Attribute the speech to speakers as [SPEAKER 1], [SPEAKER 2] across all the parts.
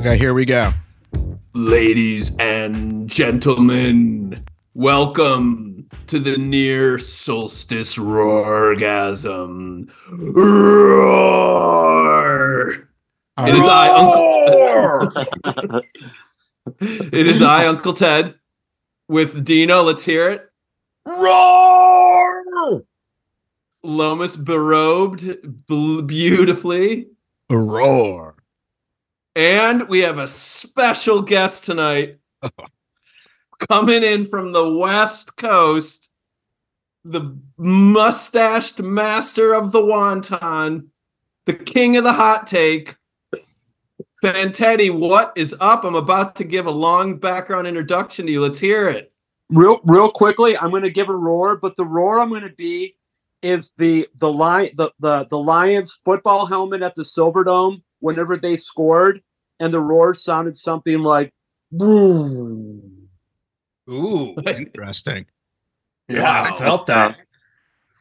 [SPEAKER 1] Okay, here we go.
[SPEAKER 2] Ladies and gentlemen, welcome to the near solstice roargasm. Roar! It is I, Uncle. it is I, Uncle Ted, with Dino. Let's hear it.
[SPEAKER 1] Roar!
[SPEAKER 2] Lomas berobed bl- beautifully.
[SPEAKER 1] Roar.
[SPEAKER 2] And we have a special guest tonight coming in from the West Coast, the mustached master of the wonton, the king of the hot take. Fantetti, what is up? I'm about to give a long background introduction to you. Let's hear it.
[SPEAKER 3] real real quickly i'm going to give a roar but the roar i'm going to be is the the lion the, the the lions football helmet at the silverdome whenever they scored and the roar sounded something like boom
[SPEAKER 1] Ooh, interesting.
[SPEAKER 4] Yeah, I felt that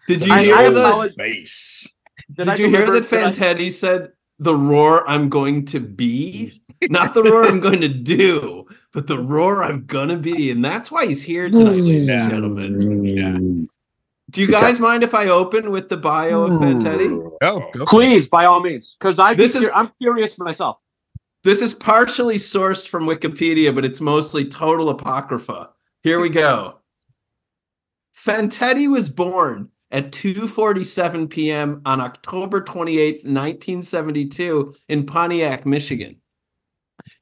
[SPEAKER 2] Did you
[SPEAKER 3] I-
[SPEAKER 2] hear
[SPEAKER 3] I
[SPEAKER 2] the
[SPEAKER 4] bass.
[SPEAKER 3] Did
[SPEAKER 2] Did you hear that
[SPEAKER 3] did I-
[SPEAKER 2] Fantetti said the roar I'm going to be? Not the roar I'm going to do, but the roar I'm gonna be. And that's why he's here tonight, ladies and gentlemen.
[SPEAKER 1] Yeah.
[SPEAKER 2] Do you guys mind if I open with the bio of Fantetti?
[SPEAKER 1] Go, go.
[SPEAKER 3] please by all means because i
[SPEAKER 2] This
[SPEAKER 3] this
[SPEAKER 2] is-
[SPEAKER 3] i'm curious myself
[SPEAKER 2] This is partially sourced from Wikipedia, but it's mostly total apocrypha. Here we go. Fantetti was born at 2:47 p.m. on October 28th, 1972 in Pontiac, Michigan.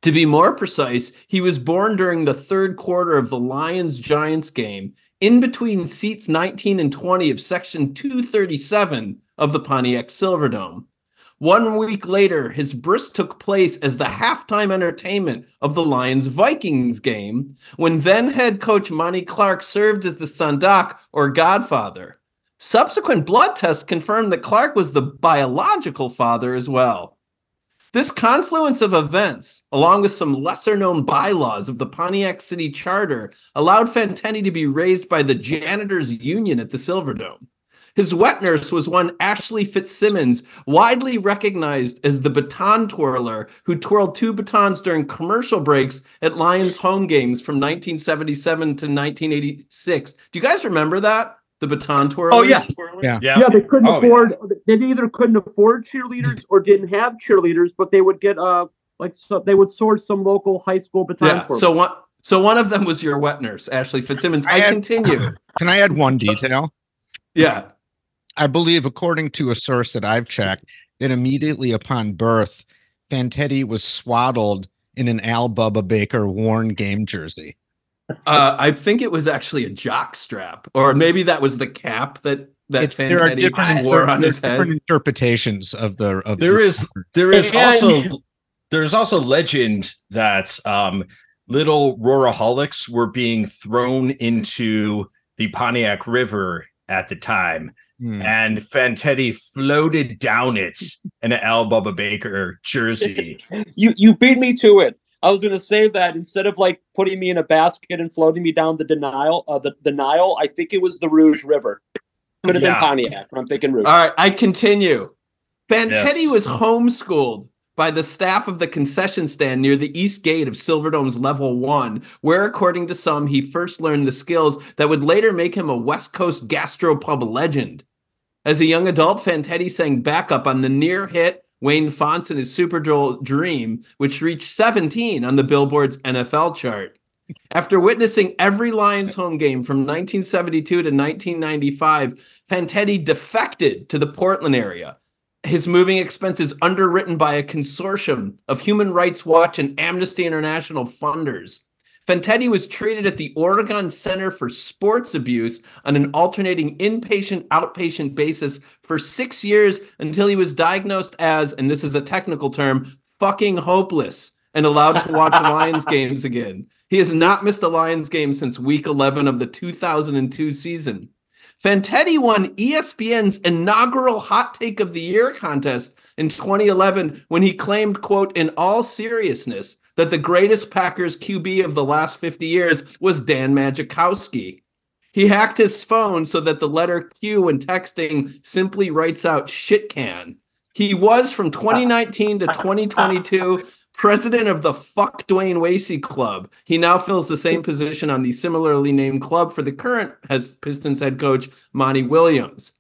[SPEAKER 2] To be more precise, he was born during the third quarter of the Lions Giants game in between seats 19 and 20 of section 237 of the Pontiac Silverdome. One week later, his bris took place as the halftime entertainment of the Lions Vikings game when then head coach Monty Clark served as the sandek or godfather. Subsequent blood tests confirmed that Clark was the biological father as well. This confluence of events, along with some lesser known bylaws of the Pontiac City Charter, allowed Fantetti to be raised by the Janitors Union at the Silverdome. His wet nurse was one Ashley Fitzsimmons, widely recognized as the baton twirler who twirled two batons during commercial breaks at Lions home games from 1977 to 1986. Do you guys remember that? The baton twirler?
[SPEAKER 3] Oh, yeah.
[SPEAKER 1] Yeah.
[SPEAKER 4] Yeah.
[SPEAKER 3] yeah they couldn't
[SPEAKER 4] Oh,
[SPEAKER 3] afford they either couldn't afford cheerleaders or didn't have cheerleaders but they would get uh like so they would source some local high school baton
[SPEAKER 2] Yeah.
[SPEAKER 3] twirler.
[SPEAKER 2] So one so one of them was your wet nurse, Ashley Fitzsimmons. I,
[SPEAKER 1] I had-
[SPEAKER 2] continue.
[SPEAKER 1] Can I add one detail?
[SPEAKER 2] Yeah.
[SPEAKER 1] I believe, according to a source that I've checked, that immediately upon birth, Fantetti was swaddled in an Al Bubba Baker worn game jersey.
[SPEAKER 2] Uh, I think it was actually a jock strap, or maybe that was the cap that that
[SPEAKER 1] It- there are
[SPEAKER 2] Fantetti
[SPEAKER 1] different,
[SPEAKER 2] wore
[SPEAKER 1] there-
[SPEAKER 2] on his
[SPEAKER 1] there's different interpretations of the of
[SPEAKER 4] There
[SPEAKER 1] the-
[SPEAKER 4] is there is
[SPEAKER 3] And-
[SPEAKER 4] also there's also legend that um little Roraholics were being thrown into the Pontiac River at the time,
[SPEAKER 1] Hmm.
[SPEAKER 4] and Fantetti floated down it in an Al Bubba Baker jersey.
[SPEAKER 3] You you beat me to it. I was gonna say that instead of like putting me in a basket and floating me down the denial, uh, the, the Nile, I think it was the Rouge River. Could have
[SPEAKER 4] Yeah.
[SPEAKER 3] been Pontiac, but I'm thinking Rouge.
[SPEAKER 2] All right, I continue. Fantetti
[SPEAKER 4] Yes.
[SPEAKER 2] was homeschooled by the staff of the concession stand near the east gate of Silverdome's level one, where, according to some, he first learned the skills that would later make him a West Coast gastropub legend. As a young adult, Fantetti sang backup on the near hit Wayne Fontes and his Super Dream, which reached 17 on the Billboard's NFL chart. After witnessing every Lions home game from 1972 to 1995, Fantetti defected to the Portland area. His moving expenses underwritten by a consortium of Human Rights Watch and Amnesty International funders. Fantetti was treated at the Oregon Center for Sports Abuse on an alternating inpatient outpatient basis for six years until he was diagnosed as, and this is a technical term, fucking hopeless and allowed to watch Lions games again. He has not missed a Lions game since week 11 of the 2002 season. Fantetti won ESPN's inaugural Hot Take of the Year contest in 2011 when he claimed, quote, in all seriousness, that the greatest Packers QB of the last 50 years was Dan Majkowski. He hacked his phone so that the letter Q when texting simply writes out shit can. He was from 2019 to 2022 president of the Fuck Dwane Casey Club. He now fills the same position on the similarly named club for the current Pistons head coach Monty Williams.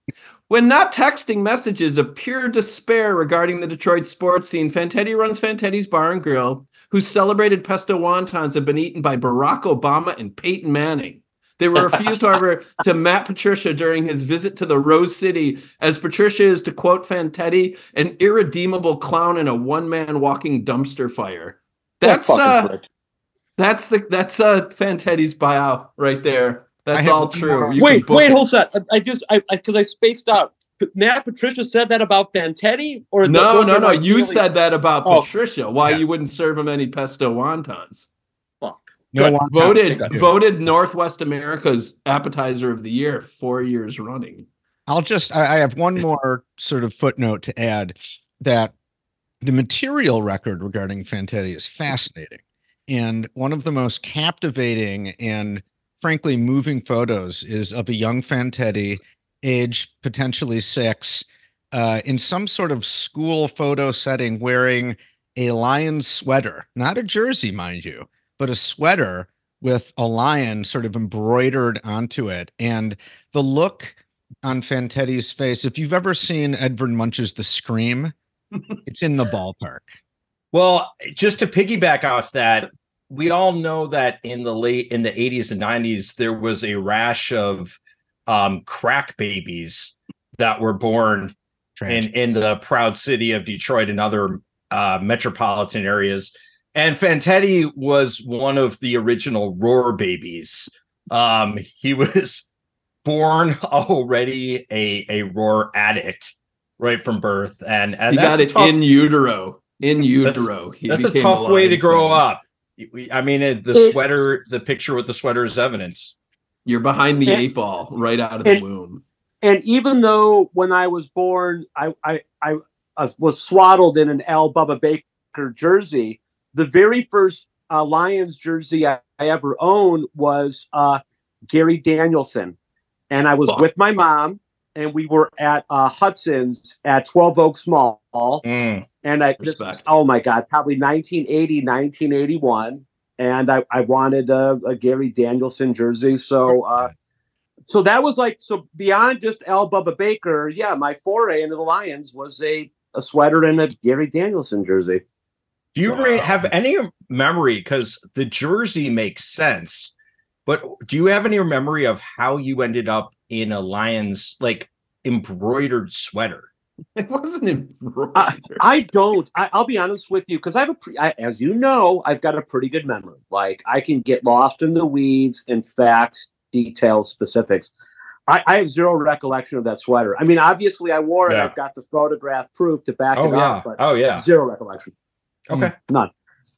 [SPEAKER 2] When not texting messages of pure despair regarding the Detroit sports scene, Fantetti runs Fantetti's Bar and Grill, whose celebrated pesto wontons have been eaten by Barack Obama and Peyton Manning. They were refused, however, to Matt Patricia during his visit to the Rose City, as Patricia is, to quote Fantetti, an irredeemable clown in a one-man walking dumpster fire. That's uh, that's the that's uh Fantetti's bio right there. That's all true. You
[SPEAKER 3] wait, wait, it. hold on. I, I just I because I, I, spaced out. Matt Patricia said that about Fantetti, or
[SPEAKER 2] no, no, no. You really... said that about oh. Patricia. Why yeah. you wouldn't serve him any pesto wontons? No voted voted Northwest America's appetizer of the year four years running.
[SPEAKER 1] I'll just I have one more sort of footnote to add that the material record regarding Fantetti is fascinating. And one of the most captivating and frankly moving photos is of a young Fantetti, age potentially six, uh, in some sort of school photo setting wearing a lion sweater, not a jersey, mind you, but a sweater with a lion sort of embroidered onto it. And the look on Fantetti's face, if you've ever seen Edvard Munch's The Scream, it's in the ballpark.
[SPEAKER 4] Well, just to piggyback off that, we all know that in the late in the 80s and 90s, there was a rash of um, crack babies that were born in, in the proud city of Detroit and other uh, metropolitan areas and Fantetti was one of the original Roar babies. Um, he was born already a a Roar addict right from birth, and, and
[SPEAKER 2] he got it tough, in utero. In utero,
[SPEAKER 4] that's, that's a tough way to grow fan. up. I mean, the sweater, the picture with the sweater is evidence.
[SPEAKER 2] You're behind the and, eight ball right out of the
[SPEAKER 3] and,
[SPEAKER 2] womb.
[SPEAKER 3] And even though when I was born, I I, I was swaddled in an Al Bubba Baker jersey, the very first uh, Lions jersey I, I, ever owned was uh, Gary Danielson. And I was oh. with my mom, and we were at uh, Hudson's at 12 Oaks Mall. Mm, and I just, oh my God, probably 1980, 1981. And I, I wanted a, a Gary Danielson jersey. So, uh, so that was like, so beyond just Al Bubba Baker, yeah, my foray into the Lions was a, a sweater and a Gary Danielson jersey.
[SPEAKER 4] Do you wow. have any memory? Because the jersey makes sense, but do you have any memory of how you ended up in a Lions like embroidered sweater?
[SPEAKER 2] It wasn't embroidered.
[SPEAKER 3] I, I don't. I, will be honest with you because I have a, pre, I, as you know, I've got a pretty good memory. Like I can get lost in the weeds in facts, details, specifics. I, I, have zero recollection of that sweater. I mean, obviously, I wore it. Yeah. I've got the photograph proof to back
[SPEAKER 4] oh,
[SPEAKER 3] it
[SPEAKER 4] yeah.
[SPEAKER 3] up.
[SPEAKER 4] But oh yeah,
[SPEAKER 3] zero recollection.
[SPEAKER 4] Okay.
[SPEAKER 3] Mm, none.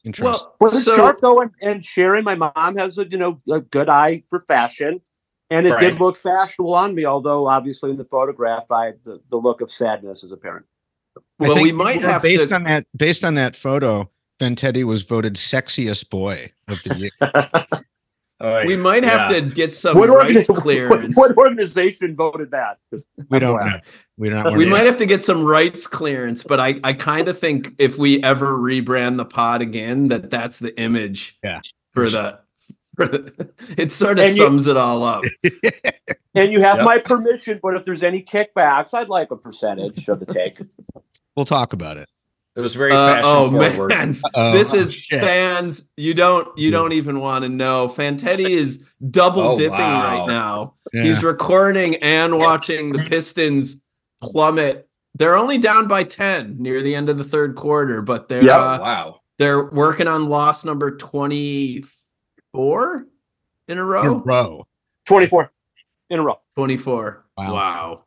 [SPEAKER 1] Interesting.
[SPEAKER 3] Well, was so, sharp though, and, and Sharon, my mom has a you know a good eye for fashion, and it right. did look fashionable on me. Although obviously in the photograph, I the, the look of sadness is apparent.
[SPEAKER 2] Well, we might have
[SPEAKER 1] based
[SPEAKER 2] to...
[SPEAKER 1] on that based on that photo. Fantetti was voted sexiest boy of the year.
[SPEAKER 2] Uh, we might have yeah. to get some what rights clearance.
[SPEAKER 3] What, what, organization voted that?
[SPEAKER 1] We don't know.
[SPEAKER 2] We don't. We might have to get some rights clearance, but I, I kind of think if we ever rebrand the pod again, that that's the image.
[SPEAKER 1] Yeah.
[SPEAKER 2] For the, for the it sort of and sums you, it all up.
[SPEAKER 3] and you have yep. my permission, but if there's any kickbacks, I'd like a percentage of the take.
[SPEAKER 1] We'll talk about it.
[SPEAKER 4] It was very uh, oh
[SPEAKER 2] man, uh, this is shit. fans. You don't you don't even want to know. Fantetti is double oh, dipping wow. right now. Yeah. He's recording and watching the Pistons plummet. They're only down by ten near the end of the third quarter, but they're
[SPEAKER 4] yeah, uh, wow.
[SPEAKER 2] They're working on loss number twenty four in a row. In a
[SPEAKER 1] row.
[SPEAKER 3] Twenty four in a row.
[SPEAKER 2] Twenty four. Wow. wow.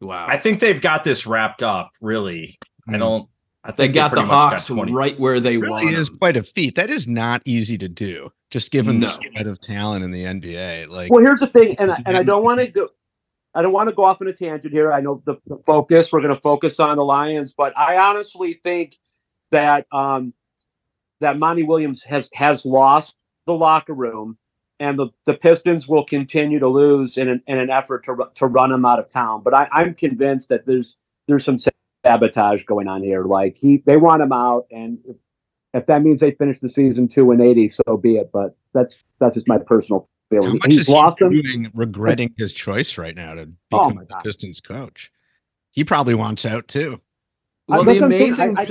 [SPEAKER 2] Wow.
[SPEAKER 4] I think they've got this wrapped up. Really, mm. I don't. I
[SPEAKER 2] think they got the Hawks got right where they really want. It
[SPEAKER 1] is quite a feat. That is not easy to do, just given no. the spread of talent in the NBA. Like,
[SPEAKER 3] well, here's the thing, and I, and I don't want to go. I don't want to go off on a tangent here. I know the, the focus. We're going to focus on the Lions, but I honestly think that um, that Monty Williams has has lost the locker room, and the, the Pistons will continue to lose in an, in an effort to to run him out of town. But I, I'm convinced that there's there's some sabotage going on here. Like he, they want him out, and if that means they finish the season two and eighty, so be it. But that's that's just my personal
[SPEAKER 1] How
[SPEAKER 3] feeling.
[SPEAKER 1] much
[SPEAKER 3] He's
[SPEAKER 1] he
[SPEAKER 3] lost them.
[SPEAKER 1] doing regretting his choice right now to
[SPEAKER 3] Oh
[SPEAKER 1] become
[SPEAKER 3] my
[SPEAKER 1] the
[SPEAKER 3] God.
[SPEAKER 1] Pistons coach? He probably wants out too.
[SPEAKER 2] Well,
[SPEAKER 3] That's
[SPEAKER 2] the
[SPEAKER 3] what I'm saying.
[SPEAKER 2] amazing
[SPEAKER 3] I- I-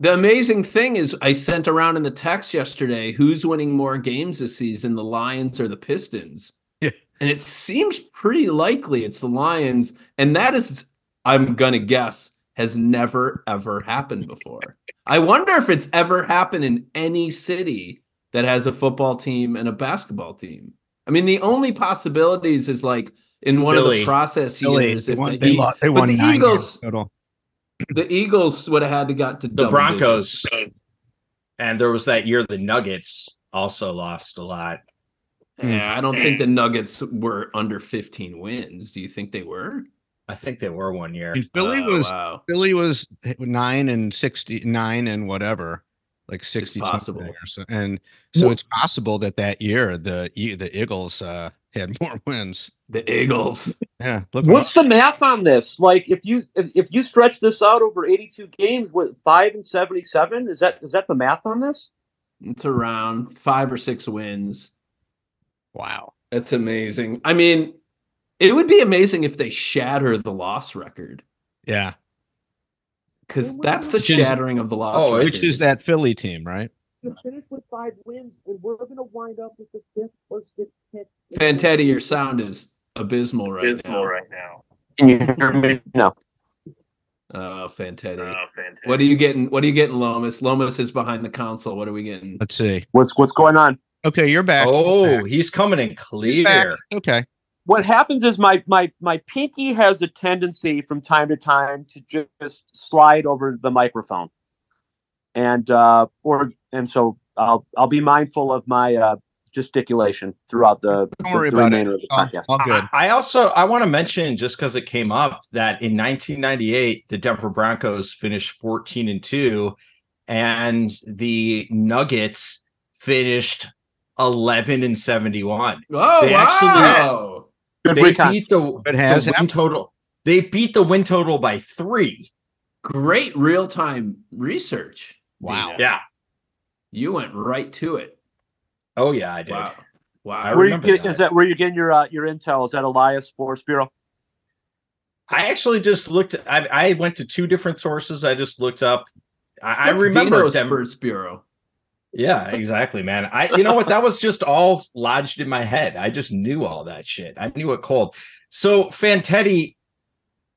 [SPEAKER 2] The amazing thing is, I sent around in the text yesterday who's winning more games this season, the Lions or the Pistons?
[SPEAKER 1] Yeah.
[SPEAKER 2] And it seems pretty likely it's the Lions. And that is, I'm going to guess, has never, ever happened before. I wonder if it's ever happened in any city that has a football team and a basketball team. I mean, the only possibilities is like in one of the process
[SPEAKER 1] Philly,
[SPEAKER 2] years.
[SPEAKER 1] they
[SPEAKER 2] if
[SPEAKER 1] won,
[SPEAKER 2] the
[SPEAKER 1] they
[SPEAKER 2] E-
[SPEAKER 1] lo- they won
[SPEAKER 2] the
[SPEAKER 1] nine
[SPEAKER 2] Eagles-
[SPEAKER 1] games total.
[SPEAKER 2] The Eagles would have had to got to
[SPEAKER 4] The Broncos.
[SPEAKER 2] digits.
[SPEAKER 4] And there was that year the Nuggets also lost a lot.
[SPEAKER 2] Yeah, I don't think the Nuggets were under 15 wins. Do you think they were?
[SPEAKER 4] I think they were one year.
[SPEAKER 1] And Philly
[SPEAKER 2] Oh,
[SPEAKER 1] was
[SPEAKER 2] wow.
[SPEAKER 1] Philly was nine and sixty nine and whatever, like sixty
[SPEAKER 2] possible.
[SPEAKER 1] something so. And so it's possible that that year the E- the Eagles uh, had more wins.
[SPEAKER 2] the Eagles.
[SPEAKER 1] Yeah, look 'em
[SPEAKER 3] What's
[SPEAKER 1] up.
[SPEAKER 3] the math on this? Like, if you if, if you stretch this out over eighty-two games, with five and seventy-seven, is that is that the math on this?
[SPEAKER 2] It's around five or six wins.
[SPEAKER 1] wow.
[SPEAKER 2] That's amazing. I mean, it would be amazing if they shatter the loss record
[SPEAKER 1] Yeah,
[SPEAKER 2] because that's a shattering of the loss
[SPEAKER 4] Oh,
[SPEAKER 2] record.
[SPEAKER 1] which is that Philly team, right?
[SPEAKER 3] To finish with five wins, and we're going to wind up with the fifth or sixth pick.
[SPEAKER 2] Fantetti, your sound is abysmal right now.
[SPEAKER 5] now.
[SPEAKER 3] Can you hear me? No.
[SPEAKER 2] Oh, Fantetti.
[SPEAKER 5] fantastic.
[SPEAKER 2] What are you getting? What are you getting, Lomas? Lomas is behind the console. What are we getting?
[SPEAKER 1] Let's see.
[SPEAKER 3] What's what's going on?
[SPEAKER 1] Okay, you're back.
[SPEAKER 4] Oh,
[SPEAKER 1] Back.
[SPEAKER 4] he's coming in clear.
[SPEAKER 1] Okay.
[SPEAKER 3] What happens is my my my pinky has a tendency from time to time to just slide over the microphone, and uh, or and so I'll I'll be mindful of my uh, gesticulation throughout the,
[SPEAKER 1] Don't worry
[SPEAKER 3] the
[SPEAKER 1] about it.
[SPEAKER 3] remainder of the
[SPEAKER 1] All,
[SPEAKER 3] podcast.
[SPEAKER 1] all good.
[SPEAKER 4] I I also I want to mention just because it came up that in 1998 the Denver Broncos finished 14 and two, and the Nuggets finished 11 and 71.
[SPEAKER 2] Oh,
[SPEAKER 4] They actually-
[SPEAKER 2] wow.
[SPEAKER 3] Good
[SPEAKER 4] They
[SPEAKER 3] recon.
[SPEAKER 4] beat the,
[SPEAKER 1] It has
[SPEAKER 4] the win
[SPEAKER 1] happened.
[SPEAKER 4] total. They beat the win total by three.
[SPEAKER 2] Great real time research.
[SPEAKER 1] Wow.
[SPEAKER 2] Dana.
[SPEAKER 4] Yeah.
[SPEAKER 2] You went right to it.
[SPEAKER 4] Oh yeah, I did.
[SPEAKER 2] Wow. Wow.
[SPEAKER 4] I
[SPEAKER 3] where you get,
[SPEAKER 4] that.
[SPEAKER 3] is that where you getting your uh, your intel? Is that Elias Sports Bureau?
[SPEAKER 4] I actually just looked. I, I went to two different sources. I just looked up. I, I
[SPEAKER 2] That's
[SPEAKER 4] remember
[SPEAKER 2] Dino's
[SPEAKER 4] them.
[SPEAKER 2] Sports Bureau.
[SPEAKER 4] Yeah, exactly, man. I you know what? That was just all lodged in my head. I just knew all that shit. I knew it cold. So Fantetti,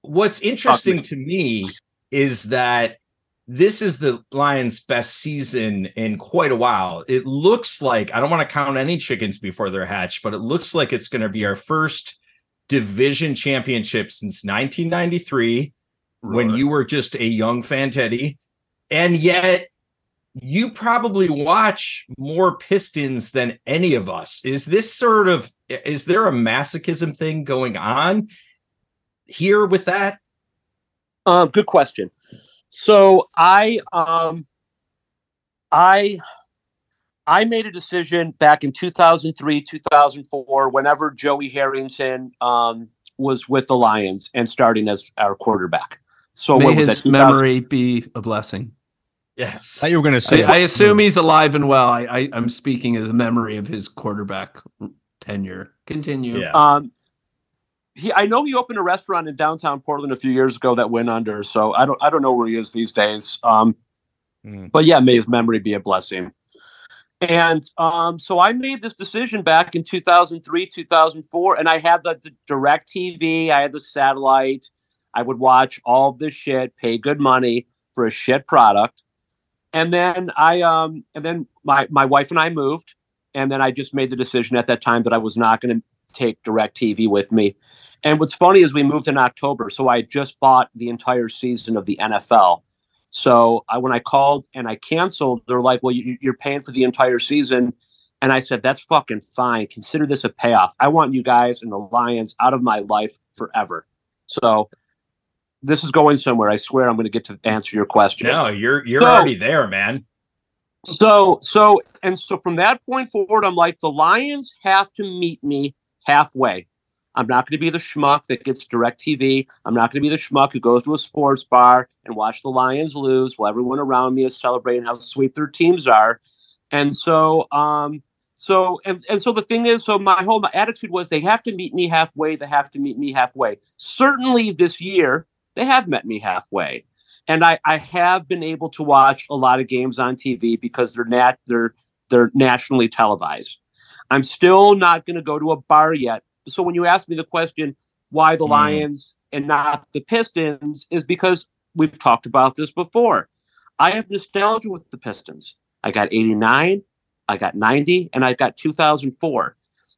[SPEAKER 4] what's interesting to me is that this is the Lions' best season in quite a while. It looks like I don't want to count any chickens before they're hatched, but it looks like it's going to be our first division championship since 1993 when you were just a young Fantetti. And yet you probably watch more Pistons than any of us. Is this sort of is there a masochism thing going on here with that?
[SPEAKER 3] Um, good question. So I um I I made a decision back in 2003, 2004, whenever Joey Harrington um, was with the Lions and starting as our quarterback. So
[SPEAKER 2] May his
[SPEAKER 3] that?
[SPEAKER 2] memory be a blessing.
[SPEAKER 4] Yes.
[SPEAKER 1] I thought you were going to
[SPEAKER 2] I,
[SPEAKER 1] say.
[SPEAKER 2] I assume he's alive and well. I, I I'm speaking of the memory of his quarterback tenure. Continue.
[SPEAKER 4] Yeah.
[SPEAKER 3] Um, he, I know he opened a restaurant in downtown Portland a few years ago that went under. So I don't, I don't know where he is these days. Um,
[SPEAKER 1] Mm.
[SPEAKER 3] but yeah, may his memory be a blessing. And um, so I made this decision back in 2003, 2004, and I had the, the direct TV, I had the satellite. I would watch all this shit, pay good money for a shit product. And then I um and then my my wife and I moved and then I just made the decision at that time that I was not going to take direct TV with me. And what's funny is we moved in October, so I just bought the entire season of the NFL. So I, when I called and I canceled, they're like, "Well, you, you're paying for the entire season," and I said, "That's fucking fine. Consider this a payoff. I want you guys and the Lions out of my life forever." So this is going somewhere. I swear, I'm going to get to answer your question.
[SPEAKER 4] No, you're you're
[SPEAKER 3] So-
[SPEAKER 4] already there, man.
[SPEAKER 3] So, so, and so from that point forward, I'm like, the Lions have to meet me halfway. I'm not going to be the schmuck that gets direct TV. I'm not going to be the schmuck who goes to a sports bar and watch the Lions lose while everyone around me is celebrating how sweet their teams are. And so, um, so and, and so the thing is, so my whole my attitude was they have to meet me halfway. They have to meet me halfway. Certainly this year they have met me halfway, and I I have been able to watch a lot of games on TV because they're nat they're they're nationally televised. I'm still not going to go to a bar yet. So when you ask me the question why the
[SPEAKER 4] Mm.
[SPEAKER 3] Lions and not the Pistons is because we've talked about this before. I have nostalgia with the Pistons. I got 89, I got 90, and I got 2004.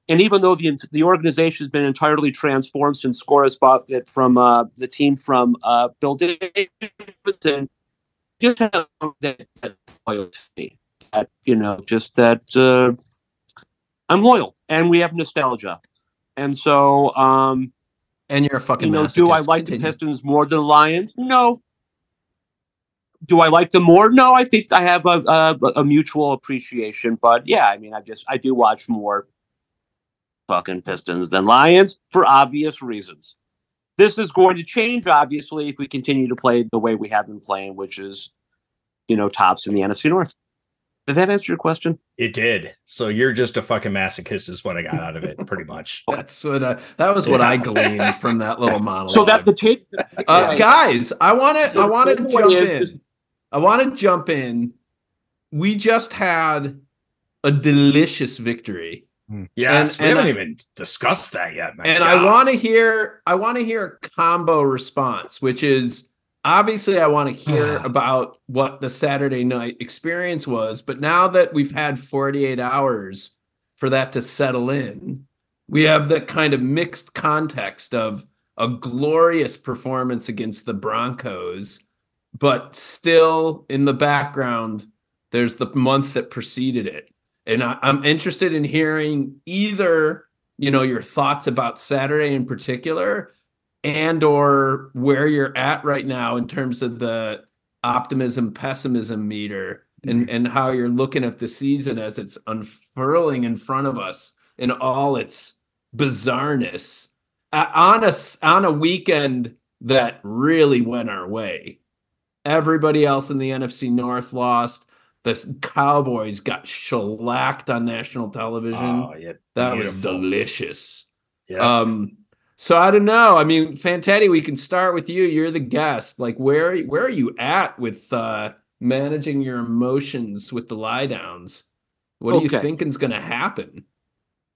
[SPEAKER 3] And even though the the organization has been entirely transformed since Scoras bought it from uh, the team from uh, Bill Davidson, just have that, that loyalty. That, you know, just that uh, I'm loyal, and we have nostalgia. And so, um,
[SPEAKER 2] And you're a fucking.
[SPEAKER 3] you know, do I like the Pistons more than the Lions? No. Do I like them more? No, I think I have a, a a mutual appreciation. But yeah, I mean, I just I do watch more fucking Pistons than Lions for obvious reasons. This is going to change, obviously, if we continue to play the way we have been playing, which is, you know, tops in the NFC North. Did that answer your question?
[SPEAKER 4] It did. So you're just a fucking masochist, is what I got out of it, pretty much.
[SPEAKER 2] That's what I, that was what I gleaned from that little monologue.
[SPEAKER 3] So that the take,
[SPEAKER 2] uh, guys, I want to I want to jump
[SPEAKER 3] takeaway is-
[SPEAKER 2] in. I want to jump in. We just had a delicious victory.
[SPEAKER 4] Yes,
[SPEAKER 2] And-
[SPEAKER 4] we
[SPEAKER 2] and
[SPEAKER 4] haven't
[SPEAKER 2] I-
[SPEAKER 4] even discussed that yet. my
[SPEAKER 2] and
[SPEAKER 4] God.
[SPEAKER 2] I want to hear I want to hear a combo response, which is obviously I want to hear about what the Saturday night experience was, but now that we've had 48 hours for that to settle in, we have that kind of mixed context of a glorious performance against the Broncos, but still in the background there's the month that preceded it. And I, I'm interested in hearing either you know your thoughts about saturday in particular and or where you're at right now in terms of the optimism pessimism meter and and how you're looking at the season as it's unfurling in front of us in all its bizarreness uh, on a on a weekend that really went our way everybody else in the NFC North lost the Cowboys got shellacked on national television
[SPEAKER 4] Oh, yeah.
[SPEAKER 2] that was delicious.
[SPEAKER 4] Yeah.
[SPEAKER 2] Um, so I don't know. I mean, Fantetti, we can start with you. You're the guest. Like, where where are you at with uh, managing your emotions with the lie downs? What are you
[SPEAKER 3] Okay.
[SPEAKER 2] think is going to happen?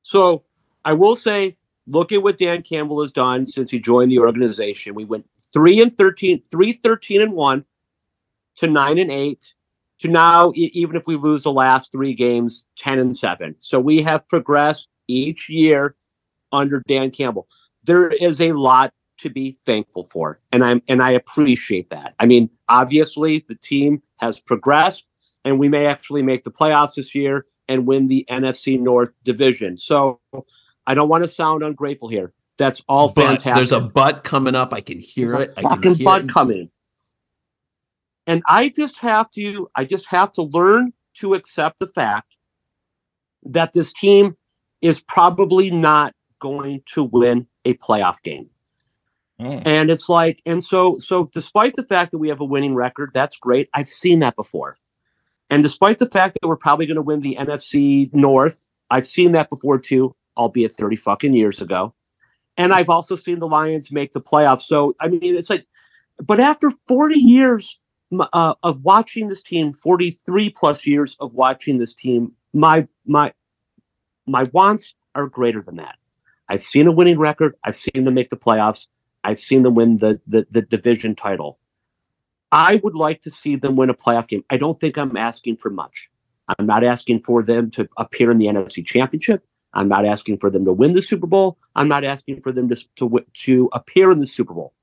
[SPEAKER 3] So I will say, look at what Dan Campbell has done since he joined the organization. We went three and 13, three 13 and one to nine and eight to now, even if we lose the last three games, 10 and seven. So we have progressed each year under Dan Campbell. There is a lot to be thankful for. And I'm and I appreciate that. I mean, obviously the team has progressed and we may actually make the playoffs this year and win the NFC North division. So I don't want to sound ungrateful here. That's all
[SPEAKER 2] But
[SPEAKER 3] fantastic.
[SPEAKER 2] there's a butt coming up. I can hear it.
[SPEAKER 3] a
[SPEAKER 2] I can
[SPEAKER 3] fucking
[SPEAKER 2] hear
[SPEAKER 3] butt
[SPEAKER 2] it.
[SPEAKER 3] coming. And I just have to, I just have to learn to accept the fact that this team is probably not going to win a playoff game.
[SPEAKER 4] Mm.
[SPEAKER 3] And it's like, and so, so despite the fact that we have a winning record, that's great. I've seen that before. And despite the fact that we're probably going to win the NFC North, I've seen that before too, albeit 30 fucking years ago. And I've also seen the Lions make the playoffs. So, I mean, it's like, but after 40 years uh, of watching this team, 43 plus years of watching this team, my, my, my wants are greater than that. I've seen a winning record. I've seen them make the playoffs. I've seen them win the, the, the division title. I would like to see them win a playoff game. I don't think I'm asking for much. I'm not asking for them to appear in the NFC Championship. I'm not asking for them to win the Super Bowl. I'm not asking for them to to, to appear in the Super Bowl.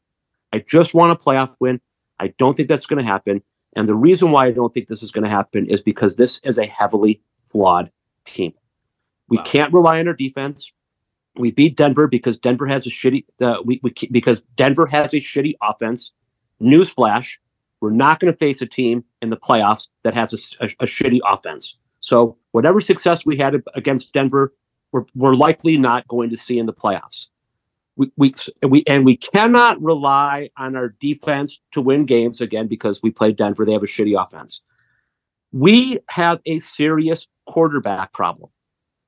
[SPEAKER 3] I just want a playoff win. I don't think that's going to happen. And the reason why I don't think this is going to happen is because this is a heavily flawed team. We
[SPEAKER 2] Wow.
[SPEAKER 3] can't rely on our defense. We beat Denver because Denver has a shitty. Uh, we, we because Denver has a shitty offense. Newsflash: We're not going to face a team in the playoffs that has a shitty offense. So whatever success we had against Denver, we're, we're likely not going to see in the playoffs. we, we we and we cannot rely on our defense to win games again because we played Denver. They have a shitty offense. We have a serious quarterback problem.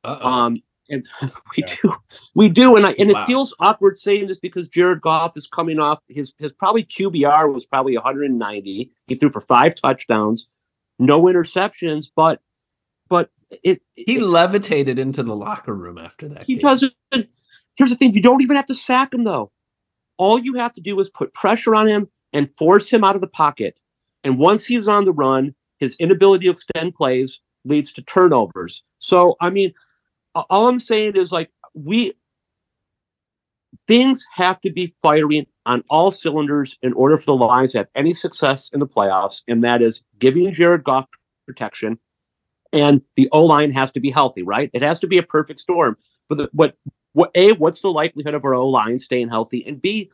[SPEAKER 2] Uh-oh.
[SPEAKER 3] Um, and we
[SPEAKER 4] Yeah.
[SPEAKER 3] do, we do, and I, and
[SPEAKER 2] Wow.
[SPEAKER 3] it feels awkward saying this because Jared Goff is coming off his his probably QBR was probably 190. He threw for five touchdowns, no interceptions, but but it
[SPEAKER 2] he
[SPEAKER 3] it-
[SPEAKER 2] levitated into the locker room after that.
[SPEAKER 3] he
[SPEAKER 2] game.
[SPEAKER 3] doesn't. Here's the thing: you don't even have to sack him, though. All you have to do is put pressure on him and force him out of the pocket. And once he's on the run, his inability to extend plays leads to turnovers. So, I mean, all I'm saying is like we things have to be firing on all cylinders in order for the Lions to have any success in the playoffs, and that is giving Jared Goff protection, and the O line has to be healthy. Right? It has to be a perfect storm. But the, what what a what's the likelihood of our O line staying healthy, and b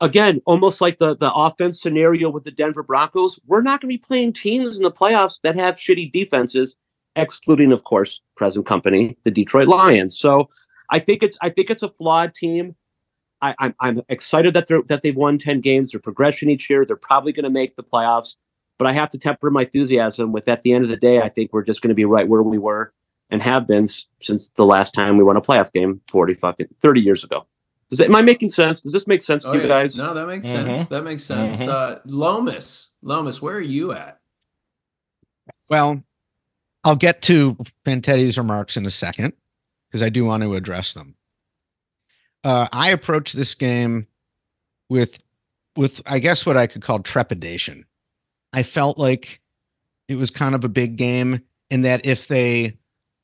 [SPEAKER 3] again, almost like the the offense scenario with the Denver Broncos, we're not going to be playing teams in the playoffs that have shitty defenses, excluding, of course, present company, the Detroit Lions. So I think it's I think it's a flawed team. I, I'm I'm excited that they're that they've won ten games. Their progression each year. They're probably going to make the playoffs. But I have to temper my enthusiasm with at the end of the day, I think we're just going to be right where we were and have been s- since the last time we won a playoff game 40 fucking 30 years ago. Does it, am I making sense? Does this make sense
[SPEAKER 2] Oh,
[SPEAKER 3] to you
[SPEAKER 2] yeah.
[SPEAKER 3] guys?
[SPEAKER 2] No, that makes
[SPEAKER 4] Mhm.
[SPEAKER 2] sense. That makes sense.
[SPEAKER 4] Mhm.
[SPEAKER 2] Uh, Lomas, Lomas, where are you at?
[SPEAKER 1] Well, I'll get to Fantetti's remarks in a second because I do want to address them. Uh, I approached this game with, with I guess what I could call trepidation. I felt like it was kind of a big game, and that if they,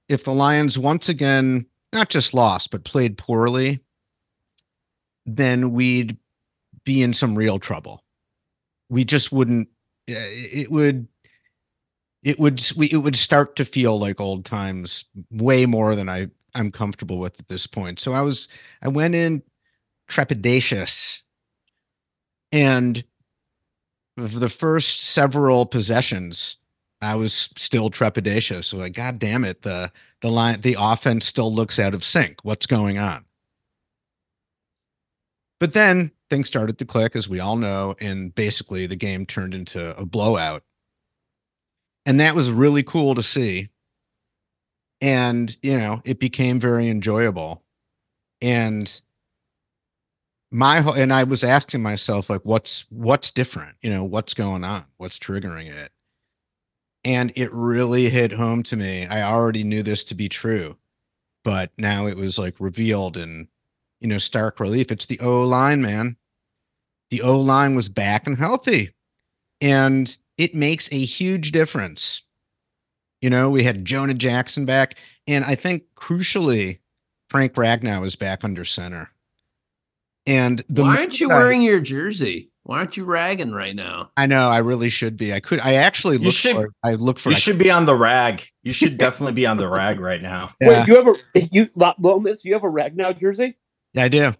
[SPEAKER 1] if the Lions once again not just lost but played poorly, then we'd be in some real trouble. We just wouldn't. It would it would it would start to feel like old times way more than I I'm comfortable with at this point. So I was I went in trepidatious and the first several possessions I was still trepidatious. So like god damn it the the line the offense still looks out of sync. What's going on? But then things started to click as we all know and basically the game turned into a blowout and that was really cool to see. And you know it became very enjoyable. And my and i was asking myself like what's what's different? You know what's going on? What's triggering it? And it really hit home to me. I already knew this to be true but now it was like revealed in you know stark relief. It's the o line man. The o line was back and healthy. And it makes a huge difference. You know, we had Jonah Jackson back, and I think crucially, Frank Ragnow is back under center. And the
[SPEAKER 2] Why aren't you
[SPEAKER 1] minute I-
[SPEAKER 2] wearing your jersey? Why aren't you ragging right now?
[SPEAKER 1] I know I really should be. I could. I actually
[SPEAKER 4] You
[SPEAKER 1] look
[SPEAKER 4] should-
[SPEAKER 1] for. I look for.
[SPEAKER 4] You
[SPEAKER 1] I-
[SPEAKER 4] should be on the rag. You should definitely be on the rag right now.
[SPEAKER 1] yeah,
[SPEAKER 3] Wait, you have a you Lo- Lomas? You have a Ragnow jersey?
[SPEAKER 1] Yeah, I do.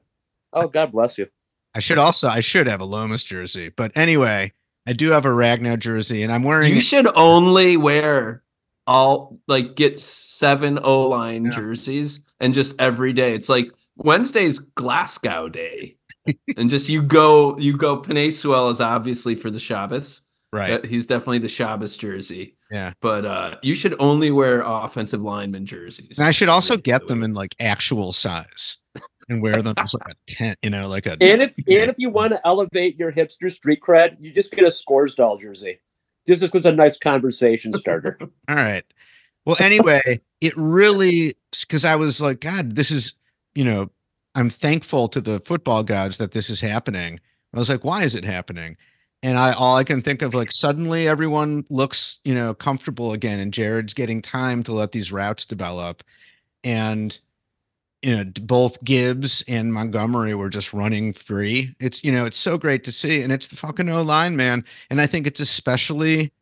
[SPEAKER 3] Oh, God bless you.
[SPEAKER 1] I should also. I should have a Lomas jersey, but anyway, I do have a Ragnow jersey, and I'm wearing.
[SPEAKER 2] You should only wear all like get seven O line
[SPEAKER 1] Yeah.
[SPEAKER 2] jerseys and just every day. It's like Wednesday's Glasgow Day. and just you go you go Penei is obviously for the Shabbos.
[SPEAKER 1] right.
[SPEAKER 2] He's definitely the Shabbos jersey.
[SPEAKER 1] Yeah.
[SPEAKER 2] But uh you should only wear offensive lineman jerseys.
[SPEAKER 1] And I should also
[SPEAKER 2] every day of
[SPEAKER 1] get them in like actual size and wear them as like a tent. You know, like a.
[SPEAKER 3] And if and if you want to elevate your hipster street cred, you just get a scores doll jersey. This is just a nice conversation starter.
[SPEAKER 1] All right. Well, anyway, it really because I was like, God, this is, you know, I'm thankful to the football gods that this is happening. I was like, why is it happening? And I all I can think of like suddenly everyone looks, you know, comfortable again, and Jared's getting time to let these routes develop, and you know, both Gibbs and Montgomery were just running free. It's you know, it's so great to see, and it's the fucking O line, man. And I think it's especially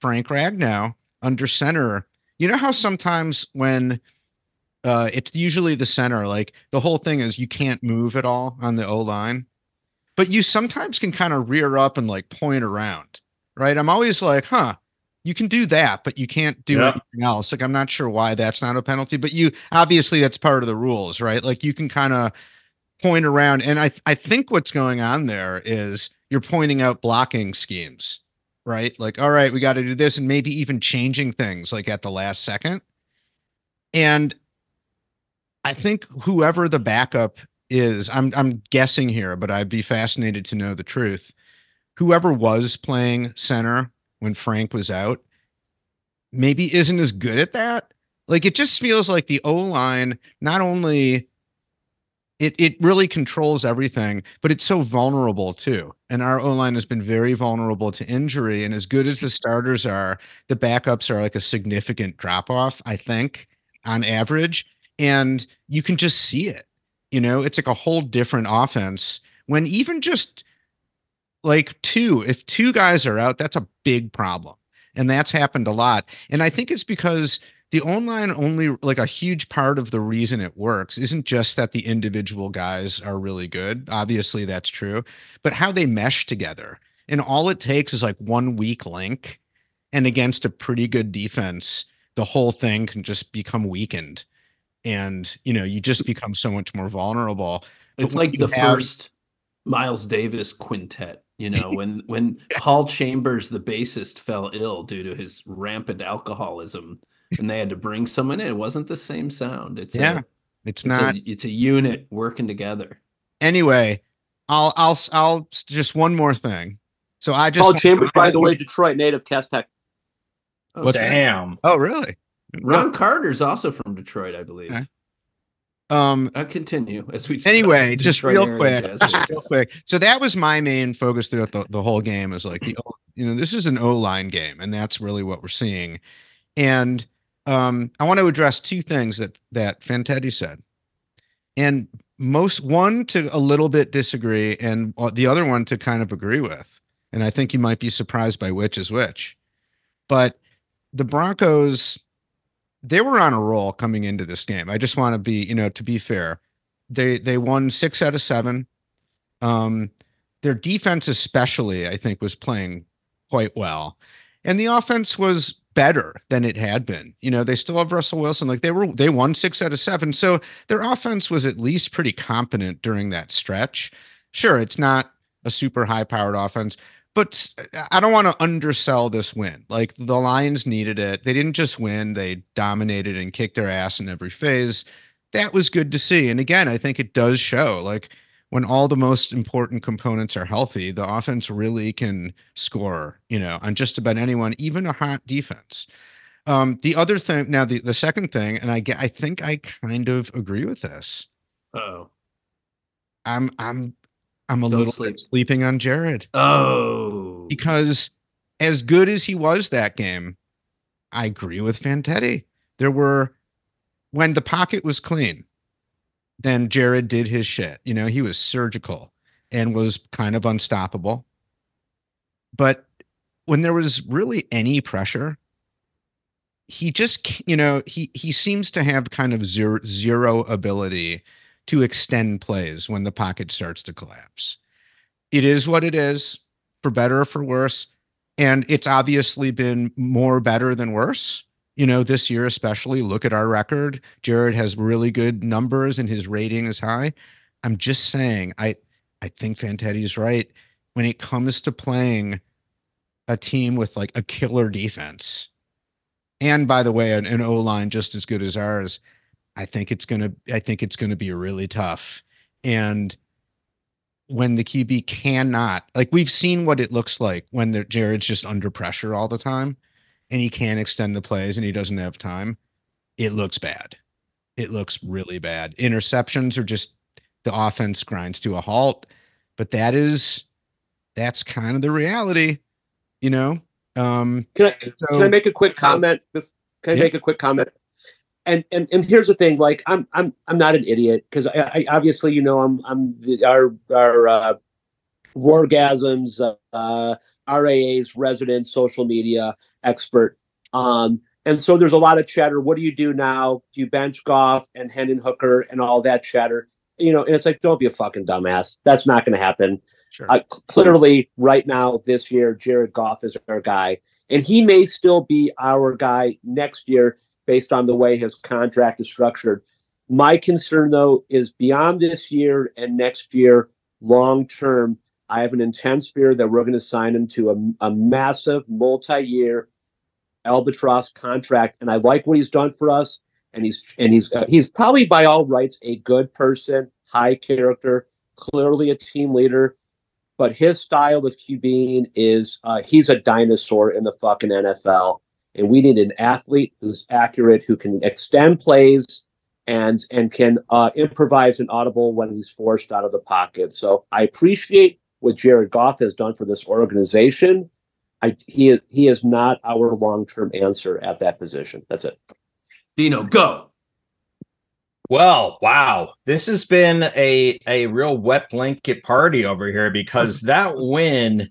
[SPEAKER 1] Frank Ragnow under center. You know how sometimes when uh it's usually the center, like the whole thing is you can't move at all on the O line, but you sometimes can kind of rear up and like point around, right? I'm always like, huh, you can do that, but you can't do anything else. Like I'm not sure why that's not a penalty, but you obviously that's part of the rules, right? Like you can kind of point around. And I I think what's going on there is you're pointing out blocking schemes, right? Like, all right, we got to do this, and maybe even changing things like at the last second. And I think whoever the backup is, I'm I'm guessing here, but I'd be fascinated to know the truth. Whoever was playing center when Frank was out, maybe isn't as good at that. Like it just feels like the O line not only it it really controls everything, but it's so vulnerable too. And our O line has been very vulnerable to injury. And as good as the starters are, the backups are like a significant drop off, I think, on average. And you can just see it. You know, it's like a whole different offense when even just like two, if two guys are out, that's a big problem. And that's happened a lot. And I think it's because the online only like a huge part of the reason it works isn't just that the individual guys are really good. Obviously, that's true, but how they mesh together. And all it takes is like one weak link. And against a pretty good defense, the whole thing can just become weakened. And, you know, you just become so much more vulnerable.
[SPEAKER 2] It's like the
[SPEAKER 1] have-
[SPEAKER 2] first Miles Davis quintet. You know, when when Paul Chambers, the bassist, fell ill due to his rampant alcoholism, and they had to bring someone in. It wasn't the same sound. It's
[SPEAKER 1] Yeah,
[SPEAKER 2] a,
[SPEAKER 1] it's
[SPEAKER 2] it's
[SPEAKER 1] not
[SPEAKER 2] a it's a unit working together.
[SPEAKER 1] anyway. I'll I'll I'll just one more thing. So I just
[SPEAKER 3] Paul Chambers, by the way, Detroit native, Cass Tech.
[SPEAKER 2] Oh,
[SPEAKER 1] What's
[SPEAKER 2] shit.
[SPEAKER 4] Damn.
[SPEAKER 1] oh really?
[SPEAKER 2] Ron Carter's also from Detroit, I believe.
[SPEAKER 1] Okay. Um
[SPEAKER 2] Uh, continue as we
[SPEAKER 1] anyway, just real quick, just real quick. So that was my main focus throughout the, the whole game is like the you know this is an O line game, and that's really what we're seeing. And um, I want to address two things that that Fantetti said, and most one to a little bit disagree, and the other one to kind of agree with. And I think you might be surprised by which is which. But the Broncos they were on a roll coming into this game. I just want to be, you know, to be fair, they they won six out of seven. Um, their defense, especially, I think, was playing quite well, and the offense was better than it had been. You know, they still have Russell Wilson. Like they were, they won six out of seven, so their offense was at least pretty competent during that stretch. Sure, it's not a super high powered offense, but I don't want to undersell this win. Like the Lions needed it. They didn't just win, they dominated and kicked their ass in every phase. That was good to see. And again, I think it does show like when all the most important components are healthy, the offense really can score, you know, on just about anyone, even a hot defense. Um, the other thing now, the, the second thing, and I get I think I kind of agree with this.
[SPEAKER 2] Oh,
[SPEAKER 1] I'm I'm I'm a
[SPEAKER 2] Don't
[SPEAKER 1] little
[SPEAKER 2] sleep.
[SPEAKER 1] sleeping on Jared
[SPEAKER 2] oh,
[SPEAKER 1] because as good as he was that game, I agree with Fantetti. There were when the pocket was clean, then Jared did his shit. You know, he was surgical and was kind of unstoppable. But when there was really any pressure, he just, you know, he he seems to have kind of zero zero ability to extend plays when the pocket starts to collapse. It is what it is, for better or for worse. And it's obviously been more better than worse. You know, this year especially, look at our record. Jared has really good numbers and his rating is high. I'm just saying, I I think Fantetti's right. When it comes to playing a team with like a killer defense, and by the way, an, an O line just as good as ours, I think it's gonna I think it's gonna be really tough. And when the QB cannot, like we've seen what it looks like when the Jared's just under pressure all the time and he can't extend the plays and he doesn't have time, it looks bad. It looks really bad. Interceptions are just the offense grinds to a halt, but that is that's kind of the reality, you know. Um
[SPEAKER 3] Can I
[SPEAKER 1] so
[SPEAKER 3] can I make a quick comment? Can I
[SPEAKER 1] Yeah.
[SPEAKER 3] make a quick comment? And and and here's the thing. Like I'm I'm I'm not an idiot because I, I obviously you know I'm I'm the, our our uh, Wargasms uh, RAA's resident social media expert. Um, and so there's a lot of chatter. What do you do now? Do you bench Goff and Hendon Hooker and all that chatter? You know, and it's like, don't be a fucking dumbass. That's not going to happen.
[SPEAKER 1] sure.
[SPEAKER 3] Uh, clearly, right now, this year, Jared Goff is our guy, and he may still be our guy next year based on the way his contract is structured. My concern, though, is beyond this year and next year, long term. I have an intense fear that we're going to sign him to a, a massive multi-year albatross contract, and I like what he's done for us. And he's and he's uh, he's probably by all rights a good person, high character, clearly a team leader. But his style of QBing is uh, he's a dinosaur in the fucking NFL, and we need an athlete who's accurate, who can extend plays, and and can uh, improvise an audible when he's forced out of the pocket. So I appreciate what Jared Goff has done for this organization. I, he he is not our long term answer at that position. That's it.
[SPEAKER 2] Dino, go.
[SPEAKER 4] Well, wow. This has been a a real wet blanket party over here because that win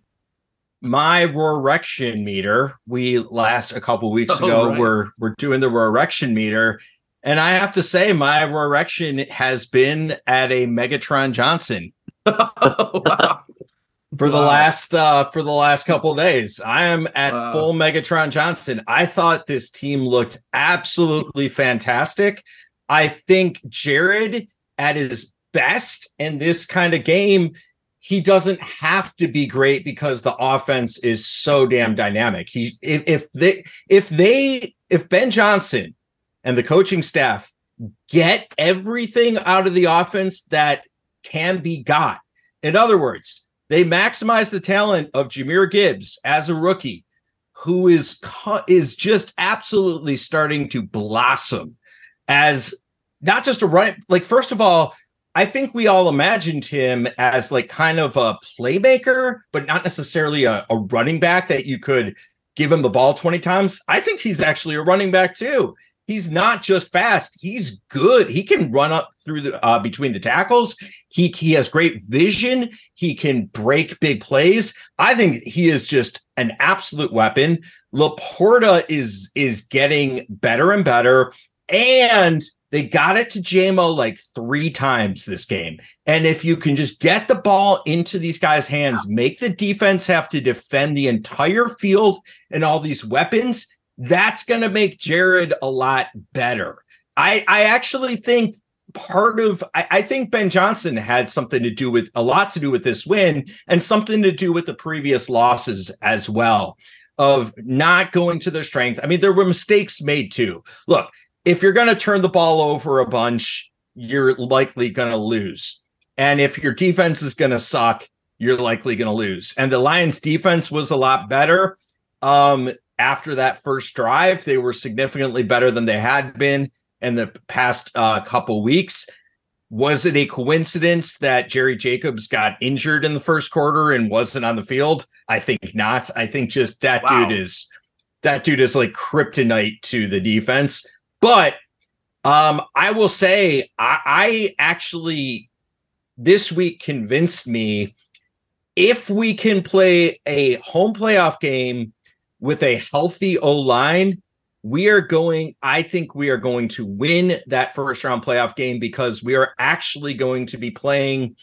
[SPEAKER 4] my erection meter we last a couple weeks
[SPEAKER 2] Oh,
[SPEAKER 4] ago
[SPEAKER 2] right.
[SPEAKER 4] we're we're doing the erection meter and i have to say my erection has been at a megatron johnson
[SPEAKER 2] wow.
[SPEAKER 4] for the last uh for the last couple days i am at
[SPEAKER 2] Wow.
[SPEAKER 4] full megatron johnson i thought this team looked absolutely fantastic i think jared at his best in this kind of game he doesn't have to be great because the offense is so damn dynamic he if, if they if they if ben johnson and the coaching staff get everything out of the offense that can be got in other words they maximize the talent of Jahmyr Gibbs as a rookie, who is is just absolutely starting to blossom as not just a run. Like first of all, I think we all imagined him as like kind of a playmaker, but not necessarily a, a running back that you could give him the ball 20 times. I think he's actually a running back too. He's not just fast, he's good. He can run up through the uh, between the tackles. He he has great vision. He can break big plays. I think he is just an absolute weapon. Laporta is is getting better and better, and they got it to Jamo like three times this game. And if you can just get the ball into these guys' hands, make the defense have to defend the entire field and all these weapons, that's going to make Jared a lot better. I I actually think part of I, I think Ben Johnson had something to do with a lot to do with this win and something to do with the previous losses as well of not going to their strength. I mean, there were mistakes made too. Look, if you're going to turn the ball over a bunch, you're likely going to lose. And if your defense is going to suck, you're likely going to lose. And the Lions defense was a lot better. Um, after that first drive, they were significantly better than they had been in the past uh, couple weeks. Was it a coincidence that Jerry Jacobs got injured in the first quarter and wasn't on the field? I think not. I think just that
[SPEAKER 2] Wow.
[SPEAKER 4] dude is that dude is like kryptonite to the defense. But um, I will say I, I actually this week convinced me if we can play a home playoff game with a healthy O line, we are going, I think we are going to win that first round playoff game because we are actually going to be playing.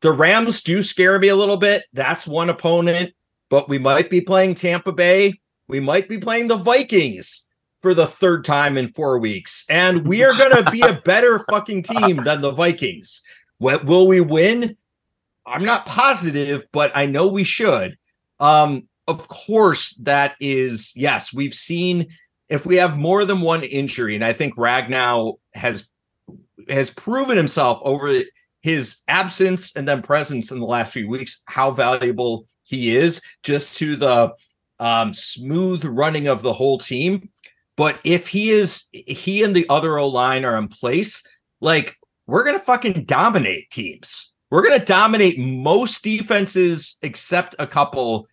[SPEAKER 4] The Rams do scare me a little bit. That's one opponent, but we might be playing Tampa Bay. We might be playing the Vikings for the third time in four weeks. And we are going to be a better fucking team than the Vikings. What will we win? I'm not positive, but I know we should. Um, of course, that is yes. We've seen if we have more than one injury, and I think Ragnow has has proven himself over his absence and then presence in the last few weeks how valuable he is just to the um, smooth running of the whole team. But if he is, he and the other O line are in place, like we're gonna fucking dominate teams. We're gonna dominate most defenses except a couple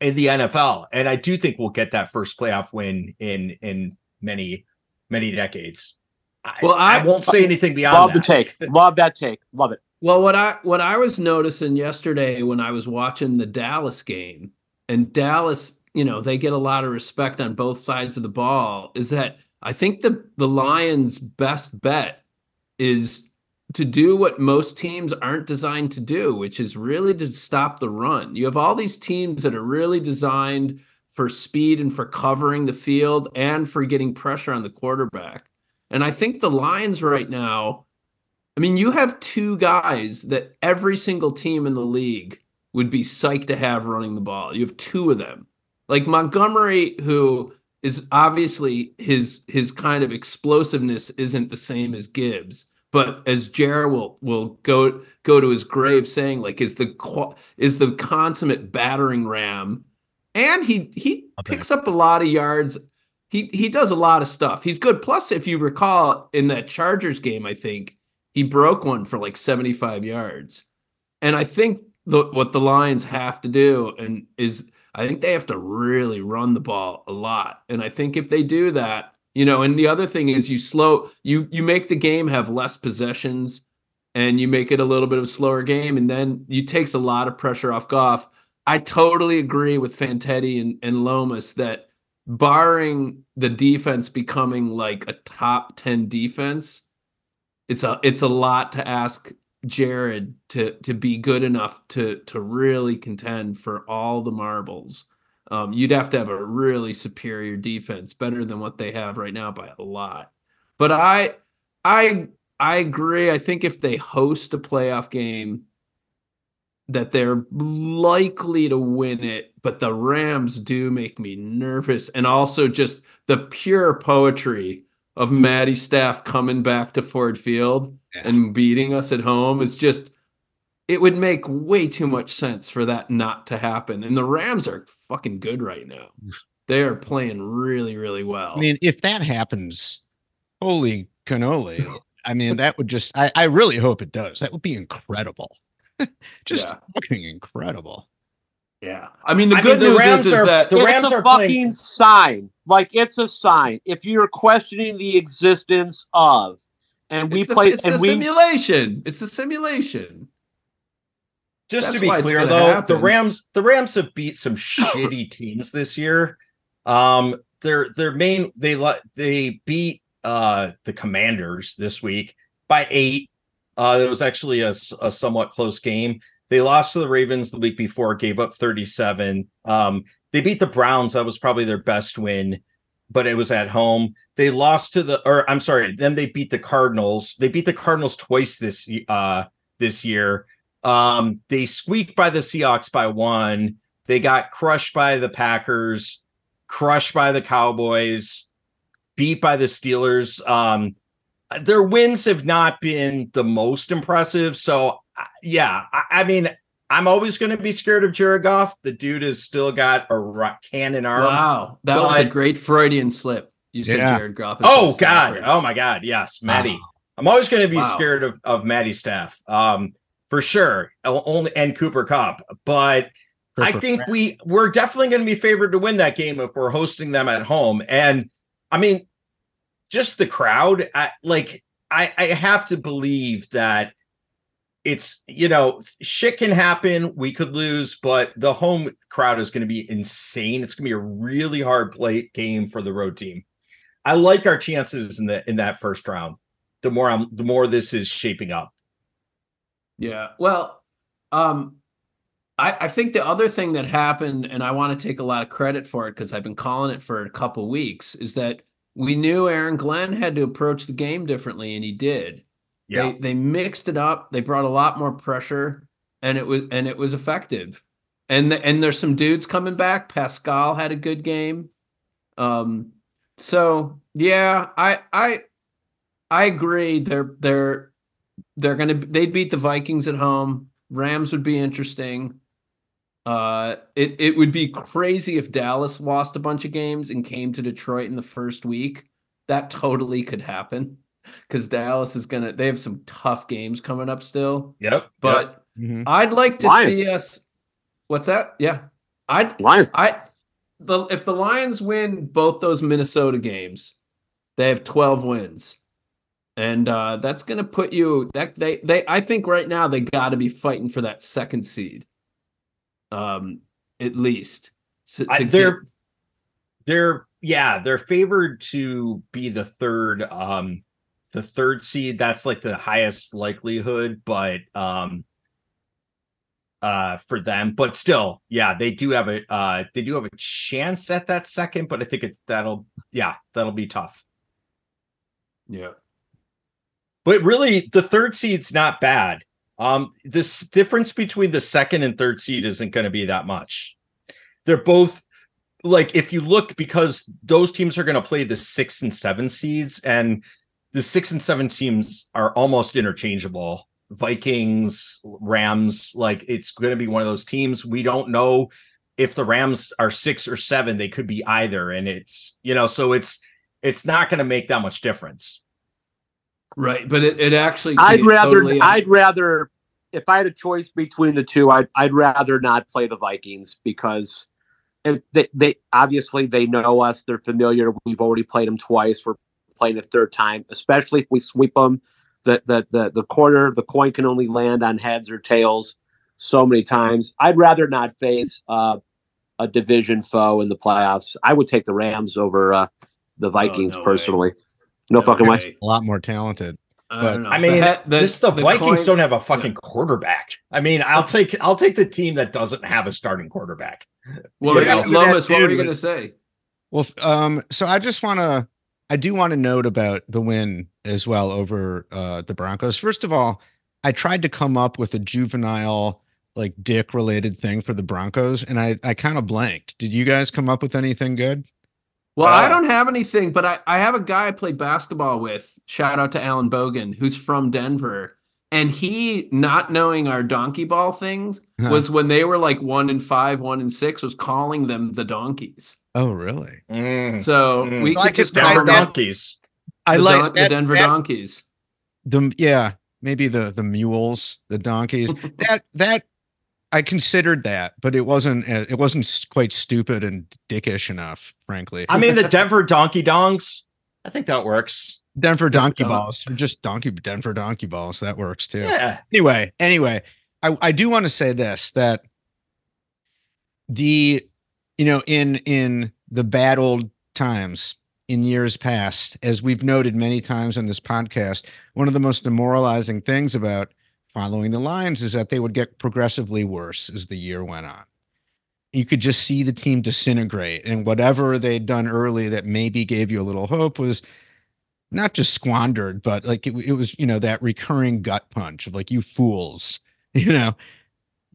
[SPEAKER 4] in the NFL, and I do think we'll get that first playoff win in in many many decades.
[SPEAKER 2] Well,
[SPEAKER 4] I,
[SPEAKER 2] I-
[SPEAKER 4] won't say anything beyond
[SPEAKER 3] Love the
[SPEAKER 4] that.
[SPEAKER 3] take. Love that take. Love it.
[SPEAKER 2] Well, what I what I was noticing yesterday when I was watching the Dallas game, and Dallas, you know, they get a lot of respect on both sides of the ball, is that I think the the Lions' best bet is to do what most teams aren't designed to do, which is really to stop the run. You have all these teams that are really designed for speed and for covering the field and for getting pressure on the quarterback. And I think the Lions right now, I mean, you have two guys that every single team in the league would be psyched to have running the ball. You have two of them. Like Montgomery, who is obviously his his kind of explosiveness isn't the same as Gibbs, but as Jared will will go go to his grave saying, like, is the is the consummate battering ram, and he he okay. picks up a lot of yards. He he does a lot of stuff. He's good. Plus, if you recall in that Chargers game, I think he broke one for like seventy five yards, and I think the, what the Lions have to do and is I think they have to really run the ball a lot. And I think if they do that, you know, and the other thing is you slow you you make the game have less possessions and you make it a little bit of a slower game and then you takes a lot of pressure off Goff. I totally agree with Fantetti and, and Lomas that barring the defense becoming like a top 10 defense, it's a it's a lot to ask Jared to to be good enough to to really contend for all the marbles. Um, you'd have to have a really superior defense, better than what they have right now by a lot. But I I I agree. I think if they host a playoff game, that they're likely to win it. But the Rams do make me nervous, and also just the pure poetry of Matty staff coming back to Ford Field yeah. and beating us at home is just it would make way too much sense for that not to happen. And the Rams are fucking good right now. They are playing really, really well.
[SPEAKER 1] I mean, if that happens, holy cannoli. I mean, that would just I, I really hope it does. That would be incredible. just yeah. fucking incredible.
[SPEAKER 2] Yeah. I mean, the I good mean, the news Rams is, is are, that
[SPEAKER 3] the Rams are fucking playing... sign. Like it's a sign. If you're questioning the existence of and we
[SPEAKER 2] it's
[SPEAKER 3] play
[SPEAKER 2] the, it's
[SPEAKER 3] and
[SPEAKER 2] the
[SPEAKER 3] we
[SPEAKER 2] simulation. It's a simulation.
[SPEAKER 4] Just That's to be clear though, happen. the Rams the Rams have beat some shitty teams this year. Um their their main they they beat uh the Commanders this week by 8. Uh it was actually a, a somewhat close game. They lost to the Ravens the week before, gave up 37. Um they beat the Browns, that was probably their best win but it was at home. They lost to the or I'm sorry, then they beat the Cardinals. They beat the Cardinals twice this uh this year. Um they squeaked by the Seahawks by one. They got crushed by the Packers, crushed by the Cowboys, beat by the Steelers. Um their wins have not been the most impressive. So yeah, I, I mean I'm always going to be scared of Jared Goff. The dude has still got a cannon arm.
[SPEAKER 2] Wow, that but, was a great Freudian slip. You said yeah. Jared Goff.
[SPEAKER 4] Oh God! Oh my God! Yes, Maddie. Wow. I'm always going to be wow. scared of of Maddie's staff, um, for sure. Only and Cooper Kupp, but I think we we're definitely going to be favored to win that game if we're hosting them at home. And I mean, just the crowd. I, like I, I have to believe that it's you know shit can happen we could lose but the home crowd is going to be insane. It's going to be a really hard play game for the road team. I like our chances in the in that first round. The more i'm the more this is shaping up.
[SPEAKER 2] Yeah well um I, I think the other thing that happened, and I want to take a lot of credit for it because I've been calling it for a couple weeks, is that we knew Aaron Glenn had to approach the game differently, and he did. Yeah. They they mixed it up. They brought a lot more pressure, and it was and it was effective. And the, and there's some dudes coming back. Pascal had a good game. Um, so yeah, I I I agree. They're they're they're gonna they'd beat the Vikings at home. Rams would be interesting. Uh, it it would be crazy if Dallas lost a bunch of games and came to Detroit in the first week. That totally could happen because Dallas is gonna they have some tough games coming up still.
[SPEAKER 4] Yep.
[SPEAKER 2] But yep. Mm-hmm. I'd like to Lions. see us what's that? Yeah. I'd
[SPEAKER 3] Lions.
[SPEAKER 2] I the if the Lions win both those Minnesota games, they have 12 wins. And uh that's gonna put you that they they I think right now they gotta be fighting for that second seed. Um at least.
[SPEAKER 4] So, I, they're get... they're yeah, they're favored to be the third um the third seed that's like the highest likelihood but um uh for them but still yeah they do have a uh they do have a chance at that second but i think it's that'll yeah that'll be tough
[SPEAKER 2] Yeah.
[SPEAKER 4] But really, the third seed's not bad. Um, this difference between the second and third seed isn't going to be that much. They're both like if you look because those teams are going to play the six and seven seeds, and the six and seven teams are almost interchangeable. Vikings, Rams, like it's going to be one of those teams. We don't know if the Rams are six or seven, they could be either. And it's, you know, so it's, it's not going to make that much difference.
[SPEAKER 2] Right. But it, it actually,
[SPEAKER 3] I'd rather
[SPEAKER 2] totally-
[SPEAKER 3] I'd rather if I had a choice between the two, I'd I'd rather not play the Vikings because if they, they obviously they know us, they're familiar. We've already played them twice. We're playing a third time, especially if we sweep them. The the the the corner, the coin can only land on heads or tails so many times. I'd rather not face uh, a division foe in the playoffs. I would take the Rams over uh, the Vikings
[SPEAKER 2] no way.
[SPEAKER 3] personally. No, fucking way.
[SPEAKER 1] A lot more talented.
[SPEAKER 2] I
[SPEAKER 1] But-
[SPEAKER 2] don't.
[SPEAKER 4] I mean,
[SPEAKER 2] The the-
[SPEAKER 4] just the, Vikings
[SPEAKER 2] coin-
[SPEAKER 4] don't have a fucking quarterback. I mean, I'll take I'll take the team that doesn't have a starting quarterback.
[SPEAKER 2] What
[SPEAKER 4] You know,
[SPEAKER 2] Lomas, what were you going to say?
[SPEAKER 1] Well, um, so I just want to, I do want to note about the win as well over uh, the Broncos. First of all, I tried to come up with a juvenile, like dick related thing for the Broncos, and I, I kind of blanked. Did you guys come up with anything good?
[SPEAKER 2] Well, I
[SPEAKER 4] Uh,
[SPEAKER 2] don't have anything, but I, I have a guy I played basketball with. Shout out to Alan Bogan, who's from Denver. And he, not knowing our donkey ball things,
[SPEAKER 1] Huh.
[SPEAKER 2] was when they were like one and five, one and six, was calling them the donkeys.
[SPEAKER 1] Oh, really?
[SPEAKER 2] So
[SPEAKER 4] Mm.
[SPEAKER 2] we
[SPEAKER 1] So I
[SPEAKER 2] could just
[SPEAKER 1] could-
[SPEAKER 4] Denver
[SPEAKER 2] them
[SPEAKER 4] Donkeys.
[SPEAKER 1] I
[SPEAKER 2] the,
[SPEAKER 1] like
[SPEAKER 2] don-
[SPEAKER 1] that-
[SPEAKER 2] the Denver
[SPEAKER 1] that-
[SPEAKER 2] donkeys.
[SPEAKER 1] the yeah maybe the the mules the donkeys that that i considered that but it wasn't uh, it wasn't quite stupid and dickish enough frankly
[SPEAKER 4] I mean, the Denver Donkey Dongs. I think that works.
[SPEAKER 1] denver donkey
[SPEAKER 2] Don-
[SPEAKER 1] balls or just donkey denver donkey balls that works too
[SPEAKER 4] Yeah.
[SPEAKER 1] anyway anyway i i do want to say this that the you know in in the bad old times in years past as we've noted many times on this podcast one of the most demoralizing things about following the lines is that they would get progressively worse as the year went on. You could just see the team disintegrate and whatever they'd done early that maybe gave you a little hope was not just squandered but like it, it was you know that recurring gut punch of like you fools you know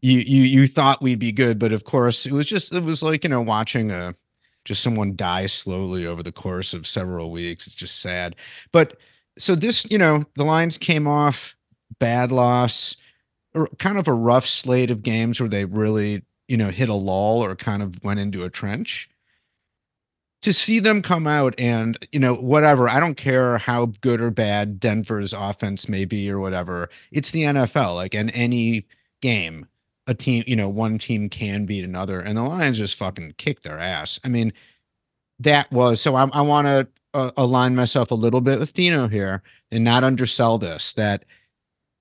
[SPEAKER 1] you you you thought we'd be good but of course it was just it was like you know watching a just someone die slowly over the course of several weeks. It's just sad. But so this you know the lines came off bad loss kind of a rough slate of games where they really you know hit a lull or kind of went into a trench. To see them come out and you know whatever i don't care how good or bad denver's offense may be or whatever it's the nfl like in any game a team you know one team can beat another and the lions just fucking kick their ass i mean that was so i, I want to uh, align myself a little bit with dino here and not undersell this that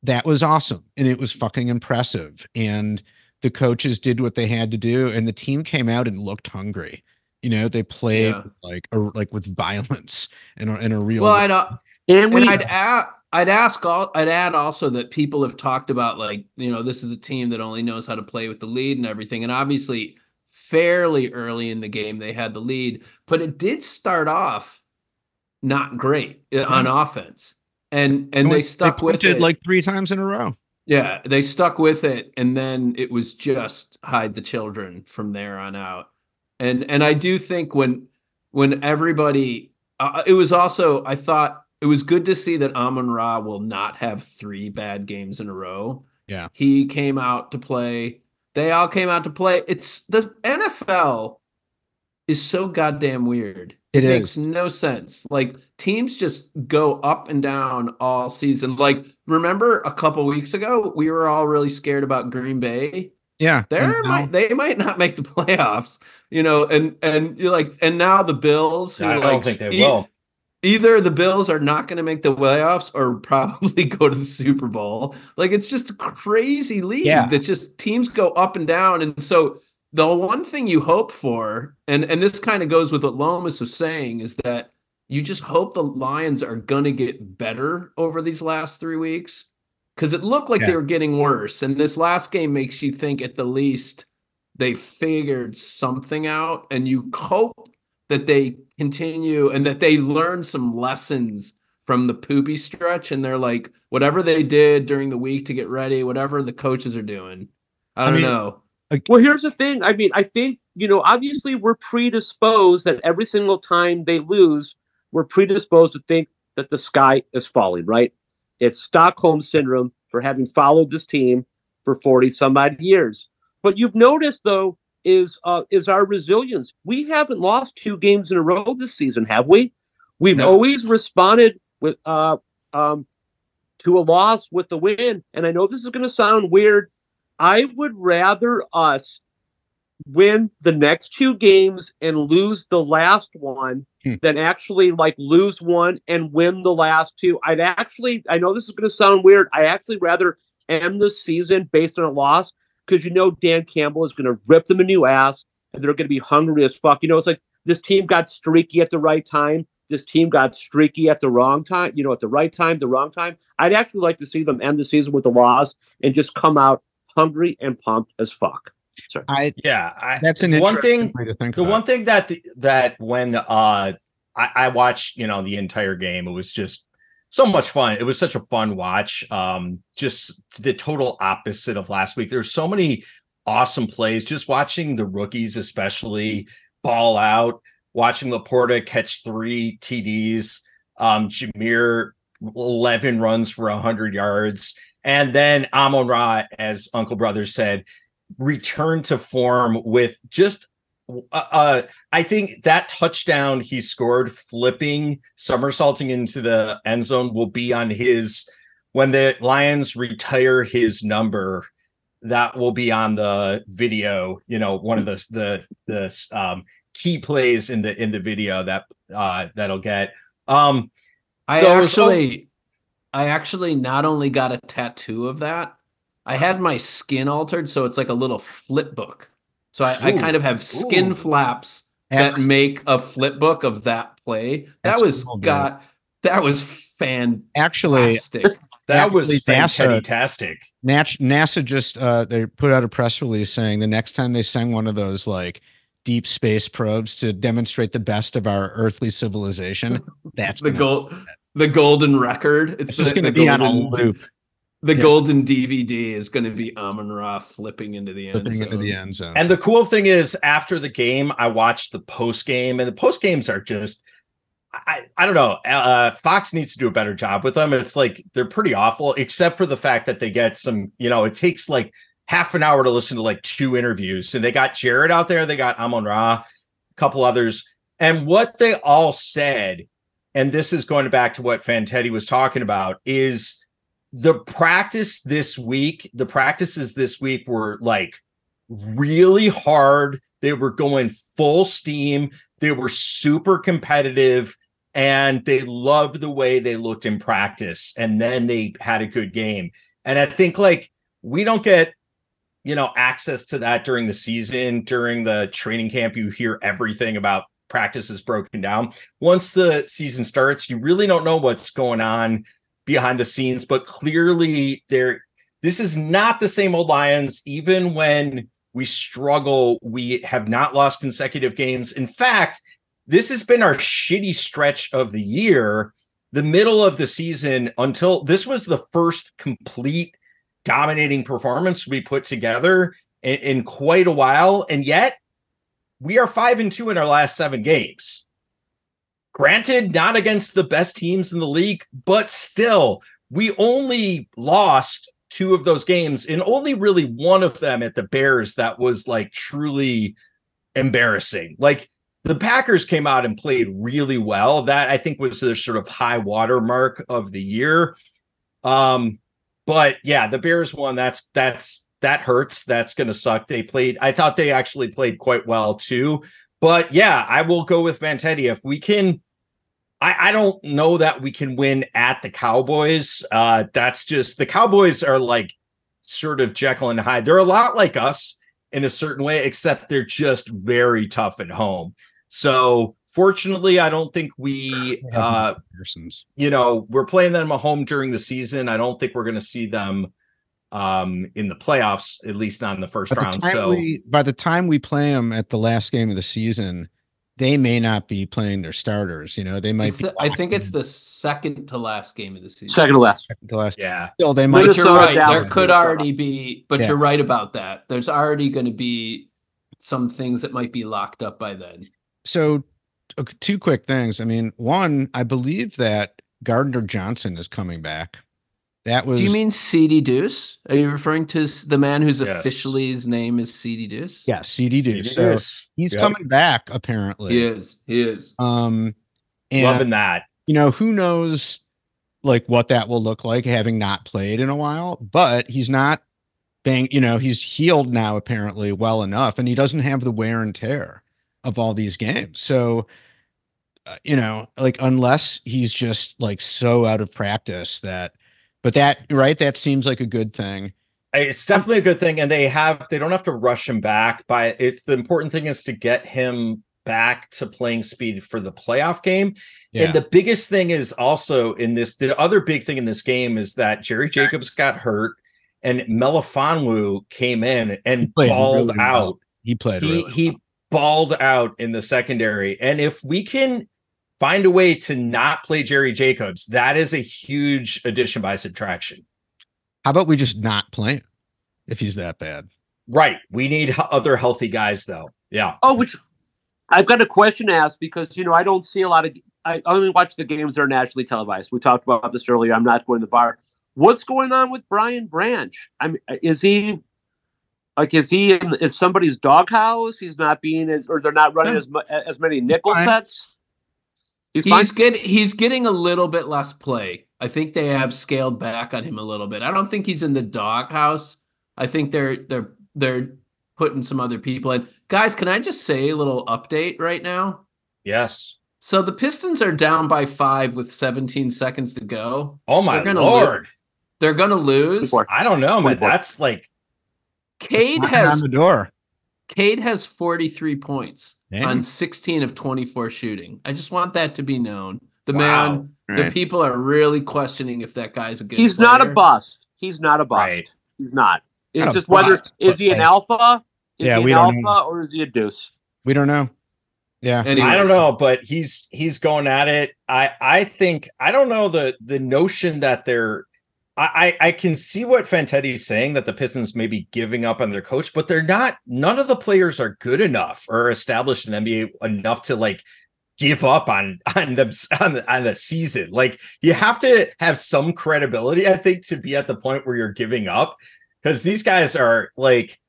[SPEAKER 1] that was awesome and it was fucking impressive and the coaches did what they had to do and the team came out and looked hungry you know they played
[SPEAKER 2] Yeah.
[SPEAKER 1] like a, like with violence and a, in a real
[SPEAKER 2] Well,
[SPEAKER 1] way.
[SPEAKER 2] I'd, uh,
[SPEAKER 3] And we
[SPEAKER 2] I'd add, I'd ask all, I'd add also that people have talked about like, you know, this is a team that only knows how to play with the lead and everything. And obviously, fairly early in the game, they had the lead, but it did start off not great uh, on offense. And and they stuck with it.
[SPEAKER 1] like three times in a row
[SPEAKER 2] Yeah, they stuck with it, and then it was just hide the children from there on out. And and I do think when when everybody, uh, it was also I thought it was good to see that Amon Ra will not have three bad games in a row.
[SPEAKER 1] Yeah.
[SPEAKER 2] he came out to play. They all came out to play. It's the NFL is so goddamn weird.
[SPEAKER 1] It is.
[SPEAKER 2] makes no sense. Like teams just go up and down all season. Like remember a couple weeks ago, we were all really scared about Green Bay.
[SPEAKER 1] yeah
[SPEAKER 2] There
[SPEAKER 1] and
[SPEAKER 2] might they might not make the playoffs, you know, and and you're like and now the Bills who
[SPEAKER 4] I
[SPEAKER 2] are
[SPEAKER 4] don't
[SPEAKER 2] like
[SPEAKER 4] think they will.
[SPEAKER 2] Either the Bills are not going to make the playoffs or probably go to the Super Bowl. Like it's just a crazy league
[SPEAKER 1] Yeah.
[SPEAKER 2] that just teams go up and down. And so the one thing you hope for, and and this kind of goes with what Lomas was saying, is that you just hope the Lions are going to get better over these last three weeks because it looked like
[SPEAKER 1] Yeah.
[SPEAKER 2] they were getting worse. And this last game makes you think at the least they figured something out, and you hope that they continue and that they learn some lessons from the poopy stretch and they're like whatever they did during the week to get ready, whatever the coaches are doing. I don't
[SPEAKER 1] mean,
[SPEAKER 2] know.
[SPEAKER 3] Well, here's the thing. I mean, I think, you know, obviously we're predisposed that every single time they lose, we're predisposed to think that the sky is falling, right? It's Stockholm syndrome for having followed this team for 40 some odd years. But you've noticed though is uh, is our resilience. We haven't lost two games in a row this season, have we? We've
[SPEAKER 2] No.
[SPEAKER 3] always responded with uh, um, to a loss with the win. And I know this is going to sound weird. I would rather us win the next two games and lose the last one
[SPEAKER 1] Hmm.
[SPEAKER 3] than actually like lose one and win the last two. I'd actually, I know this is going to sound weird. I actually rather end the season based on a loss because you know Dan Campbell is going to rip them a new ass and they're going to be hungry as fuck. You know, it's like this team got streaky at the right time. This team got streaky at the wrong time. You know, at the right time, the wrong time. I'd actually like to see them end the season with a loss and just come out hungry and pumped as fuck.
[SPEAKER 1] I
[SPEAKER 4] Yeah, I,
[SPEAKER 1] that's an
[SPEAKER 4] one thing.
[SPEAKER 1] way to think
[SPEAKER 4] The
[SPEAKER 1] about
[SPEAKER 4] one thing that the, that when uh I, I watched, you know, the entire game, it was just so much fun. It was such a fun watch. Um, just the total opposite of last week. There's so many awesome plays. Just watching the rookies, especially ball out, watching Laporta catch three TDs, um, Jahmyr 11 runs for 100 yards. And then Amon Ra, as Uncle Brother said, return to form with just uh, uh I think that touchdown he scored flipping somersaulting into the end zone will be on his when the Lions retire his number that will be on the video you know one of the the the um key plays in the in the video that uh that'll get um
[SPEAKER 2] I
[SPEAKER 4] So-
[SPEAKER 2] actually, I actually not only got a tattoo of that, I had my skin altered, so it's like a little flip book. So I, I kind of have skin
[SPEAKER 4] Ooh.
[SPEAKER 2] flaps that make a flip book of that play. That
[SPEAKER 1] That's
[SPEAKER 2] was
[SPEAKER 1] cool, dude.
[SPEAKER 2] got that was fantastic.
[SPEAKER 1] Actually,
[SPEAKER 4] that was
[SPEAKER 1] Actually, NASA-
[SPEAKER 4] fantastic
[SPEAKER 1] Nat- NASA just uh, they put out a press release saying the next time they send one of those like deep space probes to demonstrate the best of our earthly civilization, that's
[SPEAKER 2] the
[SPEAKER 1] gonna,
[SPEAKER 2] gold the golden record.
[SPEAKER 1] It's
[SPEAKER 2] It's
[SPEAKER 1] just
[SPEAKER 2] the-
[SPEAKER 1] going to
[SPEAKER 2] the
[SPEAKER 1] be on a
[SPEAKER 2] golden-
[SPEAKER 1] loop,
[SPEAKER 2] The
[SPEAKER 1] Yeah.
[SPEAKER 2] golden DVD is going to be Amon Ra flipping into the end
[SPEAKER 1] flipping into
[SPEAKER 2] zone.
[SPEAKER 1] the end zone.
[SPEAKER 4] And the cool thing is, after the game, I watched the post game, and the post games are just, I, I don't know. Uh, Fox needs to do a better job with them. It's like they're pretty awful, except for the fact that they get some, you know, it takes like half an hour to listen to like two interviews. And they got Jared out there, they got Amon Ra, a couple others. And what they all said, and this is going back to what Fantetti was talking about, is the practice this week, the practices this week were like really hard. They were going full steam. They were super competitive and they loved the way they looked in practice. And then they had a good game. And I think like we don't get, you know, access to that during the season, during the training camp. You hear everything about practices broken down. Once the season starts, you really don't know what's going on behind the scenes, but clearly there this is not the same old Lions, even when we struggle, we have not lost consecutive games. In fact, this has been our shitty stretch of the year, the middle of the season until this was the first complete dominating performance we put together in, in quite a while. And yet we are five and two in our last seven games. Granted, not against the best teams in the league, but still, we only lost two of those games, and only really one of them at the Bears that was like truly embarrassing. Like the Packers came out and played really well. That I think was their sort of high water mark of the year. Um, but yeah, the Bears won. that's that's that hurts. That's gonna suck. They played, I thought they actually played quite well too. But yeah, I will go with Fantetti. If we can, I, I don't know that we can win at the Cowboys. Uh, that's just the Cowboys are like sort of Jekyll and Hyde. They're a lot like us in a certain way, except they're just very tough at home. So fortunately, I don't think we uh you know, we're playing them at home during the season. I don't think we're going to see them um in the playoffs, at least not in the first
[SPEAKER 1] By
[SPEAKER 4] round.
[SPEAKER 1] time
[SPEAKER 4] So
[SPEAKER 1] we, by the time we play them at the last game of the season, they may not be playing their starters. You know, they might
[SPEAKER 2] It's
[SPEAKER 1] be.
[SPEAKER 2] the- I think it's the second to last game of the season.
[SPEAKER 3] Second to last.
[SPEAKER 1] the last.
[SPEAKER 4] Yeah.
[SPEAKER 1] Still, they might.
[SPEAKER 2] But you're right. There could already be, but
[SPEAKER 1] Yeah.
[SPEAKER 2] you're right about that. There's already going to be some things that might be locked up by then.
[SPEAKER 1] So, okay, two quick things. I mean, one, I believe that Gardner Johnson is coming back. That was.
[SPEAKER 2] Do you mean CD Deuce? Are you referring to the man whose
[SPEAKER 4] Yes.
[SPEAKER 2] officially his name is CD Deuce?
[SPEAKER 1] Yeah, CD
[SPEAKER 4] It
[SPEAKER 1] Deuce. So
[SPEAKER 4] is.
[SPEAKER 1] he's
[SPEAKER 4] Yep.
[SPEAKER 1] coming back apparently.
[SPEAKER 2] He is. He is.
[SPEAKER 1] Um, and
[SPEAKER 4] Loving that.
[SPEAKER 1] you know who knows, like what that will look like having not played in a while. But he's not bang. You know, he's healed now apparently well enough, and he doesn't have the wear and tear of all these games. So, uh, you know, like unless he's just like so out of practice that. But that right, that seems like a good thing.
[SPEAKER 4] It's definitely a good thing, and they have they don't have to rush him back. By it's the important thing is to get him back to playing speed for the playoff game.
[SPEAKER 1] Yeah.
[SPEAKER 4] And the biggest thing is also in this. The other big thing in this game is that Jerry Jacobs got hurt, and Melifonwu came in and balled
[SPEAKER 1] really well.
[SPEAKER 4] out.
[SPEAKER 1] he played.
[SPEAKER 4] he
[SPEAKER 1] really
[SPEAKER 4] he balled out in the secondary and if we can find a way to not play jerry jacobs that is a huge addition by subtraction
[SPEAKER 1] How about we just not play him if he's that bad?
[SPEAKER 4] right we need other healthy guys though yeah
[SPEAKER 3] Oh, which I've got a question to ask because you know I don't see a lot of. I only watch the games that are nationally televised. We talked about this earlier. I'm not going to the bar. What's going on with Brian Branch? I mean, uh, is he like is he in is somebody's doghouse? He's not being as or they're not running
[SPEAKER 1] No.
[SPEAKER 3] as mu- as many nickel
[SPEAKER 1] fine.
[SPEAKER 3] sets. He's.
[SPEAKER 2] He's getting he's getting a little bit less play. I think they have scaled back on him a little bit. I don't think he's in the doghouse. I think they're they're they're putting some other people in. Guys, can I just say a little update right now?
[SPEAKER 4] yes
[SPEAKER 2] So the Pistons are down by five with 17 seconds to go.
[SPEAKER 4] oh my
[SPEAKER 2] They're gonna
[SPEAKER 4] lord
[SPEAKER 2] They're gonna lose.
[SPEAKER 4] I don't know man that's like
[SPEAKER 2] Cade has
[SPEAKER 1] the door.
[SPEAKER 2] Cade has 43 points
[SPEAKER 1] Dang.
[SPEAKER 2] on 16 of 24 shooting. I just want that to be known. The
[SPEAKER 4] Wow.
[SPEAKER 2] man, the people are really questioning if that guy's a good
[SPEAKER 3] He's not a
[SPEAKER 2] player.
[SPEAKER 3] bust. He's not a bust.
[SPEAKER 4] Right.
[SPEAKER 3] He's not. It's
[SPEAKER 1] Not
[SPEAKER 3] just whether
[SPEAKER 1] bust,
[SPEAKER 3] is he an alpha? Is
[SPEAKER 1] Yeah,
[SPEAKER 3] he
[SPEAKER 1] we
[SPEAKER 3] an
[SPEAKER 1] don't
[SPEAKER 3] alpha
[SPEAKER 1] know.
[SPEAKER 3] or is he a deuce?
[SPEAKER 1] We don't know. Yeah.
[SPEAKER 4] I don't know, but he's he's going at it. I I think I don't know the the notion that they're. I I can see what Fantetti's saying that the Pistons may be giving up on their coach, but they're not. None of the players are good enough or established in the NBA enough to like give up on on them on the, on the season. Like you have to have some credibility, I think, to be at the point where you're giving up because these guys are like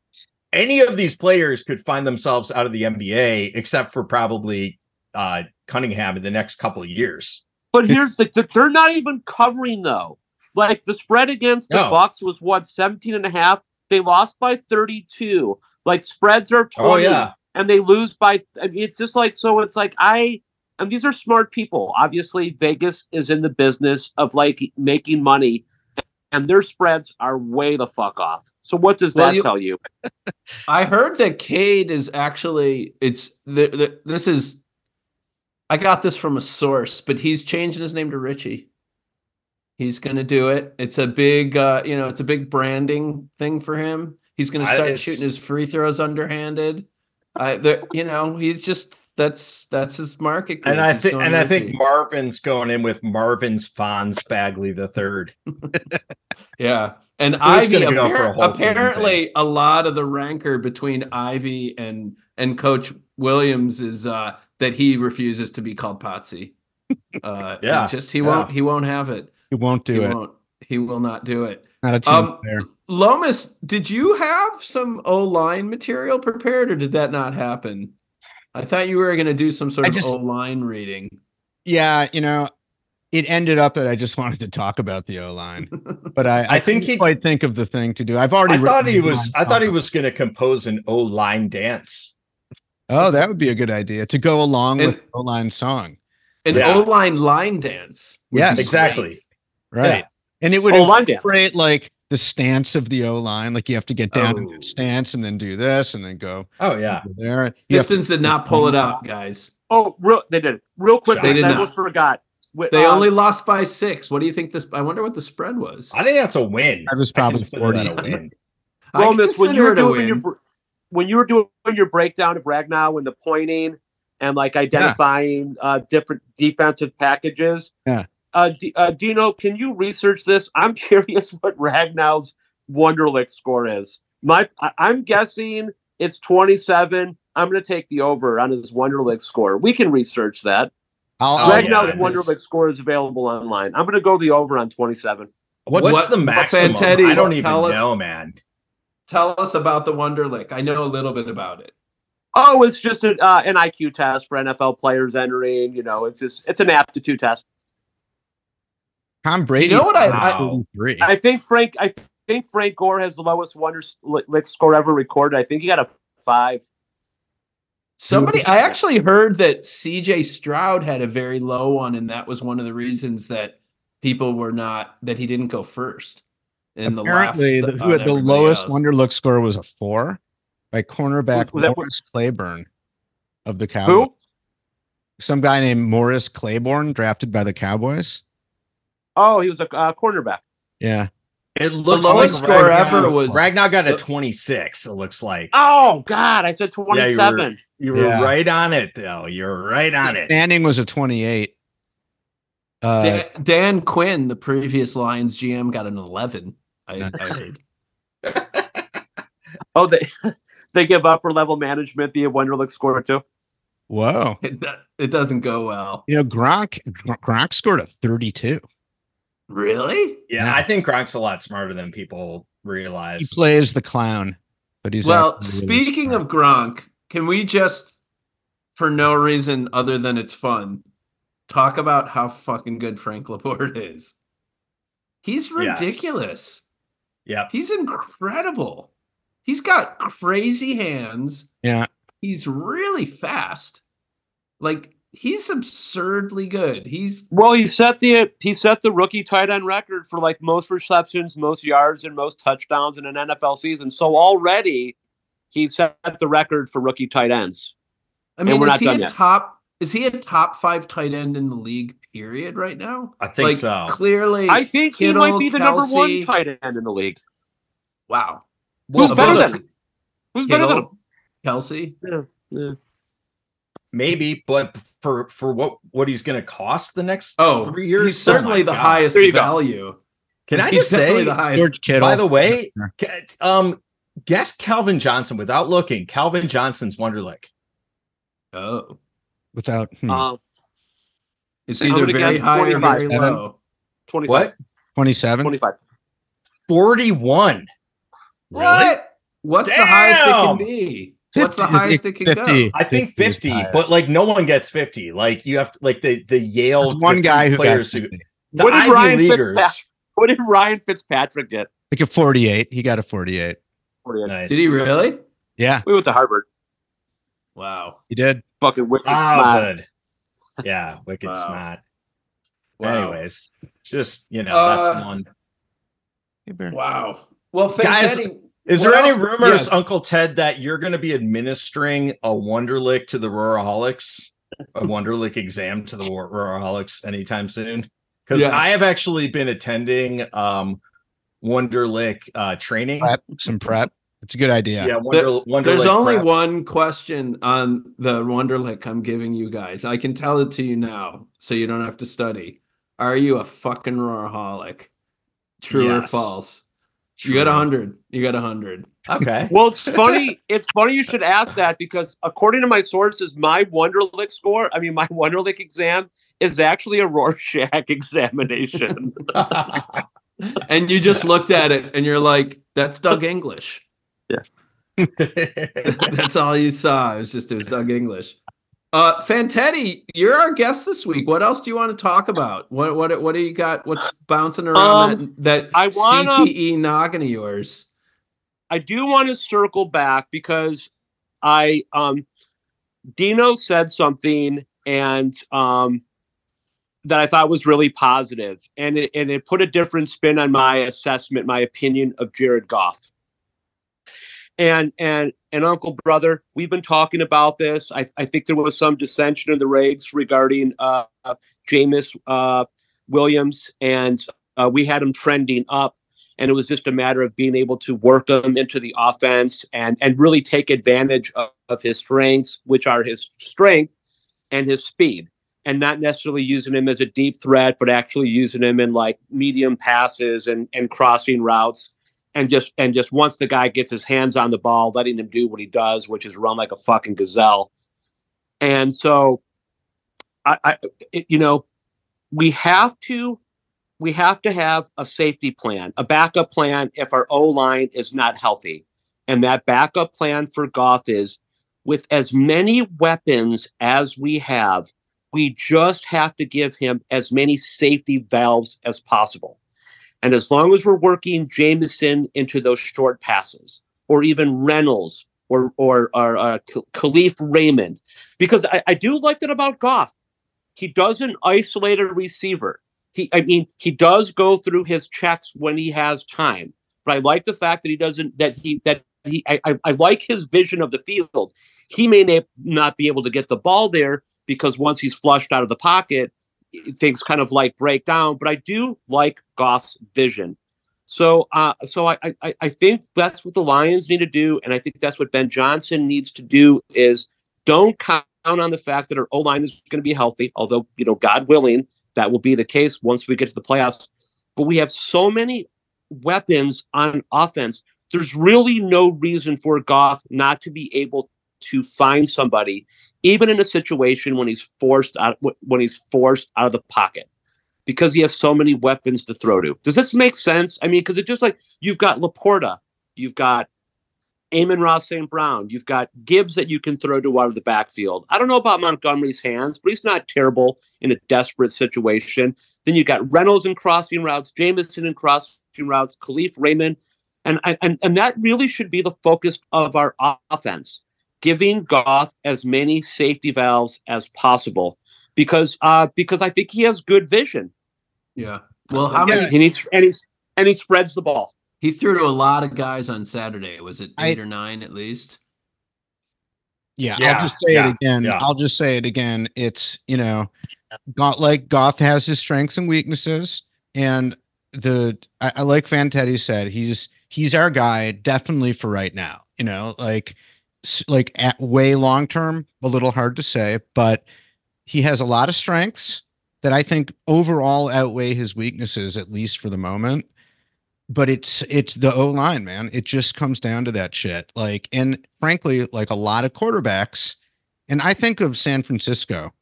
[SPEAKER 4] any of these players could find themselves out of the NBA except for probably uh Cunningham in the next couple of years.
[SPEAKER 3] But here's the they're not even covering though. Like the spread against the
[SPEAKER 4] No.
[SPEAKER 3] Bucks was what 17 and a half. They lost by 32. Like spreads are 20
[SPEAKER 4] Oh yeah.
[SPEAKER 3] and they lose by I mean, it's just like so it's like I and these are smart people. Obviously Vegas is in the business of like making money and their spreads are way the fuck off. So what does
[SPEAKER 2] Well,
[SPEAKER 3] that
[SPEAKER 2] you-
[SPEAKER 3] tell you?
[SPEAKER 2] I heard that Cade is actually it's the, the this is I got this from a source, but he's changing his name to Richie. He's gonna do it. It's a big uh, you know, it's a big branding thing for him. He's gonna start
[SPEAKER 4] it's-
[SPEAKER 2] shooting his free throws underhanded. I the, you know, he's just that's that's his market.
[SPEAKER 4] And. I think
[SPEAKER 2] going
[SPEAKER 4] and I think Marvin's going in with Marvin's Fonz Bagley the third.
[SPEAKER 2] Yeah. And Ivey
[SPEAKER 4] gonna go for a
[SPEAKER 2] appar-
[SPEAKER 4] thing,
[SPEAKER 2] apparently a lot of the rancor between Ivey and and Coach Williams is uh that he refuses to be called Potsie. Uh
[SPEAKER 4] Yeah,
[SPEAKER 2] just he
[SPEAKER 4] yeah.
[SPEAKER 2] won't he won't have it.
[SPEAKER 1] He won't do
[SPEAKER 2] he
[SPEAKER 1] it.
[SPEAKER 2] won't he will not do it.
[SPEAKER 1] Not a team
[SPEAKER 2] Um,
[SPEAKER 1] player.
[SPEAKER 2] Lomas, did you have some O line material prepared or did that not happen? I thought you were gonna do some sort
[SPEAKER 1] I
[SPEAKER 2] of O line reading.
[SPEAKER 1] Yeah, you know, it ended up that I just wanted to talk about the O line, but I, I,
[SPEAKER 4] I think
[SPEAKER 1] couldn't
[SPEAKER 4] he-
[SPEAKER 1] quite think of the thing to do. I've already.
[SPEAKER 4] I thought he was I thought he was gonna compose an O line dance.
[SPEAKER 1] Oh, that would be a good idea to go along
[SPEAKER 2] And-
[SPEAKER 1] with O line song,
[SPEAKER 2] An
[SPEAKER 4] Yeah.
[SPEAKER 2] O line line dance. would
[SPEAKER 1] Yes.
[SPEAKER 4] Exactly.
[SPEAKER 2] great.
[SPEAKER 1] Right? And it would
[SPEAKER 3] Oh,
[SPEAKER 1] incorporate like the stance of the O line, like you have to get down in
[SPEAKER 2] Oh.
[SPEAKER 1] that stance and then do this and then go
[SPEAKER 4] Oh yeah.
[SPEAKER 1] there. You have
[SPEAKER 2] Pistons did not pull it out, guys.
[SPEAKER 3] Oh, real they did. Real quick,
[SPEAKER 2] They did
[SPEAKER 3] I
[SPEAKER 2] not.
[SPEAKER 3] almost forgot. Wi-
[SPEAKER 2] They
[SPEAKER 3] um,
[SPEAKER 2] only lost by six. What do you think this? I wonder what the spread was.
[SPEAKER 4] I think that's a win.
[SPEAKER 1] That was probably
[SPEAKER 4] consider
[SPEAKER 1] 40.
[SPEAKER 4] that a win.
[SPEAKER 2] I
[SPEAKER 3] Lomas, when you
[SPEAKER 2] consider
[SPEAKER 3] were doing your when you were doing your breakdown of Ragnow and the pointing and like identifying uh, different defensive packages.
[SPEAKER 1] Yeah.
[SPEAKER 3] Uh, D- uh, Dino, can you research this? I'm curious what Ragnow's Wonderlic score is. My, I- I'm guessing it's 27. I'm going to take the over on his Wonderlic score. We can research that.
[SPEAKER 1] I'll,
[SPEAKER 4] Oh,
[SPEAKER 3] Ragnow's
[SPEAKER 4] yeah, it is.
[SPEAKER 3] Wonderlic score is available online. I'm going to go the over on 27.
[SPEAKER 4] What's
[SPEAKER 2] What-
[SPEAKER 4] the
[SPEAKER 2] what
[SPEAKER 4] maximum?
[SPEAKER 2] Fantetti,
[SPEAKER 4] I don't even
[SPEAKER 2] tell us-
[SPEAKER 4] know, man.
[SPEAKER 2] Tell us about the Wonderlic. I know a little bit about it.
[SPEAKER 3] Oh, it's just a, uh, an IQ test for NFL players entering. You know, it's just it's an aptitude test.
[SPEAKER 1] Tom Brady.
[SPEAKER 2] You know what I-
[SPEAKER 4] I-
[SPEAKER 1] three.
[SPEAKER 3] I think Frank. I think Frank Gore has the lowest Wonder Lick score ever recorded. I think he got a five.
[SPEAKER 2] Somebody, I actually heard that CJ Stroud had a very low one, and that was one of the reasons that people were not that he didn't go first. In
[SPEAKER 1] Apparently,
[SPEAKER 2] the,
[SPEAKER 1] the, who had the lowest
[SPEAKER 2] else.
[SPEAKER 1] Wonderlic score was a four by cornerback
[SPEAKER 3] Was- was that-
[SPEAKER 1] Morris Claiborne of the Cowboys.
[SPEAKER 3] Who?
[SPEAKER 1] Some guy named Morris Claiborne, drafted by the Cowboys.
[SPEAKER 3] Oh, he was a uh, cornerback.
[SPEAKER 1] Yeah.
[SPEAKER 4] It looks
[SPEAKER 2] lowest
[SPEAKER 4] like
[SPEAKER 2] score
[SPEAKER 4] Ragnow,
[SPEAKER 2] ever was-
[SPEAKER 4] Ragnow got a 26. It looks like
[SPEAKER 3] Oh God, I said
[SPEAKER 4] Yeah, you
[SPEAKER 3] seven.
[SPEAKER 4] you were
[SPEAKER 1] Yeah.
[SPEAKER 4] right on it, though. You're right on it.
[SPEAKER 1] Manning was a 28. Uh,
[SPEAKER 2] Dan, Dan Quinn, the previous Lions GM, got an eleven. I, I heard.
[SPEAKER 3] oh, they they give upper level management the Wonderlic score too.
[SPEAKER 1] whoa.
[SPEAKER 2] It, it doesn't go well.
[SPEAKER 1] You know, Gronk, Gronk scored a 32.
[SPEAKER 2] Really?
[SPEAKER 4] Yeah,
[SPEAKER 1] Yeah.
[SPEAKER 4] I think Gronk's a lot smarter than people realize.
[SPEAKER 1] He plays the clown, but he's
[SPEAKER 2] well,
[SPEAKER 1] actually really
[SPEAKER 2] speaking
[SPEAKER 1] smart.
[SPEAKER 2] of Gronk, can we just, for no reason other than it's fun, talk about how fucking good Frank Laporte is? He's
[SPEAKER 4] Yes.
[SPEAKER 2] ridiculous.
[SPEAKER 4] Yep.
[SPEAKER 2] He's incredible. He's got crazy hands.
[SPEAKER 1] yeah,
[SPEAKER 2] He's really fast. Like he's absurdly good. He's
[SPEAKER 3] Well, he set the he set the rookie tight end record for like most receptions, most yards, and most touchdowns in an NFL season. So already he set the record for rookie tight ends.
[SPEAKER 2] I mean,
[SPEAKER 3] we're
[SPEAKER 2] is
[SPEAKER 3] not
[SPEAKER 2] he
[SPEAKER 3] done
[SPEAKER 2] a
[SPEAKER 3] yet.
[SPEAKER 2] top is he a top five tight end in the league, period, right now?
[SPEAKER 4] I think
[SPEAKER 2] like
[SPEAKER 4] so.
[SPEAKER 2] clearly
[SPEAKER 3] I think he might be the number one tight end in the league.
[SPEAKER 2] Wow.
[SPEAKER 3] Who's better than him? Who's better than him?
[SPEAKER 2] Kittle, Kelsey?
[SPEAKER 3] Yeah
[SPEAKER 4] maybe, but for for what what he's going to cost the next
[SPEAKER 2] oh
[SPEAKER 4] three years,
[SPEAKER 2] he's oh certainly
[SPEAKER 4] oh
[SPEAKER 2] the
[SPEAKER 4] God.
[SPEAKER 2] highest value.
[SPEAKER 4] Can
[SPEAKER 2] he's
[SPEAKER 4] I
[SPEAKER 2] just
[SPEAKER 4] say,
[SPEAKER 2] the highest.
[SPEAKER 1] George Kittle?
[SPEAKER 4] By the way, um, guess Calvin Johnson without looking. Calvin Johnson's Wonderlic.
[SPEAKER 2] Oh,
[SPEAKER 1] without hmm.
[SPEAKER 3] um,
[SPEAKER 2] it's either very high or very low.
[SPEAKER 3] Twenty
[SPEAKER 4] what?
[SPEAKER 1] Twenty
[SPEAKER 3] seven.
[SPEAKER 4] Twenty five. Forty one. Really?
[SPEAKER 2] What? What's Damn! the highest it can be? What's the highest it can
[SPEAKER 1] 50,
[SPEAKER 2] go?
[SPEAKER 4] I think
[SPEAKER 1] 50, 50
[SPEAKER 4] but like no one gets 50. Like you have to like the the Yale
[SPEAKER 1] one guy who
[SPEAKER 4] players who
[SPEAKER 3] what did Ryan Fitzpatrick, what did Ryan Fitzpatrick get?
[SPEAKER 1] Like a 48. He got a 48.
[SPEAKER 3] 48.
[SPEAKER 4] Nice.
[SPEAKER 2] Did he really?
[SPEAKER 1] Yeah.
[SPEAKER 3] We went to Harvard.
[SPEAKER 2] Wow.
[SPEAKER 1] He did.
[SPEAKER 3] Fucking wicked smart.
[SPEAKER 4] Yeah, wicked
[SPEAKER 2] wow.
[SPEAKER 4] smart. Anyways, just you know,
[SPEAKER 2] uh,
[SPEAKER 4] that's one.
[SPEAKER 2] Wow. Well,
[SPEAKER 4] guys, is
[SPEAKER 2] what
[SPEAKER 4] there any rumors,
[SPEAKER 2] yeah.
[SPEAKER 4] Uncle Ted, that you're going to be administering a Wonderlic to the Roaraholics, a Wonderlic exam to the Rur- Roaraholics anytime soon? Because
[SPEAKER 2] Yes.
[SPEAKER 4] I have actually been attending um, Wonderlic uh, training.
[SPEAKER 1] Prep, some prep. It's a good idea.
[SPEAKER 4] Yeah, Wonder, Wonderlic.
[SPEAKER 2] There's only
[SPEAKER 4] prep.
[SPEAKER 2] one question on the Wonderlic I'm giving you guys. I can tell it to you now, so you don't have to study. Are you a fucking roaraholic? True or
[SPEAKER 4] Yes.
[SPEAKER 2] False? You got a hundred. You got a hundred.
[SPEAKER 4] Okay.
[SPEAKER 3] Well, it's funny. It's funny you should ask that because according to my sources, my Wonderlic score, I mean, my Wonderlic exam is actually a Rorschach examination.
[SPEAKER 2] And you just looked at it and you're like, "That's Doug English." Yeah. That's all you saw. It was just it was Doug English. Uh, Fantetti, you're our guest this week. What else do you want to talk about? What what what do you got? What's bouncing around
[SPEAKER 3] Um,
[SPEAKER 2] that, that
[SPEAKER 3] I wanna-
[SPEAKER 2] CTE noggin of yours?
[SPEAKER 3] I do want to circle back because I um Dino said something and um that I thought was really positive and it and it put a different spin on my assessment, my opinion of Jared Goff. And and and Uncle Brother, we've been talking about this. I, I think there was some dissension in the ranks regarding uh uh Williams and uh, we had him trending up and it was just a matter of being able to work him into the offense and and really take advantage of, of his strengths, which are his strength and his speed, and not necessarily using him as a deep threat, but actually using him in like medium passes and and crossing routes, and just and just once the guy gets his hands on the ball, letting him do what he does, which is run like a fucking gazelle. And so, I, I it, you know, we have to we have to have a safety plan, a backup plan if our O line is not healthy. And that backup plan for Goff is with as many weapons as we have, we just have to give him as many safety valves as possible. And as long as we're working Jameson into those short passes, or even Reynolds or or, or uh, Kalif Raymond, because I, I do like that about Goff. He doesn't isolate a receiver. He, I mean, he does go through his checks when he has time. But I like the fact that he doesn't that he that he I, I, I like his vision of the field. He may na- not be able to get the ball there because once he's flushed out of the pocket, things kind of like break down. But I do like Goff's vision. So, uh, so I, I, I think that's what the Lions need to do, and I think that's what Ben Johnson needs to do is don't count on the fact that our O line is going to be healthy. Although, you know, God willing, that will be the case once we get to the playoffs. But we have so many weapons on offense. There's really no reason for Goff not to be able to find somebody, even in a situation when he's forced out when he's forced out of the pocket because he has so many weapons to throw to. Does this make sense? I mean, because it's just like you've got LaPorta, you've got Amon-Ra St. Brown, you've got Gibbs that you can throw to out of the backfield. I don't know about Montgomery's hands, but he's not terrible in a desperate situation. Then you've got Reynolds in crossing routes, Jameson in crossing routes, Kalif Raymond. And, and, and that really should be the focus of our offense, giving Goff as many safety valves as possible because uh, because I think he has good vision.
[SPEAKER 2] Yeah. Well, how yeah.
[SPEAKER 3] many? And he, and, he, and he spreads the ball.
[SPEAKER 2] He threw to a lot of guys on Saturday. Was it eight I, or nine at least?
[SPEAKER 1] Yeah, yeah I'll just say yeah, it again. Yeah. I'll just say it again. It's you know, got like Goff has his strengths and weaknesses, and the I, I like Fantetti said he's he's our guy definitely for right now. You know, like like at way long term, a little hard to say, but he has a lot of strengths that I think overall outweigh his weaknesses, at least for the moment. But it's it's the O line, man. It just comes down to that shit. Like, and frankly, like a lot of quarterbacks, and I think of San Francisco.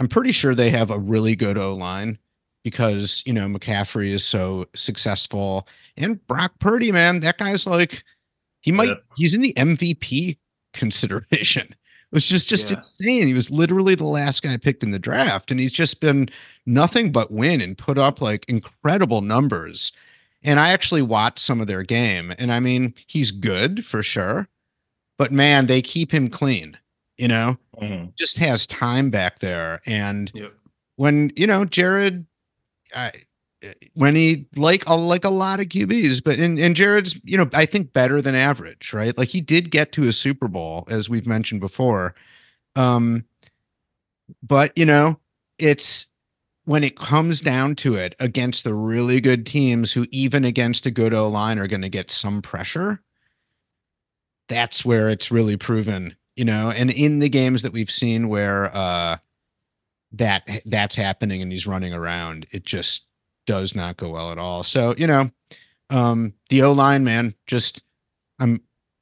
[SPEAKER 1] I'm pretty sure they have a really good O line because you know McCaffrey is so successful, and Brock Purdy, man, that guy's like he might he's in the MVP consideration It was just just yeah. insane. He was literally the last guy picked in the draft, and he's just been nothing but win and put up like incredible numbers. And I actually watched some of their game, and I mean, he's good for sure, but man, they keep him clean. You know, mm-hmm. just has time back there, and yep. when you know Jared, I, when he like a, like a lot of QBs, but in and Jared's you know I think better than average, right? Like he did get to a Super Bowl as we've mentioned before, um, but you know it's when it comes down to it against the really good teams who even against a good O line are going to get some pressure. That's where it's really proven, you know, and in the games that we've seen where uh that that's happening and he's running around, it just does not go well at all. So, you know, um, the O line, man, just I'm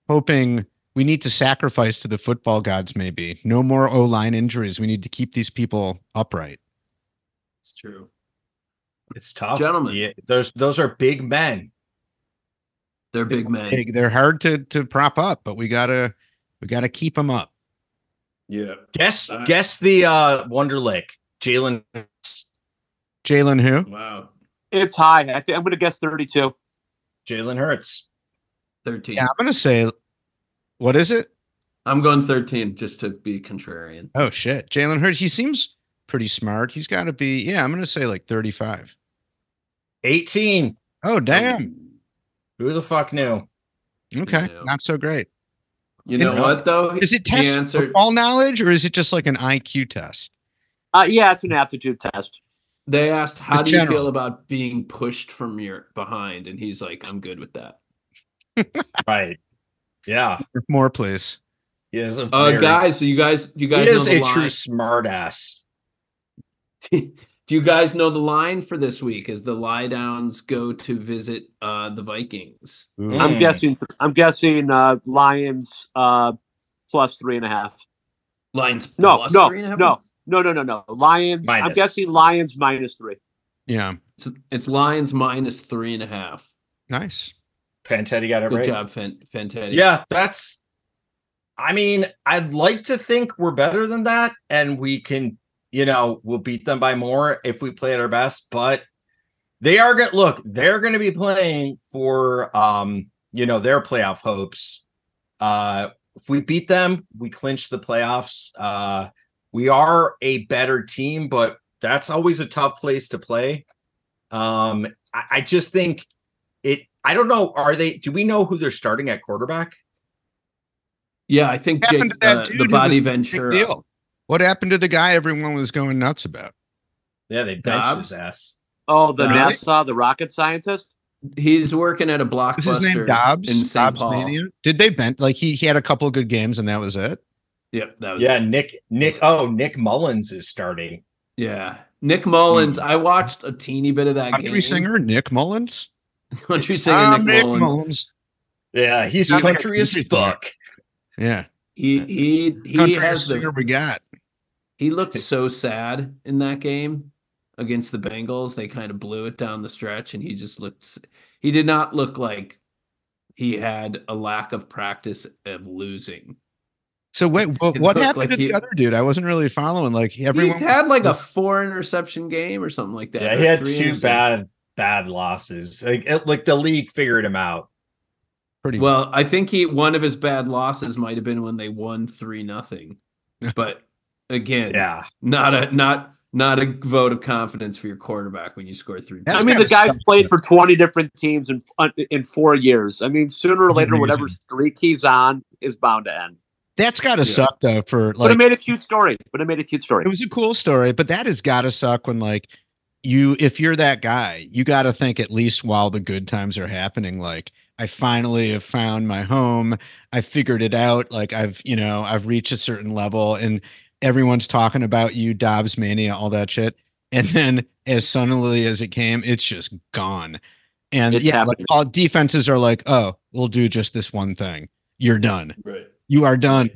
[SPEAKER 1] hoping we need to sacrifice to the football gods, maybe. No more O line injuries. We need to keep these people upright.
[SPEAKER 2] It's true.
[SPEAKER 4] It's tough.
[SPEAKER 2] Gentlemen.
[SPEAKER 4] Yeah, those those are big men.
[SPEAKER 2] They're big men.
[SPEAKER 1] Big, they're hard to to prop up, but we gotta we gotta keep them up.
[SPEAKER 2] Yeah.
[SPEAKER 4] Guess uh, guess the uh Wonderlic. Jalen
[SPEAKER 1] Jalen who?
[SPEAKER 2] Wow.
[SPEAKER 3] It's high. I think I'm going to guess 32.
[SPEAKER 4] Jalen Hurts.
[SPEAKER 2] 13.
[SPEAKER 1] Yeah, I'm going to say, what is it?
[SPEAKER 2] I'm going 13 just to be contrarian.
[SPEAKER 1] Oh, shit. Jalen Hurts, he seems pretty smart. He's got to be, yeah, I'm going to say like 35.
[SPEAKER 4] 18.
[SPEAKER 1] Oh, damn.
[SPEAKER 4] Who the fuck knew?
[SPEAKER 1] Okay. Not so great.
[SPEAKER 2] You know, what, though?
[SPEAKER 1] Is it test answered... football knowledge or is it just like an IQ test?
[SPEAKER 3] Uh, yeah, it's an aptitude test.
[SPEAKER 2] They asked, "How do general. you feel about being pushed from your behind?" And he's like, "I'm good with that."
[SPEAKER 4] right. Yeah.
[SPEAKER 1] More, please.
[SPEAKER 4] He is a
[SPEAKER 2] Uh, guys, do you guys, do you guys
[SPEAKER 4] he
[SPEAKER 2] know
[SPEAKER 4] is
[SPEAKER 2] the
[SPEAKER 4] a
[SPEAKER 2] line?
[SPEAKER 4] true smartass.
[SPEAKER 2] do you guys know the line for this week as the lie downs go to visit uh the Vikings?
[SPEAKER 3] I'm
[SPEAKER 4] Mm.
[SPEAKER 3] guessing. I'm guessing. Uh, Lions uh, plus three and a half.
[SPEAKER 2] Lions
[SPEAKER 3] No, no,
[SPEAKER 2] three and a half?
[SPEAKER 3] no, no, no, no, no. Lions. I'm guessing Lions minus three.
[SPEAKER 1] Yeah.
[SPEAKER 2] It's, it's Lions minus three and a half.
[SPEAKER 1] Nice.
[SPEAKER 4] Fantetti got it
[SPEAKER 2] Good
[SPEAKER 4] right.
[SPEAKER 2] job, Fan- Fantetti.
[SPEAKER 4] Yeah, that's. I mean, I'd like to think we're better than that, and we can, you know, we'll beat them by more if we play at our best. But they are going to look. They're going to be playing for, um, you know, their playoff hopes. Uh, if we beat them, we clinch the playoffs. Uh, we are a better team, but that's always a tough place to play. Um, I, I just think it. I don't know. Are they? Do we know who they're starting at quarterback?
[SPEAKER 2] Yeah, I think
[SPEAKER 1] happened
[SPEAKER 2] Jake,
[SPEAKER 1] to that
[SPEAKER 2] uh,
[SPEAKER 1] dude
[SPEAKER 2] the body
[SPEAKER 1] was Big deal. What happened to the guy everyone was going nuts about?
[SPEAKER 4] Yeah, they benched
[SPEAKER 2] Dobbs?
[SPEAKER 4] his ass.
[SPEAKER 3] Oh, the
[SPEAKER 2] Really?
[SPEAKER 3] NASA, the rocket scientist.
[SPEAKER 2] He's working at a
[SPEAKER 1] Was his name Dobbs?
[SPEAKER 2] in St.
[SPEAKER 1] Dobbs
[SPEAKER 2] Paul.
[SPEAKER 1] Mania? Did they bent like he he had a couple of good games and that was it?
[SPEAKER 2] Yep, that was
[SPEAKER 4] Yeah, Nick. Nick. Oh, Nick Mullens is starting.
[SPEAKER 2] yeah. Nick Mullens. Hmm. I watched a teeny bit of that
[SPEAKER 1] Country
[SPEAKER 2] game.
[SPEAKER 1] singer Nick Mullens.
[SPEAKER 2] Country singer
[SPEAKER 1] I'm
[SPEAKER 2] Nick, Mullins.
[SPEAKER 4] Yeah, he's
[SPEAKER 1] Sounds like a
[SPEAKER 4] country as fuck.
[SPEAKER 1] Yeah,
[SPEAKER 2] He he he
[SPEAKER 1] country
[SPEAKER 2] has
[SPEAKER 1] singer
[SPEAKER 2] the
[SPEAKER 1] we got.
[SPEAKER 2] he looked so sad in that game against the Bengals. They kind of blew it down the stretch, and he just looked. He did not look like he had a lack of practice of losing.
[SPEAKER 1] So wait, what, what happened
[SPEAKER 2] like
[SPEAKER 1] to
[SPEAKER 2] he-
[SPEAKER 1] the other dude? I wasn't really following. Like everyone,
[SPEAKER 2] he had like a four interception game or something like that.
[SPEAKER 4] Yeah, he had two bad bad losses. Like it, like the league figured him out.
[SPEAKER 1] pretty
[SPEAKER 2] Well, I think he one of his bad losses might have been when they won three nothing. But again,
[SPEAKER 4] Yeah,
[SPEAKER 2] not a not not a vote of confidence for your quarterback when you score three.
[SPEAKER 1] That's
[SPEAKER 3] I mean, the guy's
[SPEAKER 1] suck,
[SPEAKER 3] played
[SPEAKER 1] though.
[SPEAKER 3] for 20 different teams in uh, in four years. I mean, sooner or later, whatever streak he's on is bound to end.
[SPEAKER 1] That's got to
[SPEAKER 2] Yeah.
[SPEAKER 1] suck though. For like,
[SPEAKER 3] but it made a cute story. But it made a cute story.
[SPEAKER 1] it was a cool story, but that has got to suck when like you, if you're that guy, you got to think at least while the good times are happening, like. I finally have found my home. I figured it out. Like I've, you know, I've reached a certain level and everyone's talking about you, Dobbs mania, all that shit. And then as suddenly as it came, it's just gone. And
[SPEAKER 3] It's
[SPEAKER 1] yeah, like all defenses are like, oh, we'll do just this one thing. You're done.
[SPEAKER 2] Right.
[SPEAKER 1] You are done.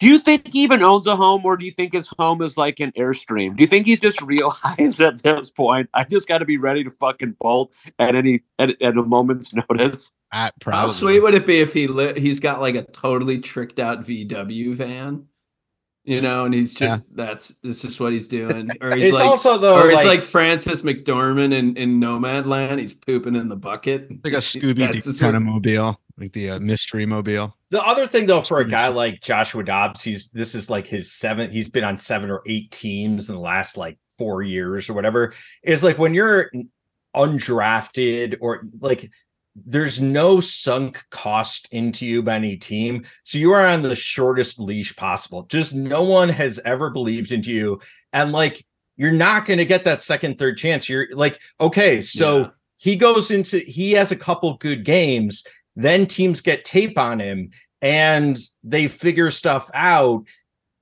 [SPEAKER 3] Do you think he even owns a home, or do you think his home is like an airstream? Do you think he's just realized at this point? I just got to be ready to fucking bolt at any at, at a moment's notice.
[SPEAKER 1] I,
[SPEAKER 2] How sweet would it be if he li- he's got like a totally tricked out VW van, you know, and he's just that's it's just what he's doing, or he's
[SPEAKER 4] it's
[SPEAKER 2] like,
[SPEAKER 4] also though
[SPEAKER 2] or he's
[SPEAKER 4] like,
[SPEAKER 2] like Frances McDormand in in Nomadland. He's pooping in the bucket,
[SPEAKER 1] like a Scooby
[SPEAKER 2] That's
[SPEAKER 1] Doo kind of mobile, like the uh, mystery mobile.
[SPEAKER 4] the other thing though for a guy like Joshua Dobbs, he's this is like his seventh. He's been on seven or eight teams in the last like four years or whatever. Is like when you're undrafted or like there's no sunk cost into you by any team. So you are on the shortest leash possible. Just no one has ever believed into you. And like you're not going to get that second, third chance. You're like, okay, so
[SPEAKER 2] Yeah.
[SPEAKER 4] he goes into he has a couple good games, then teams get tape on him and they figure stuff out.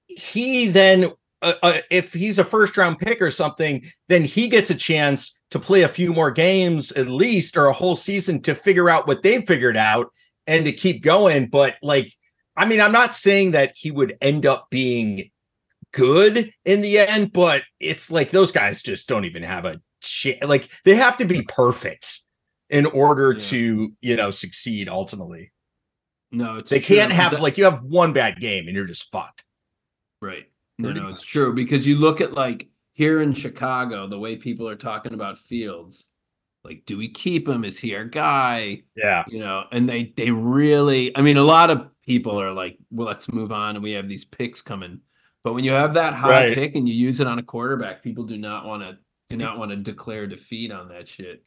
[SPEAKER 4] He then uh, uh, if he's a first round pick or something, then he gets a chance to play a few more games at least or a whole season to figure out what they've figured out and to keep going. But like, I mean, I'm not saying that he would end up being good in the end, but it's like those guys just don't even have a chance. Like they have to be perfect in order
[SPEAKER 2] Yeah.
[SPEAKER 4] to, you know, succeed ultimately.
[SPEAKER 2] No, it's
[SPEAKER 4] They can't have
[SPEAKER 2] that-
[SPEAKER 4] like you have one bad game and you're just fucked.
[SPEAKER 2] Right. No, no, it's true because you look at like here in Chicago, the way people are talking about Fields, like, do we keep him? Is he our guy?
[SPEAKER 4] Yeah.
[SPEAKER 2] You know, and they they really, I mean, a lot of people are like, well, let's move on, and we have these picks coming. But when you have that high
[SPEAKER 4] Right.
[SPEAKER 2] pick and you use it on a quarterback, people do not want to do not want to declare defeat on that shit.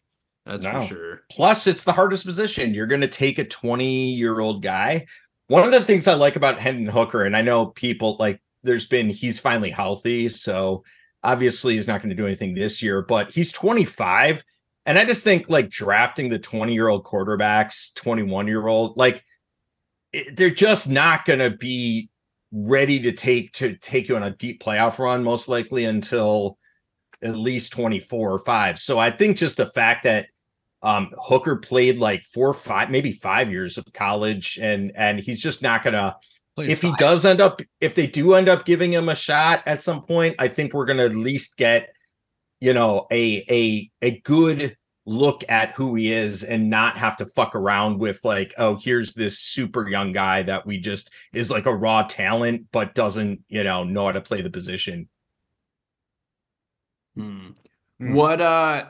[SPEAKER 2] That's
[SPEAKER 4] No.
[SPEAKER 2] for sure.
[SPEAKER 4] Plus, it's the hardest position. You're going to take a 20 year old guy. One of the things I like about Hendon Hooker, and I know people like there's been, he's finally healthy. So obviously he's not going to do anything this year, but he's 25. And I just think like drafting the 20 year old quarterbacks, 21 year old, like they're just not going to be ready to take to take you on a deep playoff run most likely until at least 24 or 5 so i think just the fact that um hooker played like four five maybe five years of college and and he's just not gonna
[SPEAKER 1] Played
[SPEAKER 4] if he
[SPEAKER 1] five.
[SPEAKER 4] does end up if they do end up giving him a shot at some point i think we're gonna at least get you know a a a good look at who he is and not have to fuck around with like oh here's this super young guy that we just is like a raw talent but doesn't you know know how to play the position
[SPEAKER 2] Hmm.
[SPEAKER 1] Hmm.
[SPEAKER 2] What uh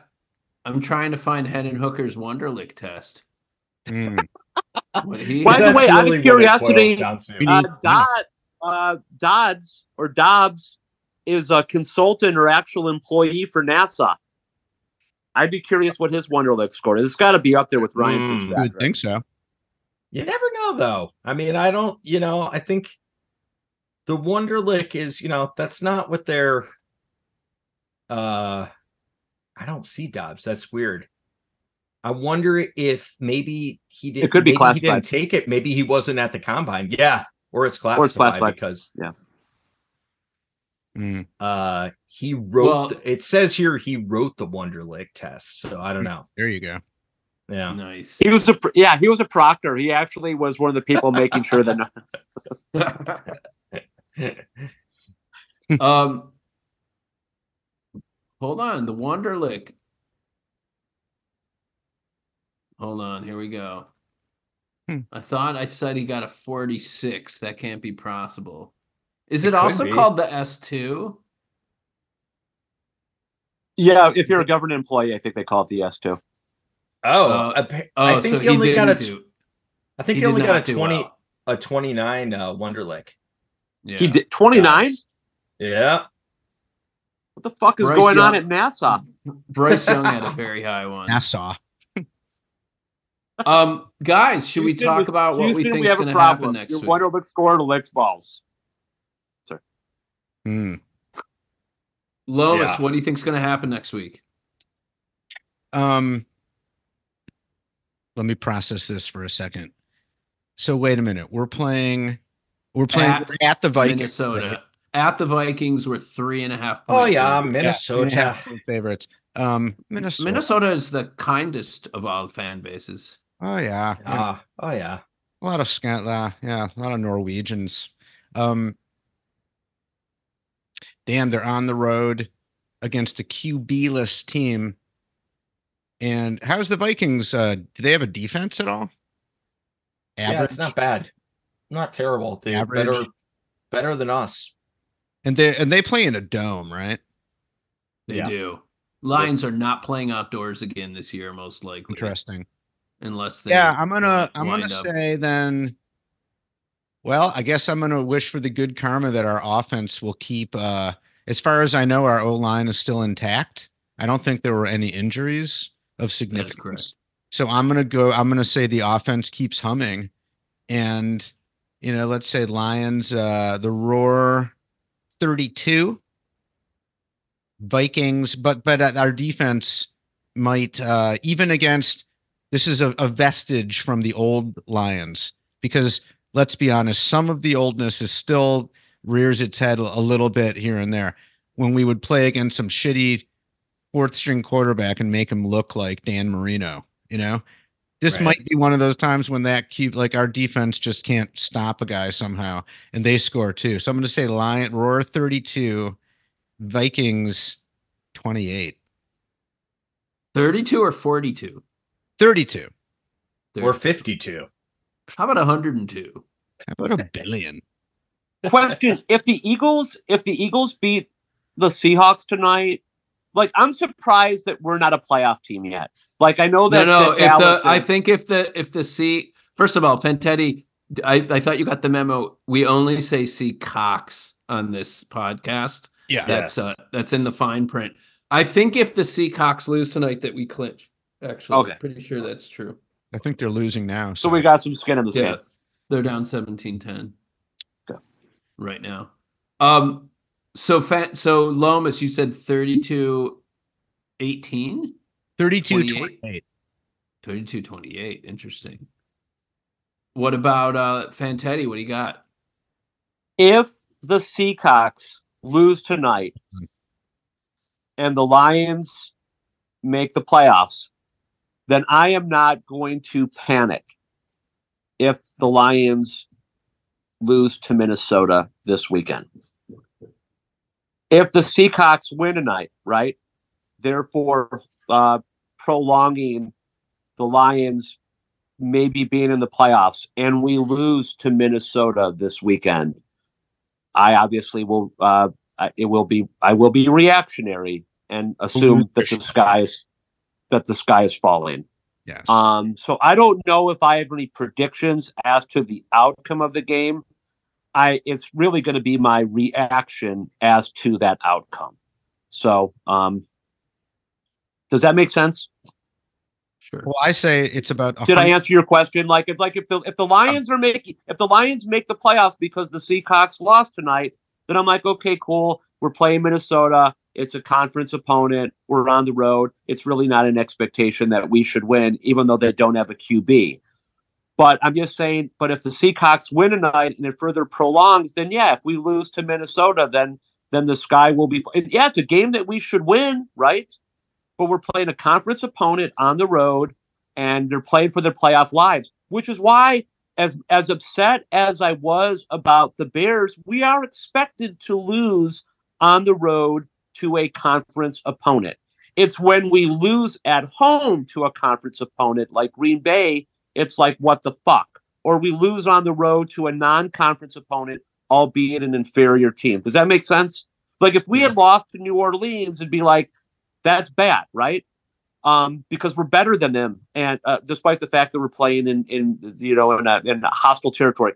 [SPEAKER 2] I'm trying to find Hendon Hooker's Wonderlic test.
[SPEAKER 1] Mm.
[SPEAKER 2] What he
[SPEAKER 3] By the
[SPEAKER 4] That's
[SPEAKER 3] way, out of
[SPEAKER 4] really what it
[SPEAKER 3] curiosity,
[SPEAKER 4] boils.
[SPEAKER 3] Uh,
[SPEAKER 1] Yeah.
[SPEAKER 3] Dodd, uh, Dodds or Dobbs is a consultant or actual employee for NASA. I'd be curious what his Wonderlic score is. It's got to be up there with Ryan
[SPEAKER 4] Hmm.
[SPEAKER 1] I would
[SPEAKER 3] Fitzpatrick.
[SPEAKER 1] think so.
[SPEAKER 4] You never know, though. I mean, I don't. You know, I think the Wonderlic is. You know, that's not what they're. Uh, I don't see Dobbs. That's weird. I wonder if maybe he didn't.
[SPEAKER 3] could be
[SPEAKER 4] maybe He didn't take it. Maybe he wasn't at the combine. Yeah, or it's classified,
[SPEAKER 3] Or it's classified.
[SPEAKER 4] because
[SPEAKER 1] Mm.
[SPEAKER 4] uh he wrote.
[SPEAKER 2] Well-
[SPEAKER 4] the- it says here he wrote the Wonderlic test. So I don't know.
[SPEAKER 1] There you go.
[SPEAKER 4] Yeah.
[SPEAKER 2] nice.
[SPEAKER 3] He was a yeah, he was a proctor. He actually was one of the people making sure that
[SPEAKER 2] um hold on, the Wonderlic. Hold on, here we go.
[SPEAKER 1] Hmm.
[SPEAKER 2] I thought I said he got a 46. That can't be possible. Is
[SPEAKER 4] It
[SPEAKER 2] it, also
[SPEAKER 4] be.
[SPEAKER 2] called the S2?
[SPEAKER 3] yeah, if you're a government employee, I think they call it the S two.
[SPEAKER 4] Oh,
[SPEAKER 2] Uh,
[SPEAKER 4] appa-
[SPEAKER 2] Oh,
[SPEAKER 4] I think
[SPEAKER 2] so
[SPEAKER 4] he only got a.
[SPEAKER 2] do-
[SPEAKER 4] I think he,
[SPEAKER 2] did
[SPEAKER 4] only got a twenty.
[SPEAKER 2] well.
[SPEAKER 4] a 29 uh Wonderlic.
[SPEAKER 2] Yeah.
[SPEAKER 3] He did twenty nine.
[SPEAKER 4] Guys. Yeah.
[SPEAKER 3] What the fuck is
[SPEAKER 2] Bryce
[SPEAKER 3] going on at NASA?
[SPEAKER 2] Bryce Young had a very high one.
[SPEAKER 1] Nassau.
[SPEAKER 2] Um, guys, should we talk about what we
[SPEAKER 3] Houston,
[SPEAKER 2] think is
[SPEAKER 3] have
[SPEAKER 2] going
[SPEAKER 3] a
[SPEAKER 2] to happen
[SPEAKER 3] problem.
[SPEAKER 2] next
[SPEAKER 3] Your
[SPEAKER 2] week?
[SPEAKER 3] Wonderlic score to licks balls.
[SPEAKER 1] Mm.
[SPEAKER 2] Lomas,
[SPEAKER 4] Yeah.
[SPEAKER 2] what do you think is going to happen next week?
[SPEAKER 1] Um, let me process this for a second. So wait a minute. We're playing. We're playing
[SPEAKER 2] At
[SPEAKER 1] we're at the Vikings.
[SPEAKER 2] Minnesota.
[SPEAKER 1] right?
[SPEAKER 2] At the Vikings, we're three and a half.
[SPEAKER 4] Oh yeah,
[SPEAKER 2] favorites.
[SPEAKER 4] Minnesota.
[SPEAKER 1] Yeah, favorites. Um, Minnesota.
[SPEAKER 2] Minnesota is the kindest of all fan bases.
[SPEAKER 1] Oh yeah, yeah.
[SPEAKER 4] Ah, oh yeah.
[SPEAKER 1] a lot of scat. Uh, yeah, a lot of Norwegians. Um, damn, they're on the road against a QB-less team. And how's the Vikings? Uh, do they have a defense at all?
[SPEAKER 4] Yeah, it's not bad. Not terrible. They're
[SPEAKER 1] Average.
[SPEAKER 4] better better than us.
[SPEAKER 1] and they and they play in a dome, right?
[SPEAKER 2] They
[SPEAKER 4] Yeah.
[SPEAKER 2] do. Lions are not playing outdoors again this year, most likely.
[SPEAKER 1] Interesting.
[SPEAKER 2] Unless they
[SPEAKER 1] Yeah, I'm gonna I'm gonna
[SPEAKER 2] up-
[SPEAKER 1] say then. Well, I guess I'm gonna wish for the good karma that our offense will keep. uh As far as I know, our O line is still intact. I don't think there were any injuries of significance. So I'm gonna go. I'm gonna say the offense keeps humming, and you know, let's say Lions, uh the Roar, 32. Vikings, but but uh, our defense might uh even against this is a, a vestige from the old Lions because let's be honest, some of the oldness is still rears its head a a little bit here and there. When we would play against some shitty fourth string quarterback and make him look like Dan Marino, you know, this
[SPEAKER 4] Right.
[SPEAKER 1] might be one of those times when that cute, like our defense just can't stop a guy somehow and they score too. So I'm going to say Lion Roar 32, Vikings 28,
[SPEAKER 2] 32 or 42?
[SPEAKER 1] 32.
[SPEAKER 4] Or 52.
[SPEAKER 2] How about 102?
[SPEAKER 1] How about a billion?
[SPEAKER 3] Question: If the Eagles, if the Eagles beat the Seahawks tonight, like I'm surprised that we're not a playoff team yet. Like I know that.
[SPEAKER 2] no, no.
[SPEAKER 3] that
[SPEAKER 2] If
[SPEAKER 3] Dallas
[SPEAKER 2] the, I think if the if the C first of all, Fantetti, I, I thought you got the memo. We only say C Cox on this podcast.
[SPEAKER 1] Yeah.
[SPEAKER 2] That's
[SPEAKER 4] Yes.
[SPEAKER 2] uh that's in the fine print. I think if the Seahawks lose tonight, that we clinch. Actually,
[SPEAKER 3] Okay.
[SPEAKER 2] pretty sure that's true.
[SPEAKER 1] I think they're losing now.
[SPEAKER 3] so we got some skin in the
[SPEAKER 2] Yeah,
[SPEAKER 3] game.
[SPEAKER 2] they're down 17-10
[SPEAKER 3] Okay.
[SPEAKER 2] right now. Um, so fat. So Lomas, you said 32 18
[SPEAKER 1] 32
[SPEAKER 2] 28.
[SPEAKER 1] 28.
[SPEAKER 2] 32 28 interesting What about uh Fantetti? What do you got?
[SPEAKER 3] If the Seacocks lose tonight and the Lions make the playoffs, then I am not going to panic if the Lions lose to Minnesota this weekend. If the Seacocks win tonight, right? Therefore, uh, prolonging the Lions maybe being in the playoffs and we lose to Minnesota this weekend, I obviously will. Uh, it will be. I will be reactionary and assume that the sky is that the sky is falling.
[SPEAKER 1] Yes.
[SPEAKER 3] Um. So I don't know if I have any predictions as to the outcome of the game. I. It's really going to be my reaction as to that outcome. So, um, does that make sense?
[SPEAKER 2] Sure.
[SPEAKER 1] well, I say it's about.
[SPEAKER 3] Did I answer your question? Like if like if the if the Lions are making if the Lions make the playoffs because the Seahawks lost tonight, then I'm like, okay, cool. We're playing Minnesota. It's a conference opponent. We're on the road. It's really not an expectation that we should win, even though they don't have a QB. But I'm just saying, but if the Seahawks win tonight and it further prolongs, then yeah, if we lose to Minnesota, then then the sky will be yeah, it's a game that we should win, right? But we're playing a conference opponent on the road and they're playing for their playoff lives, which is why as as upset as I was about the Bears, we are expected to lose on the road to a conference opponent. It's when we lose at home to a conference opponent like Green Bay, it's like what the fuck? Or we lose on the road to a non-conference opponent, albeit an inferior team. Does that make sense? Like if we had lost to New Orleans, it'd be like, that's bad, right? Um, because we're better than them, and uh, despite the fact that we're playing in, in you know in a, in a hostile territory.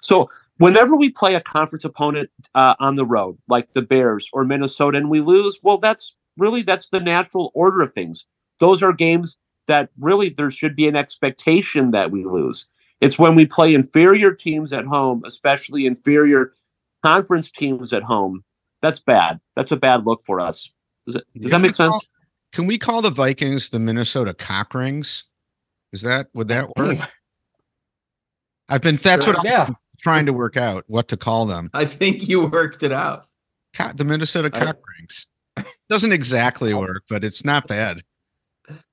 [SPEAKER 3] So whenever we play a conference opponent uh, on the road, like the Bears or Minnesota, and we lose, well, that's really that's the natural order of things. Those are games that really there should be an expectation that we lose. It's when we play inferior teams at home, especially inferior conference teams at home. That's bad. That's a bad look for us. Does, it, does that make sense?
[SPEAKER 1] Can we call the Vikings the Minnesota Cock Rings? Is that would that work? I've been that's what I'm
[SPEAKER 4] yeah.
[SPEAKER 1] Trying to work out what to call them.
[SPEAKER 2] I think you worked it out.
[SPEAKER 1] Co- the Minnesota
[SPEAKER 2] I-
[SPEAKER 1] Cockrings. Doesn't exactly work, but it's not bad.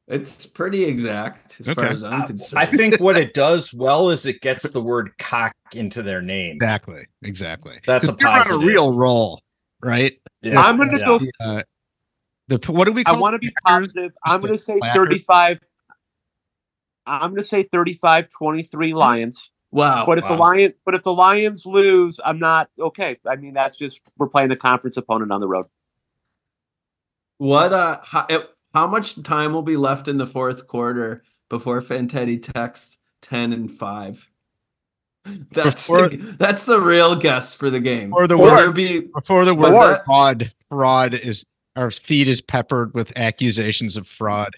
[SPEAKER 2] It's pretty exact as far as I'm concerned.
[SPEAKER 4] I think what it does well is it gets the word cock into their name.
[SPEAKER 1] Exactly. Exactly.
[SPEAKER 4] That's a
[SPEAKER 1] 'Cause you're on
[SPEAKER 4] positive.
[SPEAKER 1] a real roll, right?
[SPEAKER 4] Yeah.
[SPEAKER 3] I'm gonna
[SPEAKER 4] Yeah.
[SPEAKER 3] go.
[SPEAKER 1] The, uh, the what do we
[SPEAKER 3] I want to be positive.
[SPEAKER 1] Just
[SPEAKER 3] I'm going to say 35. I'm going to say 35 23 Lions.
[SPEAKER 2] Wow.
[SPEAKER 3] But if the
[SPEAKER 4] wow.
[SPEAKER 3] Lion but if the Lions lose, I'm not okay. I mean, that's just we're playing a conference opponent on the road.
[SPEAKER 2] What uh how, how much time will be left in the fourth quarter before Fantetti texts 10 and 5? That's
[SPEAKER 1] Before-
[SPEAKER 2] the, that's the real guess for the game.
[SPEAKER 1] Or the
[SPEAKER 2] Will
[SPEAKER 1] word-
[SPEAKER 2] be
[SPEAKER 1] Before the word
[SPEAKER 2] that?
[SPEAKER 1] fraud, fraud is our feed is peppered with accusations of fraud.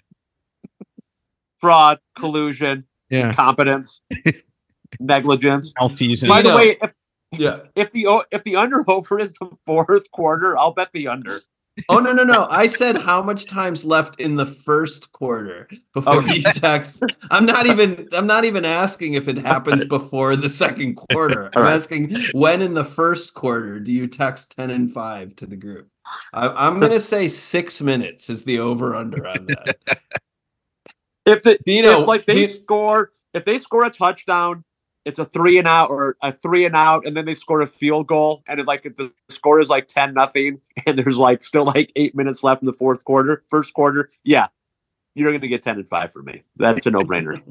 [SPEAKER 3] Fraud, collusion,
[SPEAKER 1] Yeah.
[SPEAKER 3] incompetence, negligence.
[SPEAKER 1] Malfeasance.
[SPEAKER 3] By the way, if,
[SPEAKER 2] yeah.
[SPEAKER 3] if the o- if the under over is the fourth quarter, I'll bet the under.
[SPEAKER 2] Oh no no no! I said how much time's left in the first quarter before
[SPEAKER 3] Okay.
[SPEAKER 2] you text. I'm not even. I'm not even asking if it happens before the second quarter. I'm
[SPEAKER 3] All right.
[SPEAKER 2] asking when in the first quarter do you text ten and five to the group? I, I'm gonna say six minutes is the over under on that.
[SPEAKER 3] If the
[SPEAKER 2] Dino,
[SPEAKER 3] if, like they
[SPEAKER 2] Di-
[SPEAKER 3] score if they score a touchdown, it's a three and out or a three and out, and then they score a field goal, and it, like the score is like ten nothing, and there's like still like eight minutes left in the fourth quarter, first quarter, yeah, you're gonna get ten and five for me. That's a no brainer.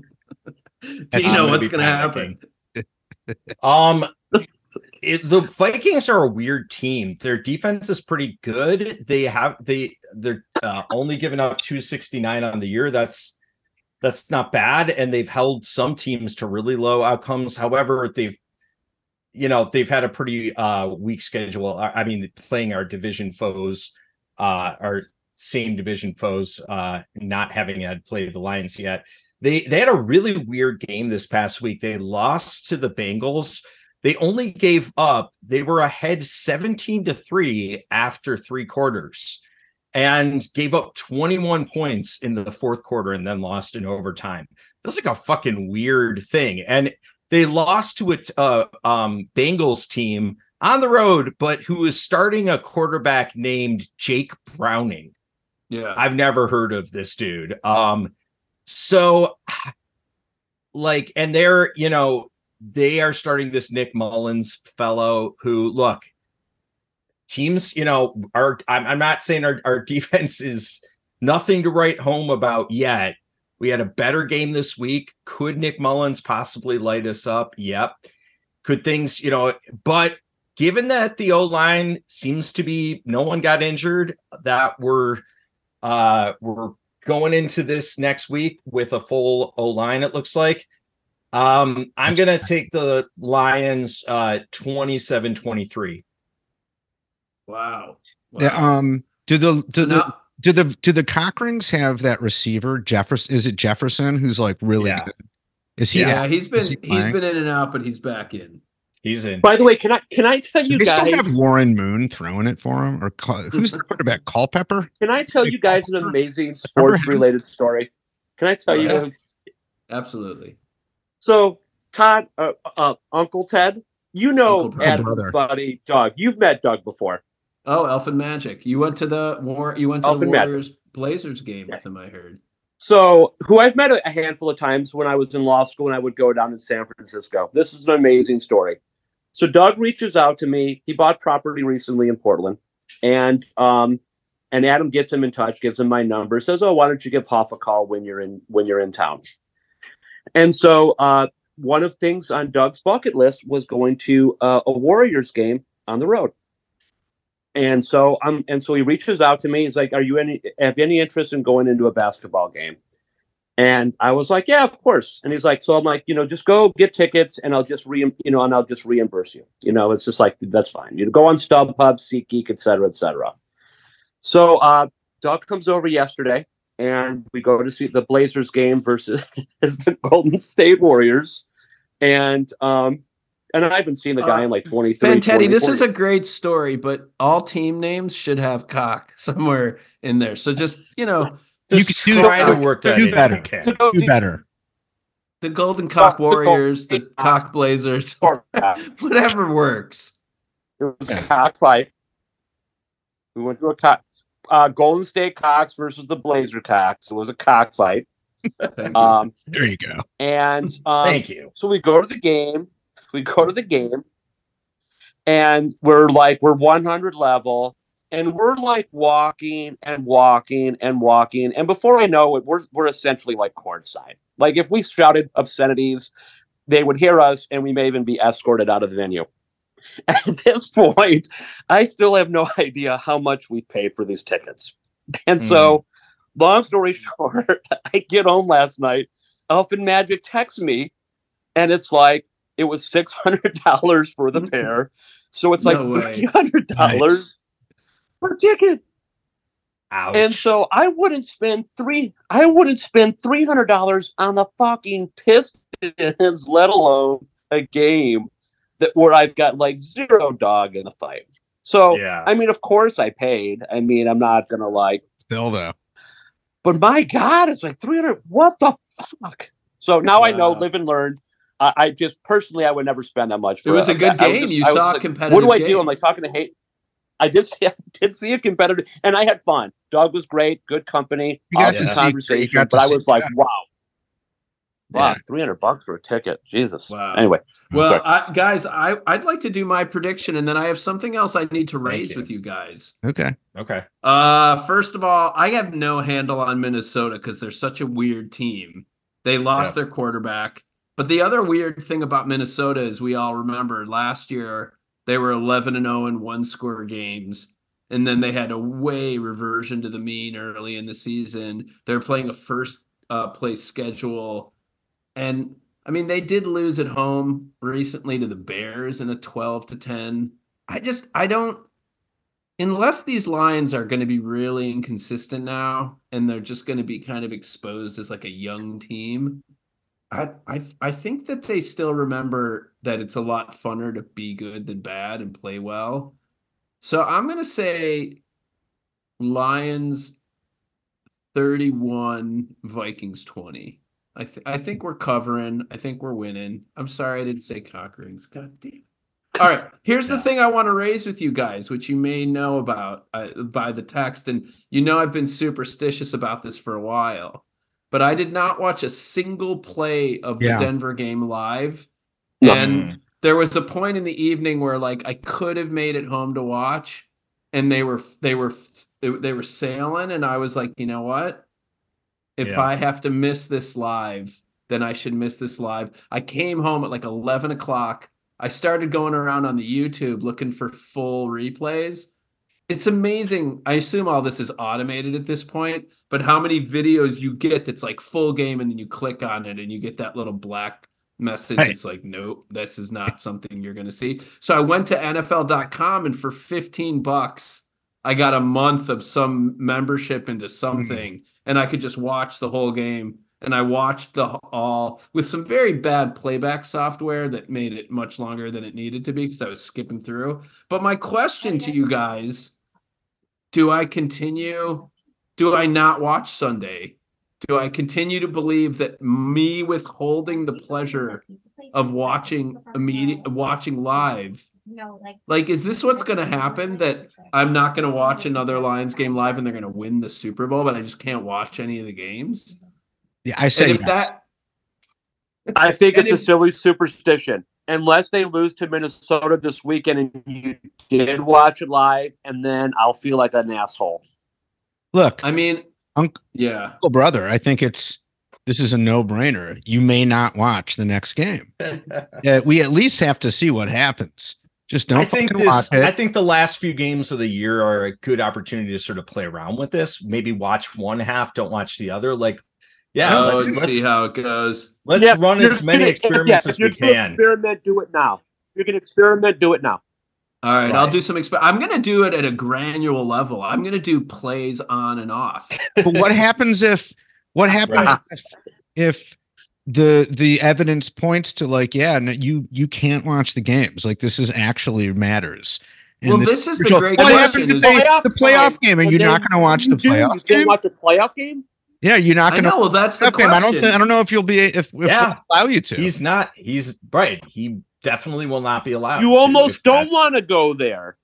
[SPEAKER 2] Do
[SPEAKER 4] you
[SPEAKER 2] know
[SPEAKER 4] what's
[SPEAKER 2] gonna happen?
[SPEAKER 4] Um, it, the Vikings are a weird team. Their defense is pretty good. They have they they're uh, only giving up 269 on the year. That's that's not bad, and they've held some teams to really low outcomes. However, they've you know they've had a pretty uh weak schedule. I, I mean, playing our division foes, uh, our same division foes, uh, not having had played the Lions yet. They they had a really weird game this past week. They lost to the Bengals. They only gave up, they were ahead 17 to 3 after three quarters and gave up 21 points in the fourth quarter and then lost in overtime. That's like a fucking weird thing. And they lost to a uh, um, Bengals team on the road, but who was starting a quarterback named Jake Browning.
[SPEAKER 2] Yeah.
[SPEAKER 4] I've never heard of this dude. Um, so like, and they're, you know, they are starting this Nick Mullens fellow who look, teams, you know, are I'm, I'm not saying our, our defense is nothing to write home about yet. We had a better game this week. Could Nick Mullens possibly light us up? Yep. Could things, you know, but given that the O line seems to be no one got injured, that we're uh we're going into this next week with a full O line, it looks like. Um, I'm gonna take the Lions uh 27 23.
[SPEAKER 2] Wow.
[SPEAKER 1] Yeah,
[SPEAKER 2] Wow.
[SPEAKER 1] um, do the do
[SPEAKER 2] So
[SPEAKER 1] the
[SPEAKER 2] now-
[SPEAKER 1] do the do the Cochrans have that receiver Jefferson? Is it Jefferson who's like really
[SPEAKER 4] Yeah.
[SPEAKER 1] good? Is he?
[SPEAKER 2] yeah, he's been
[SPEAKER 1] he
[SPEAKER 2] he's been in and out, but he's back in.
[SPEAKER 4] He's in.
[SPEAKER 3] By the way, can I can I tell you
[SPEAKER 1] they
[SPEAKER 3] guys?
[SPEAKER 1] still have Warren Moon throwing it for him, or who's the quarterback? Culpepper.
[SPEAKER 3] Can I tell you guys an amazing sports related story? Can I tell you
[SPEAKER 2] Yeah.
[SPEAKER 3] guys?
[SPEAKER 2] Absolutely.
[SPEAKER 3] So Todd, uh, uh, Uncle Ted, you know
[SPEAKER 2] Uncle Ted.
[SPEAKER 3] Adam's buddy Doug. You've met Doug before.
[SPEAKER 2] Oh, Elfin Magic. You went to the war. You went to
[SPEAKER 3] Elfin
[SPEAKER 2] the
[SPEAKER 3] Magic.
[SPEAKER 2] Warriors Blazers game with him. I heard.
[SPEAKER 3] So, who I've met a, a handful of times when I was in law school and I would go down to San Francisco. This is an amazing story. So, Doug reaches out to me. He bought property recently in Portland, and um, and Adam gets him in touch, gives him my number, says, "Oh, why don't you give Hoff a call when you're in when you're in town?" And so, uh, one of things on Doug's bucket list was going to uh, a Warriors game on the road. And so um and so he reaches out to me. He's like, "Are you any have any interest in going into a basketball game?" And I was like, "Yeah, of course." And he's like, "So I'm like, you know, just go get tickets, and I'll just re you know, and I'll just reimburse you. You know, it's just like that's fine. You go on StubHub, SeatGeek, et cetera, et cetera." So uh, Doug comes over yesterday, and we go to see the Blazers game versus the Golden State Warriors, and um, and I haven't seen the guy
[SPEAKER 2] Uh,
[SPEAKER 3] in like 23.
[SPEAKER 2] Fantetti, this
[SPEAKER 3] 24
[SPEAKER 2] is a great story, but all team names should have cock somewhere in there. So just you know,
[SPEAKER 1] You
[SPEAKER 4] Just
[SPEAKER 1] could do
[SPEAKER 4] try to work that
[SPEAKER 1] Do
[SPEAKER 4] in if
[SPEAKER 1] better.
[SPEAKER 4] you can.
[SPEAKER 3] to
[SPEAKER 1] Do
[SPEAKER 3] to-
[SPEAKER 1] better.
[SPEAKER 2] the Golden Cock Warriors, the Cock Blazers, whatever works.
[SPEAKER 3] It was a cockfight. We went to a cock. Uh, Golden State Cox versus the Blazer Cox. It was a cockfight.
[SPEAKER 2] Thank you.
[SPEAKER 3] Um,
[SPEAKER 1] There you go.
[SPEAKER 3] and um,
[SPEAKER 4] Thank you.
[SPEAKER 3] So we go to the game. We go to the game, and we're like we're 100 level, and we're like walking and walking and walking, and before I know it, we're we're essentially like courtside. Like if we shouted obscenities, they would hear us, and we may even be escorted out of the venue. At this point, I still have no idea how much we paid for these tickets, and so. Hmm. Long story short, I get home last night. Elfin Magic texts me, and it's like it was six hundred dollars for the mm-hmm. pair, so it's like
[SPEAKER 2] No
[SPEAKER 3] three hundred dollars per ticket.
[SPEAKER 4] Ouch.
[SPEAKER 3] And so I wouldn't spend three. I wouldn't spend three hundred dollars on the fucking Pistons, let alone a game that where I've got like zero dog in the fight. So
[SPEAKER 4] yeah.
[SPEAKER 3] I mean, of course I paid. I mean, I'm not gonna like.
[SPEAKER 1] Still though.
[SPEAKER 3] But my God, it's like 300. What the fuck? So now I know, live and learn. I, I just personally, I would never spend that much.
[SPEAKER 2] it was a good
[SPEAKER 3] I was
[SPEAKER 2] game.
[SPEAKER 3] just-
[SPEAKER 2] you
[SPEAKER 3] I was
[SPEAKER 2] saw a
[SPEAKER 3] like,
[SPEAKER 2] competitive.
[SPEAKER 3] What do I
[SPEAKER 2] game.
[SPEAKER 3] do? I'm like talking to hate. I did see, I did see a competitor, and I had fun. Doug was great, good company,
[SPEAKER 1] You got
[SPEAKER 3] awesome
[SPEAKER 4] to see-
[SPEAKER 1] you
[SPEAKER 3] conversation.
[SPEAKER 1] got
[SPEAKER 3] But I was like,
[SPEAKER 1] that.
[SPEAKER 3] wow, wow,
[SPEAKER 1] Yeah.
[SPEAKER 3] 300 bucks for a ticket. Jesus.
[SPEAKER 2] Wow.
[SPEAKER 3] Anyway,
[SPEAKER 2] Well. I, guys, I I'd like to do my prediction, and then I have something else I need to raise
[SPEAKER 4] you.
[SPEAKER 2] with you guys.
[SPEAKER 1] Okay.
[SPEAKER 4] okay.
[SPEAKER 2] Uh, first of all, I have no handle on Minnesota because they're such a weird team. They lost their quarterback. But the other weird thing about Minnesota is we all remember last year they were 11 and 0 in one score games. And then they had a way reversion to the mean early in the season. They're playing a first uh, place schedule. And I mean, they did lose at home recently to the Bears in a 12 to 10. I just, I don't, unless these lines are going to be really inconsistent now and they're just going to be kind of exposed as like a young team I, I I think that they still remember that it's a lot funner to be good than bad and play well. So I'm going to say Lions 31 Vikings 20. I th- I think we're covering. I think we're winning. I'm sorry I didn't say cock rings. God damn. All right. Here's the thing I want to raise with you guys, which you may know about uh, by the text, and you know I've been superstitious about this for a while, but I did not watch a single play of
[SPEAKER 1] Yeah.
[SPEAKER 2] the Denver game live,
[SPEAKER 3] No.
[SPEAKER 2] and there was a point in the evening where like I could have made it home to watch, and they were they were they, they were sailing, and I was like, you know what? If
[SPEAKER 4] Yeah.
[SPEAKER 2] I have to miss this live, then I should miss this live. I came home at like 11 o'clock. I started going around on the YouTube looking for full replays. It's amazing. I assume all this is automated at this point, but how many videos you get that's like full game and then you click on it and you get that little black message.
[SPEAKER 1] Right.
[SPEAKER 2] It's like, nope, this is not something you're going to see. So I went to NFL.com and for 15 bucks, I got a month of some membership into hmm. something and I could just watch the whole game. And I watched the all with some very bad playback software that made it much longer than it needed to be because I was skipping through. But my question to you guys do I continue? Do I not watch Sunday? Do I continue to believe that me withholding the pleasure of watching immediate watching live
[SPEAKER 5] No, like
[SPEAKER 2] like is this what's going to happen that I'm not going to watch another Lions game live and they're going to win the Super Bowl but I just can't watch any of the games?
[SPEAKER 1] Yeah, I say yes.
[SPEAKER 2] that
[SPEAKER 3] I think
[SPEAKER 2] And
[SPEAKER 3] it's a silly superstition. Unless they lose to Minnesota this weekend and you did watch it live, and then I'll feel like an asshole.
[SPEAKER 1] Look,
[SPEAKER 2] I mean
[SPEAKER 1] Unc-
[SPEAKER 2] yeah.
[SPEAKER 1] Uncle brother, I think it's this is a no-brainer. You may not watch the next game. Yeah, we at least have to see what happens. Just don't
[SPEAKER 4] I think
[SPEAKER 1] fucking watch
[SPEAKER 4] this.
[SPEAKER 1] it.
[SPEAKER 4] I think the last few games of the year are a good opportunity to sort of play around with this. Maybe watch one half, don't watch the other. Like, yeah,
[SPEAKER 2] oh,
[SPEAKER 4] let's, let's,
[SPEAKER 2] see how it goes.
[SPEAKER 4] let's
[SPEAKER 3] Yeah,
[SPEAKER 4] run as many
[SPEAKER 3] gonna-
[SPEAKER 4] experiments
[SPEAKER 3] yeah,
[SPEAKER 4] as we can.
[SPEAKER 3] Experiment, do it now. You can experiment, do it now.
[SPEAKER 2] All right, I'll do some exp- I'm going to do it at a granular level. I'm going to do plays on and off.
[SPEAKER 1] but what happens if what happens
[SPEAKER 4] Right.
[SPEAKER 1] if if the the evidence points to like yeah no, you you can't watch the games like this is actually matters And
[SPEAKER 2] well,
[SPEAKER 1] the-
[SPEAKER 2] this is the great
[SPEAKER 1] what
[SPEAKER 2] question.
[SPEAKER 1] happens
[SPEAKER 2] Is,
[SPEAKER 1] if they-
[SPEAKER 3] Playoff
[SPEAKER 1] the playoff game and
[SPEAKER 3] and
[SPEAKER 1] you're not going to watch the playoff game
[SPEAKER 3] watch the playoff game?
[SPEAKER 1] Yeah you're not going to
[SPEAKER 2] know. Well, that's the
[SPEAKER 1] game. I don't
[SPEAKER 2] question.
[SPEAKER 1] thi- I don't know if you'll be if, if
[SPEAKER 4] Yeah.
[SPEAKER 1] we'll allow you to
[SPEAKER 4] He's not. He's right. He definitely will not be allowed.
[SPEAKER 3] You
[SPEAKER 4] to
[SPEAKER 3] almost don't want to go there.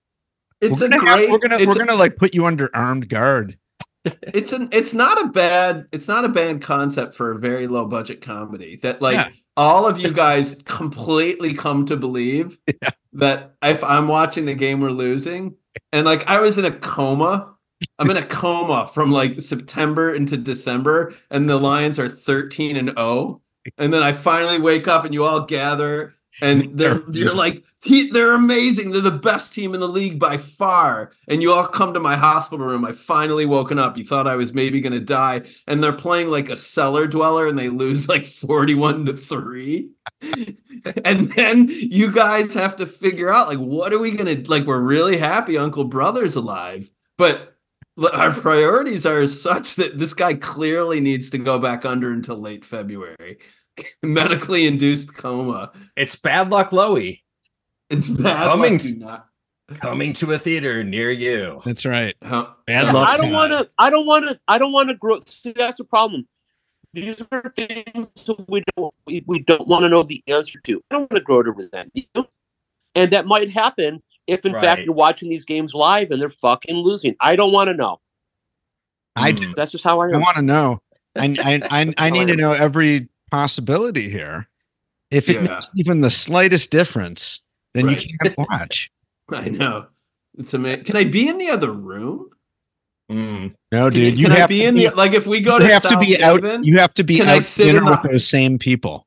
[SPEAKER 2] it's
[SPEAKER 1] we're
[SPEAKER 2] a
[SPEAKER 1] gonna, have-
[SPEAKER 2] great.
[SPEAKER 1] we're gonna
[SPEAKER 2] it's
[SPEAKER 1] we're
[SPEAKER 2] a-
[SPEAKER 1] gonna like put you under armed guard
[SPEAKER 2] it's an it's not a bad it's not a bad concept for a very low budget comedy that like
[SPEAKER 1] Yeah.
[SPEAKER 2] all of you guys completely come to believe
[SPEAKER 1] Yeah.
[SPEAKER 2] that if I'm watching the game we're losing and like I was in a coma I'm in a coma from like September into December and the Lions are 13 and 0 and then I finally wake up and you all gather and they're you're like he, they're amazing. They're the best team in the league by far. And you all come to my hospital room. I finally woken up. You thought I was maybe gonna die, and they're playing like a cellar dweller, and they lose like forty-one to three. and then you guys have to figure out like what are we gonna like? We're really happy Uncle Brother's alive, but our priorities are such that this guy clearly needs to go back under until late February. Medically induced coma.
[SPEAKER 4] It's bad luck, Loey,
[SPEAKER 2] It's bad.
[SPEAKER 4] Coming
[SPEAKER 2] luck
[SPEAKER 4] to-
[SPEAKER 2] not-
[SPEAKER 4] coming to a theater near you.
[SPEAKER 1] that's right
[SPEAKER 2] Huh?
[SPEAKER 1] bad
[SPEAKER 2] Yeah,
[SPEAKER 1] luck
[SPEAKER 3] I don't want to. I don't want to. I don't want to grow. See, that's the problem. These are things we don't. We, we don't want to know the answer to. I don't want to grow to resent you, and that might happen if, in fact, you're watching these games live and they're fucking losing. I don't want to know.
[SPEAKER 1] I
[SPEAKER 4] Hmm.
[SPEAKER 1] do
[SPEAKER 3] That's just how I
[SPEAKER 1] I want to know. I I I, I need to know every possibility here. If it
[SPEAKER 2] Yeah.
[SPEAKER 1] makes even the slightest difference, then
[SPEAKER 2] Right.
[SPEAKER 1] you can't watch.
[SPEAKER 2] I know. It's amazing. Can I be in the other room?
[SPEAKER 4] Mm.
[SPEAKER 1] No,
[SPEAKER 2] Can,
[SPEAKER 1] dude, you
[SPEAKER 2] can I
[SPEAKER 1] have
[SPEAKER 2] be
[SPEAKER 1] to
[SPEAKER 2] in
[SPEAKER 1] be,
[SPEAKER 2] the like if we go
[SPEAKER 1] you
[SPEAKER 2] to
[SPEAKER 1] have to
[SPEAKER 2] South
[SPEAKER 1] be out.
[SPEAKER 2] Haven,
[SPEAKER 1] You have to be
[SPEAKER 2] Can I
[SPEAKER 1] out
[SPEAKER 2] sit
[SPEAKER 1] dinner
[SPEAKER 2] in the-
[SPEAKER 1] with those same people.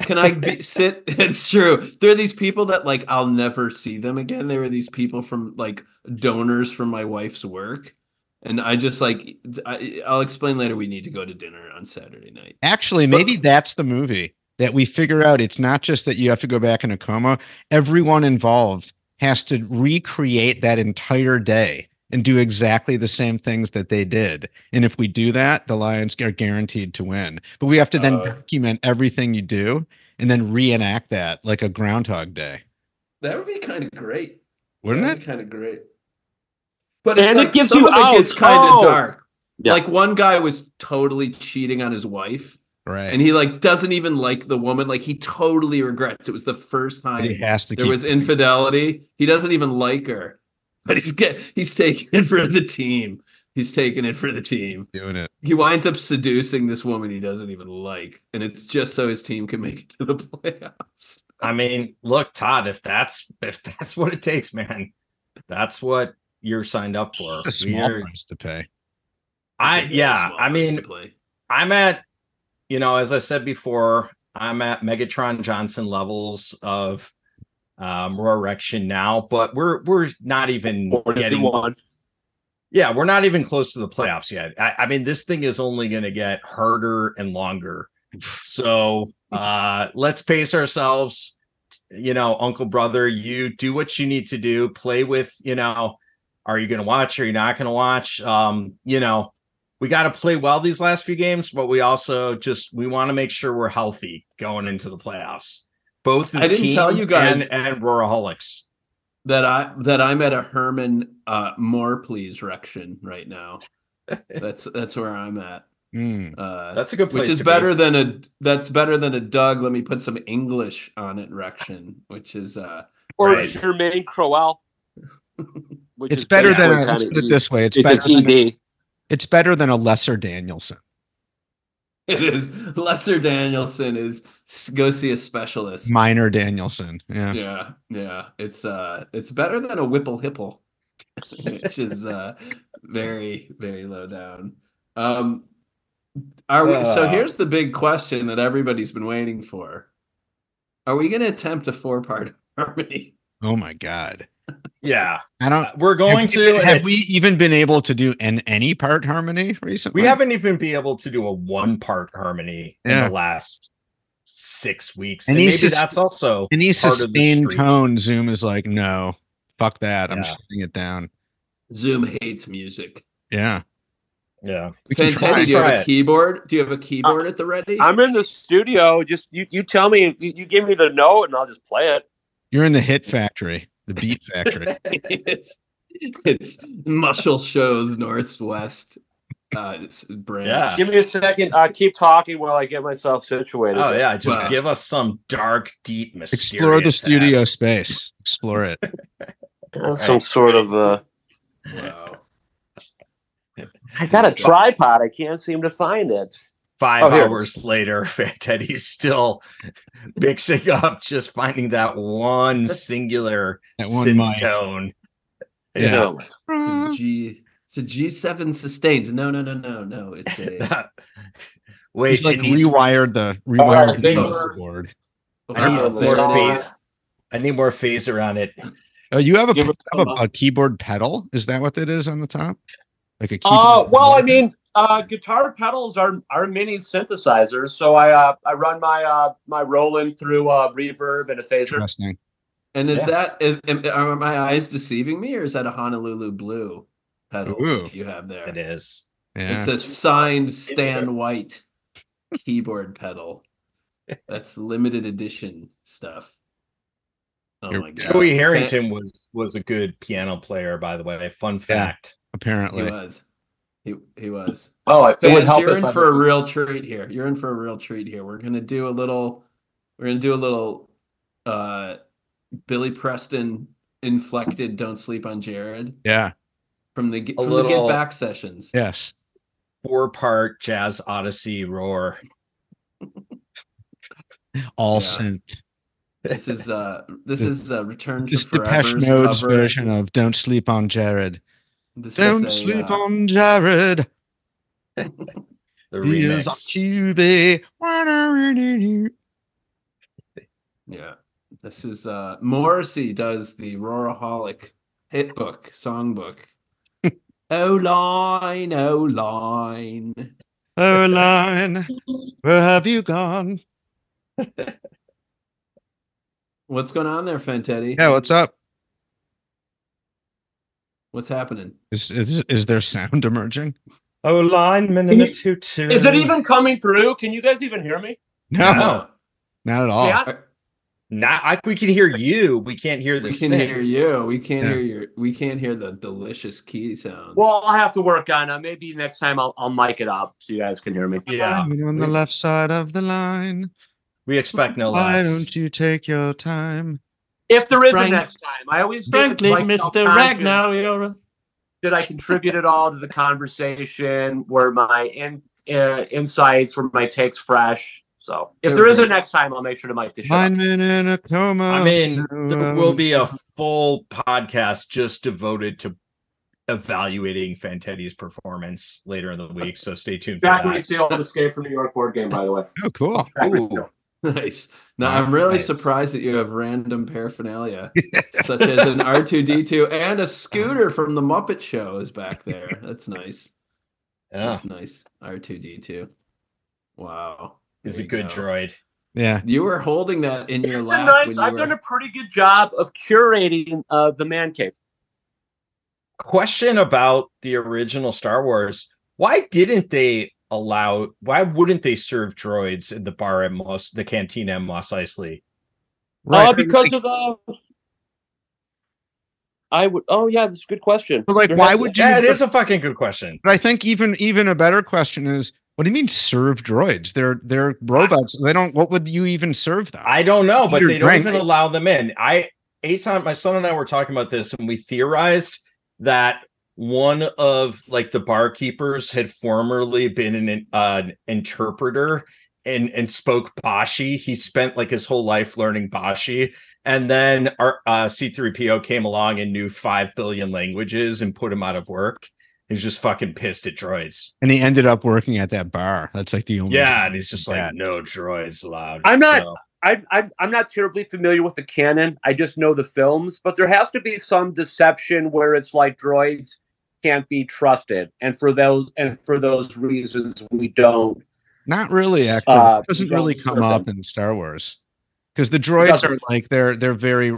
[SPEAKER 2] Can I be, sit? It's true. There are these people that like I'll never see them again. There were these people from like donors from my wife's work, and I just like I, I'll explain later. We need to go to dinner on Saturday night.
[SPEAKER 1] Actually, maybe that's the movie that we figure out. It's not just that you have to go back in a coma. Everyone involved has to recreate that entire day and do exactly the same things that they did. And if we do that, the Lions are guaranteed to win. But we have to then
[SPEAKER 2] Uh.
[SPEAKER 1] document everything you do and then reenact that like a Groundhog Day,
[SPEAKER 2] That would be kind of great.
[SPEAKER 1] wouldn't
[SPEAKER 2] That'd
[SPEAKER 1] it?
[SPEAKER 2] kind of great. But
[SPEAKER 3] And
[SPEAKER 2] it's
[SPEAKER 3] it gives
[SPEAKER 2] some
[SPEAKER 3] you
[SPEAKER 2] of it gets kind of
[SPEAKER 3] Oh.
[SPEAKER 2] dark.
[SPEAKER 3] Yeah.
[SPEAKER 2] Like one guy was totally cheating on his wife,
[SPEAKER 1] Right.
[SPEAKER 2] and he like doesn't even like the woman. Like he totally regrets. It was the first
[SPEAKER 1] But he
[SPEAKER 2] time
[SPEAKER 1] has to
[SPEAKER 2] there
[SPEAKER 1] keep
[SPEAKER 2] was infidelity. He doesn't even like her, but he's get he's taking it for the team. He's taking it for the team.
[SPEAKER 1] doing it.
[SPEAKER 2] He winds up seducing this woman he doesn't even like, and it's just so his team can make it to the playoffs.
[SPEAKER 4] I mean, look, Todd, if that's if that's what it takes, man, that's what you're signed up for.
[SPEAKER 1] A small
[SPEAKER 4] We're-
[SPEAKER 1] price to pay.
[SPEAKER 4] I
[SPEAKER 2] It's a very
[SPEAKER 4] yeah, I mean. I'm at, you know, as I said before, I'm at Megatron Johnson levels of um raw erection now, but we're we're not even getting
[SPEAKER 3] one.
[SPEAKER 4] yeah, we're not even close to the playoffs yet. I, I mean, this thing is only gonna get harder and longer. So uh let's pace ourselves. You know, uncle brother, you do what you need to do, play with, you know, are you gonna watch? Are you not gonna watch? Um, you know, we got to play well these last few games, but we also just we want to make sure we're healthy going into the playoffs. Both the
[SPEAKER 2] I didn't
[SPEAKER 4] team
[SPEAKER 2] tell you guys-
[SPEAKER 4] and, and Roaraholics.
[SPEAKER 2] that I that I'm at a Herman uh more please rection right now. That's that's where I'm at.
[SPEAKER 1] Mm.
[SPEAKER 2] Uh
[SPEAKER 4] That's a good place
[SPEAKER 2] which is
[SPEAKER 4] to be.
[SPEAKER 2] better than a that's better than a Doug. Let me put some English on it. Rection, which is uh
[SPEAKER 3] Or
[SPEAKER 4] Right.
[SPEAKER 3] Germane Crowell. which
[SPEAKER 1] It's
[SPEAKER 3] is
[SPEAKER 1] better than
[SPEAKER 3] basically
[SPEAKER 1] a, let's put it this way. It's
[SPEAKER 3] It's
[SPEAKER 1] better. Than,
[SPEAKER 3] ED.
[SPEAKER 1] it's better than a lesser Danielson.
[SPEAKER 2] It is Lesser Danielson is go see a specialist.
[SPEAKER 1] Minor Danielson. Yeah.
[SPEAKER 2] yeah, yeah. It's uh it's better than a Whipple Hipple, which is uh very, very low down. Um are we so
[SPEAKER 4] Uh.
[SPEAKER 2] here's the big question that everybody's been waiting for. Are we gonna attempt a four part harmony?
[SPEAKER 1] Oh my God.
[SPEAKER 4] Yeah,
[SPEAKER 1] I don't.
[SPEAKER 4] Uh, we're going
[SPEAKER 1] have
[SPEAKER 4] to.
[SPEAKER 1] we,
[SPEAKER 4] and
[SPEAKER 1] have we even been able to do an any part harmony recently?
[SPEAKER 4] we haven't even been able to do a one part harmony in the last six weeks.
[SPEAKER 1] And
[SPEAKER 4] And, maybe
[SPEAKER 1] sus-
[SPEAKER 4] that's also
[SPEAKER 1] any
[SPEAKER 4] part of
[SPEAKER 1] sustained tone. Zoom is like, no, fuck that. I'm
[SPEAKER 4] Yeah.
[SPEAKER 1] shutting it down.
[SPEAKER 2] Zoom hates music.
[SPEAKER 1] Yeah.
[SPEAKER 4] yeah.
[SPEAKER 1] We
[SPEAKER 2] Fantastic.
[SPEAKER 1] try.
[SPEAKER 2] Do you have a
[SPEAKER 4] it.
[SPEAKER 2] keyboard? Do you have a keyboard at the ready?
[SPEAKER 3] I'm in the studio. Just you, you tell me. You, you give me the note, and I'll just play it.
[SPEAKER 1] You're in the hit factory, the beat factory.
[SPEAKER 2] it's, it's Muscle Shoals Northwest uh, it's branch.
[SPEAKER 4] Yeah.
[SPEAKER 3] Give me a second. Uh, keep talking while I get myself situated.
[SPEAKER 4] Oh yeah, just
[SPEAKER 2] Wow.
[SPEAKER 4] give us some dark, deep, mysterious.
[SPEAKER 1] Explore the studio
[SPEAKER 4] ass-
[SPEAKER 1] space. Explore it.
[SPEAKER 3] That's some sort of. Uh,
[SPEAKER 2] Wow.
[SPEAKER 3] I got a tripod. I can't seem to find it.
[SPEAKER 4] Five
[SPEAKER 3] Oh,
[SPEAKER 4] hours later, Teddy's still mixing up, just finding that one singular
[SPEAKER 1] That one
[SPEAKER 4] synth
[SPEAKER 1] mic.
[SPEAKER 4] tone.
[SPEAKER 1] Yeah.
[SPEAKER 2] It's a G. It's a G7 sustained. No, no, no, no, no. It's a.
[SPEAKER 4] Wait,
[SPEAKER 1] He's like
[SPEAKER 4] it needs-
[SPEAKER 1] rewired the
[SPEAKER 3] right,
[SPEAKER 1] rewired the
[SPEAKER 3] thanks.
[SPEAKER 1] board.
[SPEAKER 4] I need
[SPEAKER 3] Uh,
[SPEAKER 4] more phase. I need more phaser on it.
[SPEAKER 1] Oh, you have a,
[SPEAKER 3] Give
[SPEAKER 1] you
[SPEAKER 3] it
[SPEAKER 1] have a, a keyboard pedal? Is that what it is on the top? Like a
[SPEAKER 3] Uh, well, I mean, uh, guitar pedals are are mini synthesizers. So I uh, I run my uh, my Roland through uh, reverb and a phaser.
[SPEAKER 1] interesting.
[SPEAKER 2] And is
[SPEAKER 4] Yeah.
[SPEAKER 2] that is, am- are my eyes deceiving me, or is that a Honolulu Blue pedal
[SPEAKER 1] Ooh.
[SPEAKER 2] you have there?
[SPEAKER 4] It is.
[SPEAKER 1] Yeah.
[SPEAKER 2] It's a signed Stan White keyboard pedal. That's limited edition stuff. Oh
[SPEAKER 1] Here
[SPEAKER 2] my
[SPEAKER 1] we
[SPEAKER 2] god!
[SPEAKER 4] Joey
[SPEAKER 2] Fan-
[SPEAKER 4] Harrington was was a good piano player, by the way. Fun fact.
[SPEAKER 2] He
[SPEAKER 1] apparently.
[SPEAKER 2] He was. He he was.
[SPEAKER 3] Oh, it would help.
[SPEAKER 2] you're in
[SPEAKER 3] I-
[SPEAKER 2] for a real treat here. You're in for a real treat here. We're gonna do a little. We're gonna do a little. uh Billy Preston inflected "Don't Sleep on Jared"
[SPEAKER 1] Yeah.
[SPEAKER 2] from the
[SPEAKER 4] A
[SPEAKER 2] from the Get Back sessions.
[SPEAKER 1] Yes.
[SPEAKER 4] Four part jazz odyssey roar.
[SPEAKER 1] All
[SPEAKER 2] Yeah.
[SPEAKER 1] synth.
[SPEAKER 2] This is uh this is a return to
[SPEAKER 1] This Depeche Mode's
[SPEAKER 2] cover.
[SPEAKER 1] version of "Don't Sleep on Jared."
[SPEAKER 2] This
[SPEAKER 1] Don't
[SPEAKER 2] a,
[SPEAKER 1] sleep
[SPEAKER 2] uh,
[SPEAKER 1] on Jared.
[SPEAKER 4] The
[SPEAKER 1] He is a
[SPEAKER 4] remix.
[SPEAKER 1] QB.
[SPEAKER 2] Yeah. This is uh Morrissey does the Roaraholic hit book, songbook. oh line, oh line.
[SPEAKER 1] Oh, line, where have you gone?
[SPEAKER 2] What's going on there, Fantetti?
[SPEAKER 1] Yeah, what's up?
[SPEAKER 2] What's happening?
[SPEAKER 1] Is is, is there sound emerging?
[SPEAKER 4] Oh, lineman
[SPEAKER 3] minute
[SPEAKER 4] two
[SPEAKER 3] a
[SPEAKER 4] a.
[SPEAKER 3] Is it even coming through? Can you guys even hear me?
[SPEAKER 1] No,
[SPEAKER 4] No.
[SPEAKER 1] not at all.
[SPEAKER 3] Yeah.
[SPEAKER 2] Are,
[SPEAKER 4] Not I, we can hear you. We can't hear the
[SPEAKER 2] We can
[SPEAKER 4] sing.
[SPEAKER 2] hear you. We can't
[SPEAKER 1] Yeah.
[SPEAKER 2] hear your. We can't hear the delicious key sounds.
[SPEAKER 3] Well, I'll have to work on it. Maybe next time I'll, I'll mic it up so you guys can hear me.
[SPEAKER 4] Yeah,
[SPEAKER 1] on the left side of the line.
[SPEAKER 4] We expect no
[SPEAKER 1] Why
[SPEAKER 4] less.
[SPEAKER 1] don't you take your time?
[SPEAKER 3] If there is
[SPEAKER 2] Frank-
[SPEAKER 3] a next time, I always
[SPEAKER 5] Frankly,
[SPEAKER 3] myself
[SPEAKER 5] Mr.
[SPEAKER 3] time to-
[SPEAKER 5] Ragnar, you're a
[SPEAKER 3] Did I contribute at all to the conversation? Were my in, uh, insights, were my takes fresh? So if there is a next time, I'll make sure to mic the show. up.
[SPEAKER 1] Lineman in a coma.
[SPEAKER 4] I mean, there will
[SPEAKER 1] Um,
[SPEAKER 4] be a full podcast just devoted to evaluating Fantetti's performance later in the week. So stay tuned for
[SPEAKER 3] you
[SPEAKER 4] see
[SPEAKER 3] all the Escape from New York board game, by the way.
[SPEAKER 1] Oh, cool.
[SPEAKER 4] Ooh.
[SPEAKER 2] nice. Now
[SPEAKER 4] Wow,
[SPEAKER 2] I'm really
[SPEAKER 4] nice.
[SPEAKER 2] surprised that you have random paraphernalia, such as an R2D2 and a scooter from the Muppet Show is back there. That's nice.
[SPEAKER 4] Yeah,
[SPEAKER 2] That's nice. R2D2. Wow.
[SPEAKER 4] he's a good
[SPEAKER 2] go.
[SPEAKER 4] droid.
[SPEAKER 1] Yeah.
[SPEAKER 2] You were holding that in your
[SPEAKER 3] It's a
[SPEAKER 2] lap.
[SPEAKER 3] nice.
[SPEAKER 2] when you
[SPEAKER 3] I've
[SPEAKER 2] were-
[SPEAKER 3] done a pretty good job of curating uh, the man cave.
[SPEAKER 4] Question about the original Star Wars: Why didn't they allow? Why wouldn't they serve droids in the bar at Moss, the canteen at Mos Eisley?
[SPEAKER 3] Oh, because of the. I would. Oh, yeah, that's a good question.
[SPEAKER 1] But, like,
[SPEAKER 3] There
[SPEAKER 1] why
[SPEAKER 3] has to-
[SPEAKER 1] would you-
[SPEAKER 4] Yeah, it is a fucking good question.
[SPEAKER 1] But I think even even a better question is, what do you mean serve droids? They're they're robots. They don't. What would you even serve them?
[SPEAKER 4] I don't know, but
[SPEAKER 1] Your
[SPEAKER 4] they don't even allow them in. I Aton, my son and I were talking about this, and we theorized that one of like the barkeepers had formerly been an uh, an interpreter and and spoke Bashi. He spent like his whole life learning Bashi, and then our uh, C3PO came along and knew five billion languages and put him out of work. He's just fucking pissed at droids.
[SPEAKER 1] And he ended up working at that bar. That's like the only.
[SPEAKER 4] Yeah, and he's just like,
[SPEAKER 1] Yeah.
[SPEAKER 4] no droids allowed.
[SPEAKER 3] I'm not-
[SPEAKER 4] So-
[SPEAKER 3] I, I, I'm not terribly familiar with the canon. I just know the films, but there has to be some deception where it's like droids can't be trusted, and for those and for those reasons, we don't.
[SPEAKER 1] Not really. Actually,
[SPEAKER 3] Uh,
[SPEAKER 1] it doesn't really come up
[SPEAKER 3] them.
[SPEAKER 1] in Star Wars because the droids are like they're they're very.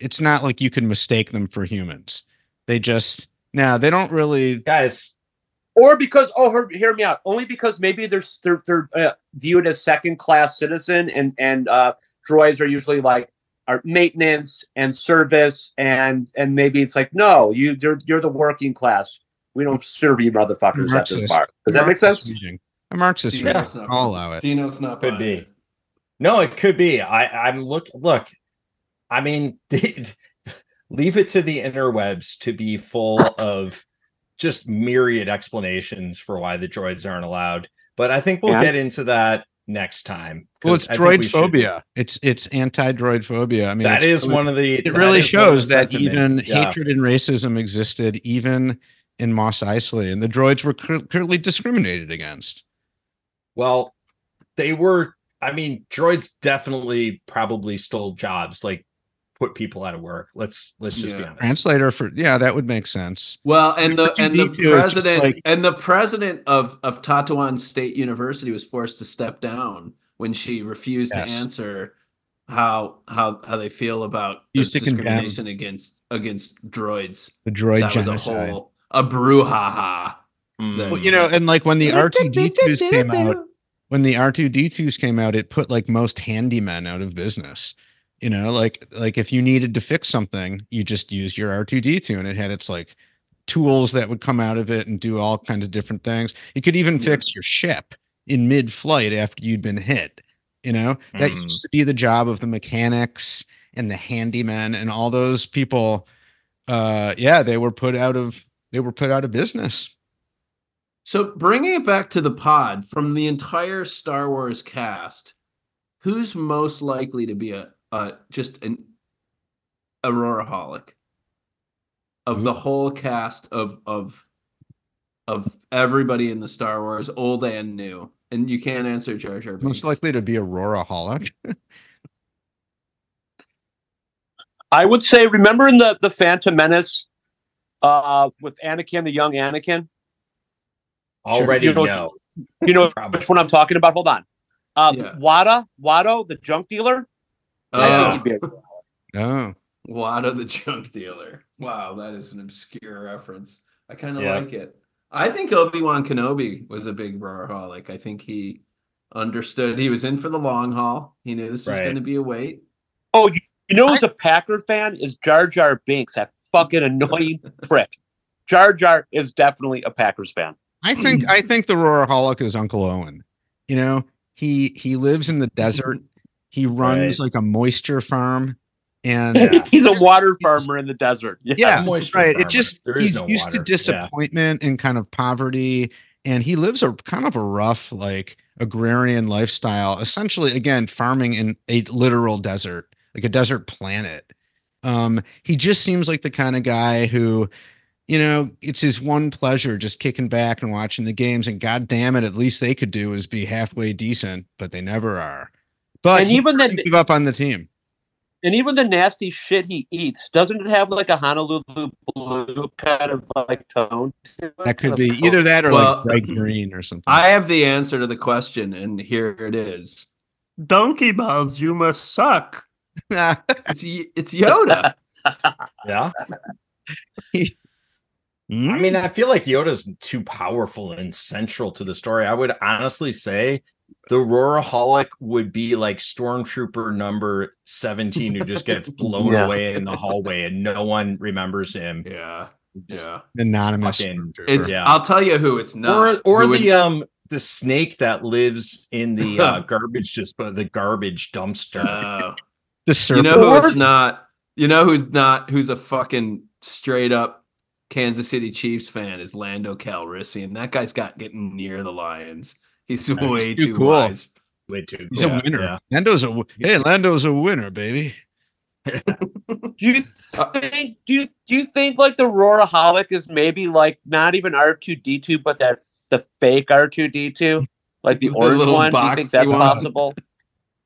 [SPEAKER 1] It's not like you can mistake them for humans. They just no, they don't really.
[SPEAKER 4] guys,
[SPEAKER 3] Or because oh, hear, hear me out. Only because maybe they're they're, they're uh, viewed as second class citizen, and and uh, droids are usually like are maintenance and service, and and maybe it's like no, you you're you're the working class. We don't serve you motherfuckers at this
[SPEAKER 1] Marxist.
[SPEAKER 3] bar. Does that make
[SPEAKER 1] Marxist
[SPEAKER 3] sense?
[SPEAKER 1] reading. A Marxist.
[SPEAKER 2] Dino's
[SPEAKER 1] reading.
[SPEAKER 2] not-
[SPEAKER 1] I'll allow it.
[SPEAKER 2] Dino's not
[SPEAKER 4] Could be.
[SPEAKER 2] it.
[SPEAKER 4] No, it could be. I, I'm look. Look, I mean, leave it to the interwebs to be full of just myriad explanations for why the droids aren't allowed. But I think we'll
[SPEAKER 3] Yeah.
[SPEAKER 4] get into that next time.
[SPEAKER 1] Well, it's
[SPEAKER 4] I think we
[SPEAKER 1] droid
[SPEAKER 4] should-
[SPEAKER 1] phobia. It's it's anti droid phobia. I mean,
[SPEAKER 4] That
[SPEAKER 1] it's
[SPEAKER 4] one of the.
[SPEAKER 1] It really
[SPEAKER 4] is one of the
[SPEAKER 1] shows that even
[SPEAKER 4] yeah.
[SPEAKER 1] hatred and racism existed even in Mos Eisley, and the droids were clear- clearly discriminated against.
[SPEAKER 4] Well, they were. I mean, droids definitely probably stole jobs, like put people out of work. Let's let's just be
[SPEAKER 2] Yeah.
[SPEAKER 4] honest.
[SPEAKER 1] Translator for yeah, that would make sense.
[SPEAKER 2] Well, and the and the
[SPEAKER 1] need to is just,
[SPEAKER 2] president
[SPEAKER 1] like-
[SPEAKER 2] and the president of of Tatooine State University was forced to step down when she refused to answer how how how they feel about
[SPEAKER 1] Used
[SPEAKER 2] the
[SPEAKER 1] to condemn
[SPEAKER 2] discrimination against against droids.
[SPEAKER 1] The droid
[SPEAKER 2] that was a
[SPEAKER 1] genocide.
[SPEAKER 2] whole a brouhaha.
[SPEAKER 4] Mm.
[SPEAKER 1] Well, you know, and like when the R two D twos came out, when the R two D twos came out, it put like most handymen out of business. You know, like like if you needed to fix something, you just used your R two D two, and it had its like tools that would come out of it and do all kinds of different things. It could even
[SPEAKER 2] Yeah.
[SPEAKER 1] fix your ship in mid flight after you'd been hit. You know, that
[SPEAKER 4] Mhm.
[SPEAKER 1] used to be the job of the mechanics and the handymen and all those people. Uh, yeah, they were put out of they were put out of business.
[SPEAKER 2] So bringing it back to the pod from the entire Star Wars cast, who's most likely to be a, a just an Aurora holic of the whole cast of of of everybody in the Star Wars, old and new? And you can't answer Jar Jar.
[SPEAKER 1] Most likely to be Aurora Holic.
[SPEAKER 3] I would say, remember in the the Phantom Menace, uh, with Anakin, the young Anakin.
[SPEAKER 4] Already
[SPEAKER 3] You know-
[SPEAKER 4] no.
[SPEAKER 3] You know
[SPEAKER 4] Probably.
[SPEAKER 3] which one I'm talking about. Hold on. Uh,
[SPEAKER 2] Yeah.
[SPEAKER 3] Wada, Watto, the junk dealer. I think
[SPEAKER 2] Oh,
[SPEAKER 3] he'd be a-
[SPEAKER 1] Oh,
[SPEAKER 2] Wada the junk dealer. Wow, that is an obscure reference. I kind of
[SPEAKER 4] Yeah.
[SPEAKER 2] like it. I think Obi Wan Kenobi was a big roaraholic. I think he understood he was in for the long haul. He knew this was going to be a wait.
[SPEAKER 3] Oh, you, you know who's a Packer fan is Jar Jar Binks, that fucking annoying prick. Jar Jar is definitely a Packers fan.
[SPEAKER 1] I think I think the Roaraholic is Uncle Owen. You know, he he lives in the desert. He runs
[SPEAKER 4] Right.
[SPEAKER 1] like a moisture farm, and
[SPEAKER 4] Yeah.
[SPEAKER 3] He's a water farmer in the desert.
[SPEAKER 1] yeah,
[SPEAKER 4] moisture
[SPEAKER 1] right.
[SPEAKER 4] farmer.
[SPEAKER 1] It just
[SPEAKER 4] There is
[SPEAKER 1] he's
[SPEAKER 4] no
[SPEAKER 1] used
[SPEAKER 4] water.
[SPEAKER 1] to disappointment and kind of poverty, and he lives a kind of a rough, like agrarian lifestyle. Essentially, again, farming in a literal desert, like a desert planet. Um, he just seems like the kind of guy who, you know, it's his one pleasure just kicking back and watching the games. And god damn it, at least they could do is be halfway decent, but they never are. But
[SPEAKER 3] And
[SPEAKER 1] he
[SPEAKER 3] even
[SPEAKER 1] doesn't
[SPEAKER 3] then-
[SPEAKER 1] give up on the team.
[SPEAKER 3] And even the nasty shit he eats, doesn't it have like a Honolulu blue kind of like tone? to it?
[SPEAKER 1] That could be either that or
[SPEAKER 2] Well,
[SPEAKER 1] like bright green or something.
[SPEAKER 2] I have the answer to the question, and here it is.
[SPEAKER 5] Donkey balls, you must suck.
[SPEAKER 2] It's it's Yoda.
[SPEAKER 4] Yeah.
[SPEAKER 1] Hmm?
[SPEAKER 4] I mean, I feel like Yoda's too powerful and central to the story. I would honestly say the Roaraholic would be like Stormtrooper number 17 who just gets blown
[SPEAKER 3] Yeah.
[SPEAKER 4] away in the hallway and no one remembers him.
[SPEAKER 2] yeah, yeah.
[SPEAKER 1] anonymous.
[SPEAKER 2] It's.
[SPEAKER 4] Yeah.
[SPEAKER 2] I'll tell you who it's not.
[SPEAKER 4] or or
[SPEAKER 2] Who would-
[SPEAKER 4] the um the snake that lives in the uh, garbage just the garbage dumpster.
[SPEAKER 2] Oh.
[SPEAKER 1] the
[SPEAKER 2] you know who it's not. You know who's not. Who's a fucking straight up Kansas City Chiefs fan is Lando Calrissian. That guy's got getting near the Lions. He's way
[SPEAKER 1] too
[SPEAKER 2] too
[SPEAKER 1] cool.
[SPEAKER 2] wise.
[SPEAKER 4] Way too.
[SPEAKER 1] He's
[SPEAKER 4] yeah,
[SPEAKER 1] a winner.
[SPEAKER 4] yeah.
[SPEAKER 1] Lando's a w- hey, Lando's a winner, baby.
[SPEAKER 3] Do you think do you do you think like the Roaraholic is maybe like not even R two D two, but that the fake R two D two, like the
[SPEAKER 2] The
[SPEAKER 3] orange
[SPEAKER 2] little
[SPEAKER 3] one? Do you think that's
[SPEAKER 2] one.
[SPEAKER 3] possible?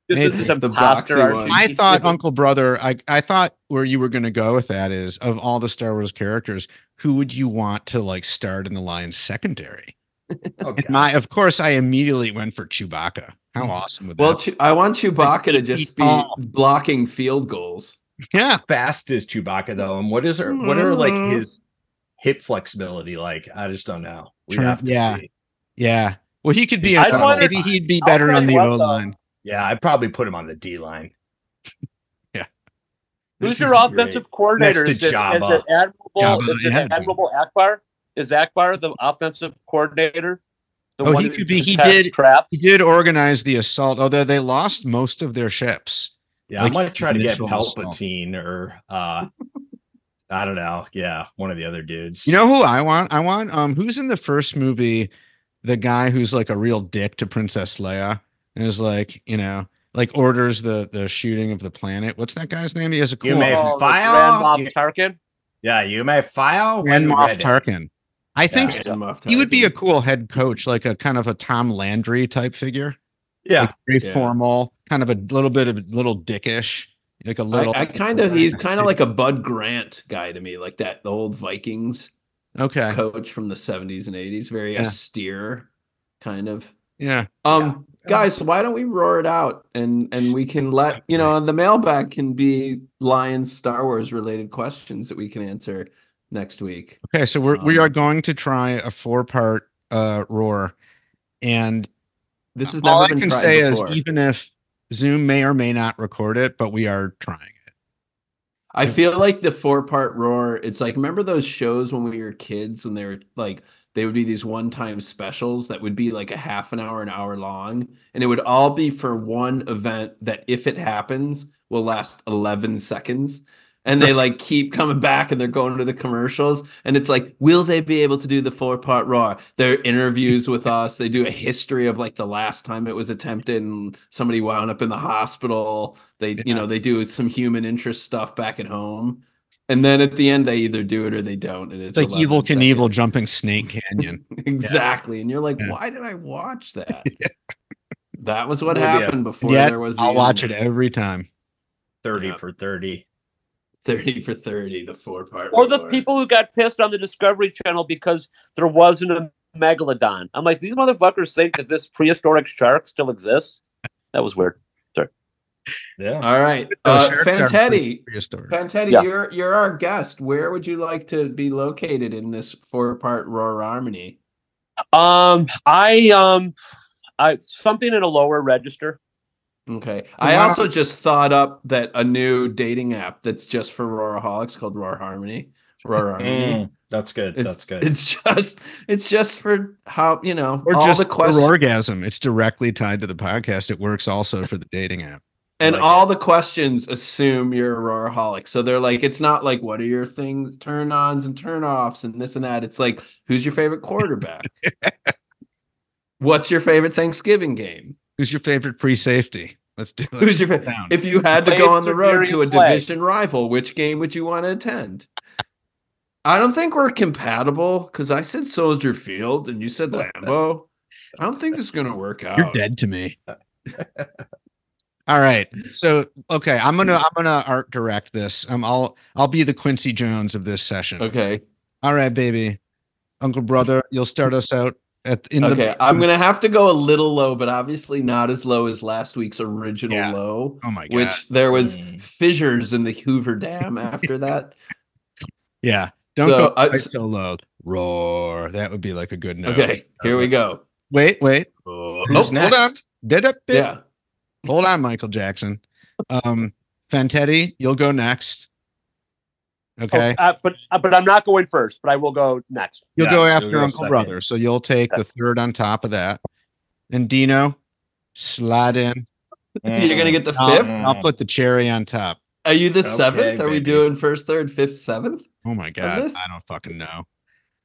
[SPEAKER 3] This
[SPEAKER 1] Maybe.
[SPEAKER 3] is some
[SPEAKER 2] The
[SPEAKER 3] imposter
[SPEAKER 2] one.
[SPEAKER 1] I thought Uncle Brother. I I thought where you were going to go with that is of all the Star Wars characters, who would you want to like start in the line secondary?
[SPEAKER 4] Oh,
[SPEAKER 1] And my, of course, I immediately went for Chewbacca. How awesome would that?
[SPEAKER 2] Well,
[SPEAKER 1] be?
[SPEAKER 2] Chew- I want Chewbacca to just be blocking field goals.
[SPEAKER 1] yeah,
[SPEAKER 4] fast is Chewbacca though, and what is her? What are like.
[SPEAKER 5] Mhm.
[SPEAKER 4] his hip flexibility like? I just don't know. We have to
[SPEAKER 1] yeah.
[SPEAKER 4] see.
[SPEAKER 1] yeah. Well, he could be.
[SPEAKER 3] Wonder-
[SPEAKER 1] maybe he'd be better on the O line.
[SPEAKER 4] Yeah, I'd probably put him on the D line. Yeah.
[SPEAKER 3] Who's
[SPEAKER 4] This
[SPEAKER 3] your offensive
[SPEAKER 4] great.
[SPEAKER 3] coordinator?
[SPEAKER 4] Next to
[SPEAKER 3] is, it, is it Admirable?
[SPEAKER 1] Jabba
[SPEAKER 3] is it Admirable Ackbar? Is Ackbar the offensive coordinator? The
[SPEAKER 1] Oh,
[SPEAKER 3] one
[SPEAKER 1] he could be. He did-
[SPEAKER 3] traps?
[SPEAKER 1] He did organize the assault, although they lost most of their ships.
[SPEAKER 4] Yeah,
[SPEAKER 1] Like,
[SPEAKER 4] I might try to get
[SPEAKER 1] initial assault.
[SPEAKER 4] Palpatine or uh I don't know. Yeah, one of the other dudes.
[SPEAKER 1] You know who I want? I want um who's in the first movie, the guy who's like a real dick to Princess Leia and is like, you know, like orders the the shooting of the planet. What's that guy's name? He has a cool.
[SPEAKER 4] You may
[SPEAKER 3] Oh, the
[SPEAKER 4] file-
[SPEAKER 3] Grand Moff
[SPEAKER 4] you-
[SPEAKER 3] Tarkin.
[SPEAKER 4] yeah, you may file
[SPEAKER 1] Grand
[SPEAKER 4] when
[SPEAKER 1] Moff
[SPEAKER 4] ready.
[SPEAKER 1] Tarkin. I think
[SPEAKER 4] Yeah.
[SPEAKER 1] He would be a cool head coach, like a kind of a Tom Landry type figure.
[SPEAKER 4] Yeah,
[SPEAKER 1] Like very
[SPEAKER 2] Yeah.
[SPEAKER 1] formal, kind of a little bit of a little dickish, like a little.
[SPEAKER 2] I, I kind of he's kind of like a Bud Grant guy to me, like that the old Vikings
[SPEAKER 1] okay,
[SPEAKER 2] coach from the 70s and 80s, very
[SPEAKER 1] Yeah.
[SPEAKER 2] austere kind of.
[SPEAKER 1] yeah.
[SPEAKER 2] Um guys, why don't we roar it out and and we can let, you know, the mailbag can be Lions Star Wars related questions that we can answer next week.
[SPEAKER 1] Okay, so we're we
[SPEAKER 2] Um,
[SPEAKER 1] are going to try a four part uh roar, and
[SPEAKER 2] This is
[SPEAKER 1] all I can say
[SPEAKER 2] before.
[SPEAKER 1] is even if Zoom may or may not record it, but we are trying it.
[SPEAKER 2] I feel like the four part roar, it's like remember those shows when we were kids when they were like they would be these one time specials that would be like a half an hour, an hour long, and it would all be for one event that if it happens will last 11 seconds. And they like keep coming back and they're going to the commercials. And it's like, will they be able to do the four part raw Their interviews with us, they do a history of like the last time it was attempted and somebody wound up in the hospital. They, you know, they do some human interest stuff back at home. And then at the end, they either do it or they don't. And it's,
[SPEAKER 1] It's like
[SPEAKER 2] 11
[SPEAKER 1] Evel Knievel
[SPEAKER 2] seconds.
[SPEAKER 1] jumping Snake Canyon.
[SPEAKER 2] exactly. And you're like,
[SPEAKER 1] Yeah.
[SPEAKER 2] why did I watch that? That was what
[SPEAKER 4] Would be a-
[SPEAKER 2] happened before
[SPEAKER 1] Yet
[SPEAKER 2] there was. The
[SPEAKER 1] I'll watch it every time.
[SPEAKER 4] 30
[SPEAKER 2] Yeah.
[SPEAKER 4] for 30.
[SPEAKER 2] 30 for 30, the four part.
[SPEAKER 3] Or the people who got pissed on the Discovery Channel because there wasn't a megalodon. I'm like, these motherfuckers think that this prehistoric shark still exists. That was weird. Sorry.
[SPEAKER 4] Yeah.
[SPEAKER 2] All right.
[SPEAKER 1] Those
[SPEAKER 2] Uh,
[SPEAKER 1] sharks are
[SPEAKER 2] Fantetti, Fantetti,
[SPEAKER 3] Yeah.
[SPEAKER 2] you're you're our guest. Where would you like to be located in this four part roar harmony?
[SPEAKER 3] Um, I um, I something in a lower register.
[SPEAKER 2] Okay. I
[SPEAKER 1] Wow.
[SPEAKER 2] also just thought up that a new dating app that's just for Roaraholics called Roar Harmony. Roar Harmony.
[SPEAKER 4] Mm, that's good.
[SPEAKER 2] It's,
[SPEAKER 4] that's good.
[SPEAKER 2] It's just it's just for how you know
[SPEAKER 1] Or
[SPEAKER 2] all the questions
[SPEAKER 1] orgasm. It's directly tied to the podcast. It works also for the dating app.
[SPEAKER 2] and
[SPEAKER 4] like
[SPEAKER 2] all the questions assume you're a Roaraholic. So they're like, it's not like what are your things, turn ons and turn offs and this and that. It's like, who's your favorite quarterback? What's your favorite Thanksgiving game?
[SPEAKER 1] Who's your favorite pre-safety? Let's do.
[SPEAKER 2] Who's your
[SPEAKER 1] let's
[SPEAKER 2] fa-
[SPEAKER 1] down.
[SPEAKER 2] If you had to go on the road to a
[SPEAKER 3] Darius Slay?
[SPEAKER 2] division rival, which game would you want to attend? I don't think we're compatible because I said Soldier Field and you said Lambeau. I don't think this is gonna work out.
[SPEAKER 1] You're dead to me. All right. So okay, I'm gonna I'm gonna art direct this. Um, I'll I'll be the Quincy Jones of this session.
[SPEAKER 2] Okay.
[SPEAKER 1] All right, baby. Uncle brother, you'll start us out at in
[SPEAKER 2] okay.
[SPEAKER 1] the
[SPEAKER 2] I'm gonna have to go a little low, but obviously not as low as last week's original
[SPEAKER 1] Yeah.
[SPEAKER 2] low,
[SPEAKER 1] Oh my god.
[SPEAKER 2] which there was
[SPEAKER 4] Mm.
[SPEAKER 2] fissures in the Hoover Dam after that.
[SPEAKER 1] yeah. Don't
[SPEAKER 2] So,
[SPEAKER 1] go
[SPEAKER 2] I-
[SPEAKER 1] quite so low. Roar. That would be like a good note.
[SPEAKER 2] Okay, here we go.
[SPEAKER 1] Wait, wait.
[SPEAKER 2] Oh,
[SPEAKER 4] Who's
[SPEAKER 1] hold on.
[SPEAKER 4] next?
[SPEAKER 1] Did it?
[SPEAKER 2] yeah.
[SPEAKER 1] Hold on, Michael Jackson. Um, Fantetti, you'll go next. Okay.
[SPEAKER 3] Oh, uh, but uh, but I'm not going first. But I will go next.
[SPEAKER 1] You'll
[SPEAKER 4] Yes,
[SPEAKER 1] go
[SPEAKER 4] you'll
[SPEAKER 1] after
[SPEAKER 4] go
[SPEAKER 1] Uncle
[SPEAKER 4] second.
[SPEAKER 1] Brother. So you'll take the third on top of that. And Dino, slide in.
[SPEAKER 2] You're gonna get the
[SPEAKER 1] I'll,
[SPEAKER 2] fifth.
[SPEAKER 1] I'll put the cherry on top.
[SPEAKER 2] Are you the
[SPEAKER 4] Okay,
[SPEAKER 2] seventh? Are we doing first, third, fifth, seventh?
[SPEAKER 1] Oh my god. I don't fucking know.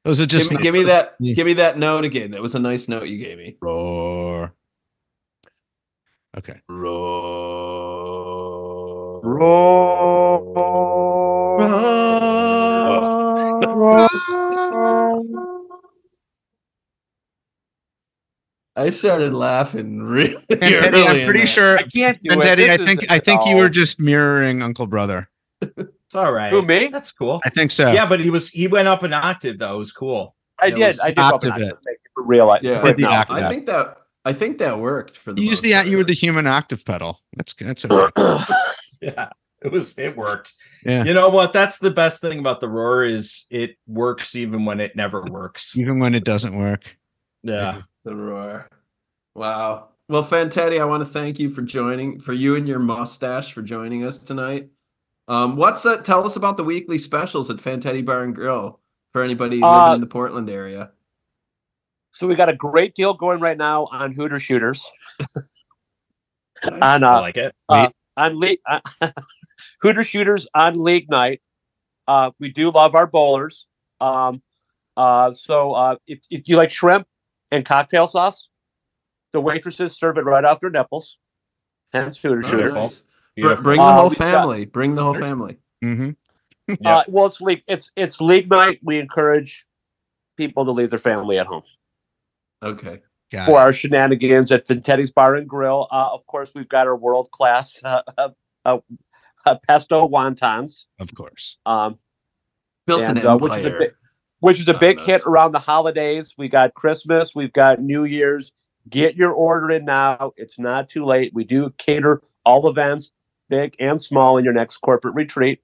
[SPEAKER 1] Those are just
[SPEAKER 2] Give me, give me that. Give me that note again. That was a nice note you gave me.
[SPEAKER 1] roar. Okay.
[SPEAKER 2] Roar. I started laughing really
[SPEAKER 1] Fantetti,
[SPEAKER 2] early
[SPEAKER 1] I'm pretty sure
[SPEAKER 3] I can't do
[SPEAKER 1] Fantetti,
[SPEAKER 3] it.
[SPEAKER 1] I think I think you were just mirroring Uncle Brother.
[SPEAKER 4] It's all right.
[SPEAKER 3] Who, me?
[SPEAKER 4] That's cool.
[SPEAKER 1] I think so.
[SPEAKER 4] Yeah, but he was he went up an octave though. It was cool.
[SPEAKER 3] I
[SPEAKER 4] That
[SPEAKER 3] did. I did go
[SPEAKER 1] octave
[SPEAKER 3] back
[SPEAKER 1] it.
[SPEAKER 3] it for real.
[SPEAKER 2] Yeah.
[SPEAKER 3] for
[SPEAKER 1] Did the octave.
[SPEAKER 2] I think that I think that worked for the
[SPEAKER 1] You used the
[SPEAKER 2] part.
[SPEAKER 1] you were the human octave pedal. That's that's all right.
[SPEAKER 4] Yeah, it was it worked.
[SPEAKER 1] Yeah.
[SPEAKER 4] You know what? That's the best thing about the roar is it works even when it never works.
[SPEAKER 1] even when it doesn't work.
[SPEAKER 4] Yeah.
[SPEAKER 2] The roar. Wow. Well, Fantetti, I want to thank you for joining, for you and your mustache for joining us tonight. Um, what's that? Tell us about the weekly specials at Fantetti Bar and Grill for anybody living
[SPEAKER 3] Uh,
[SPEAKER 2] in the Portland area.
[SPEAKER 3] So we got a great deal going right now on Hooter Shooters.
[SPEAKER 4] Nice.
[SPEAKER 3] On,
[SPEAKER 4] I
[SPEAKER 3] uh,
[SPEAKER 4] like it.
[SPEAKER 3] uh, on league uh, Hooter Shooters on league night. Uh, we do love our bowlers. Um, uh, so uh, if, if you like shrimp and cocktail sauce, the waitresses serve it right off their nipples. Hence Hooter
[SPEAKER 2] Oh,
[SPEAKER 3] Shooter.
[SPEAKER 2] Br- bring the
[SPEAKER 3] Uh,
[SPEAKER 2] whole
[SPEAKER 3] we've got-
[SPEAKER 2] family. Bring the whole family.
[SPEAKER 1] hmm
[SPEAKER 4] Yeah.
[SPEAKER 3] Uh, well, it's league. It's it's league night. We encourage people to leave their family at home
[SPEAKER 2] Okay.
[SPEAKER 1] Got
[SPEAKER 3] for
[SPEAKER 1] it.
[SPEAKER 3] our shenanigans at Teddy's Bar and Grill. Uh, of course, we've got our world class uh, uh, uh, uh, pesto wontons.
[SPEAKER 1] Of course.
[SPEAKER 3] Um,
[SPEAKER 2] Built
[SPEAKER 3] and,
[SPEAKER 2] an
[SPEAKER 3] uh, which is a
[SPEAKER 2] empire.
[SPEAKER 3] big, which is a big
[SPEAKER 2] this.
[SPEAKER 3] hit around the holidays. We got Christmas, we've got New Year's. Get your order in now. It's not too late. We do cater all events, big and small, in your next corporate retreat.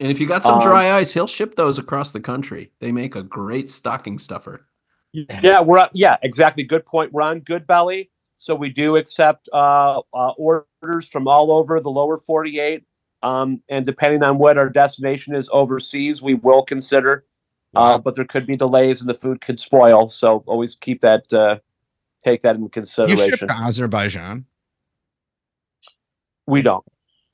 [SPEAKER 2] and if you got some
[SPEAKER 3] um,
[SPEAKER 2] dry ice, he'll ship those across the country. They make a great stocking stuffer.
[SPEAKER 3] Yeah, we're on, yeah, exactly. Good point. We're on Goldbelly, so we do accept uh, uh, orders from all over the lower 48. Um, and depending on what our destination is overseas, we will consider. Uh, but there could be delays and the food could spoil. So always keep that, uh, take that into
[SPEAKER 1] You ship
[SPEAKER 3] consideration.
[SPEAKER 1] to Azerbaijan.
[SPEAKER 3] We don't.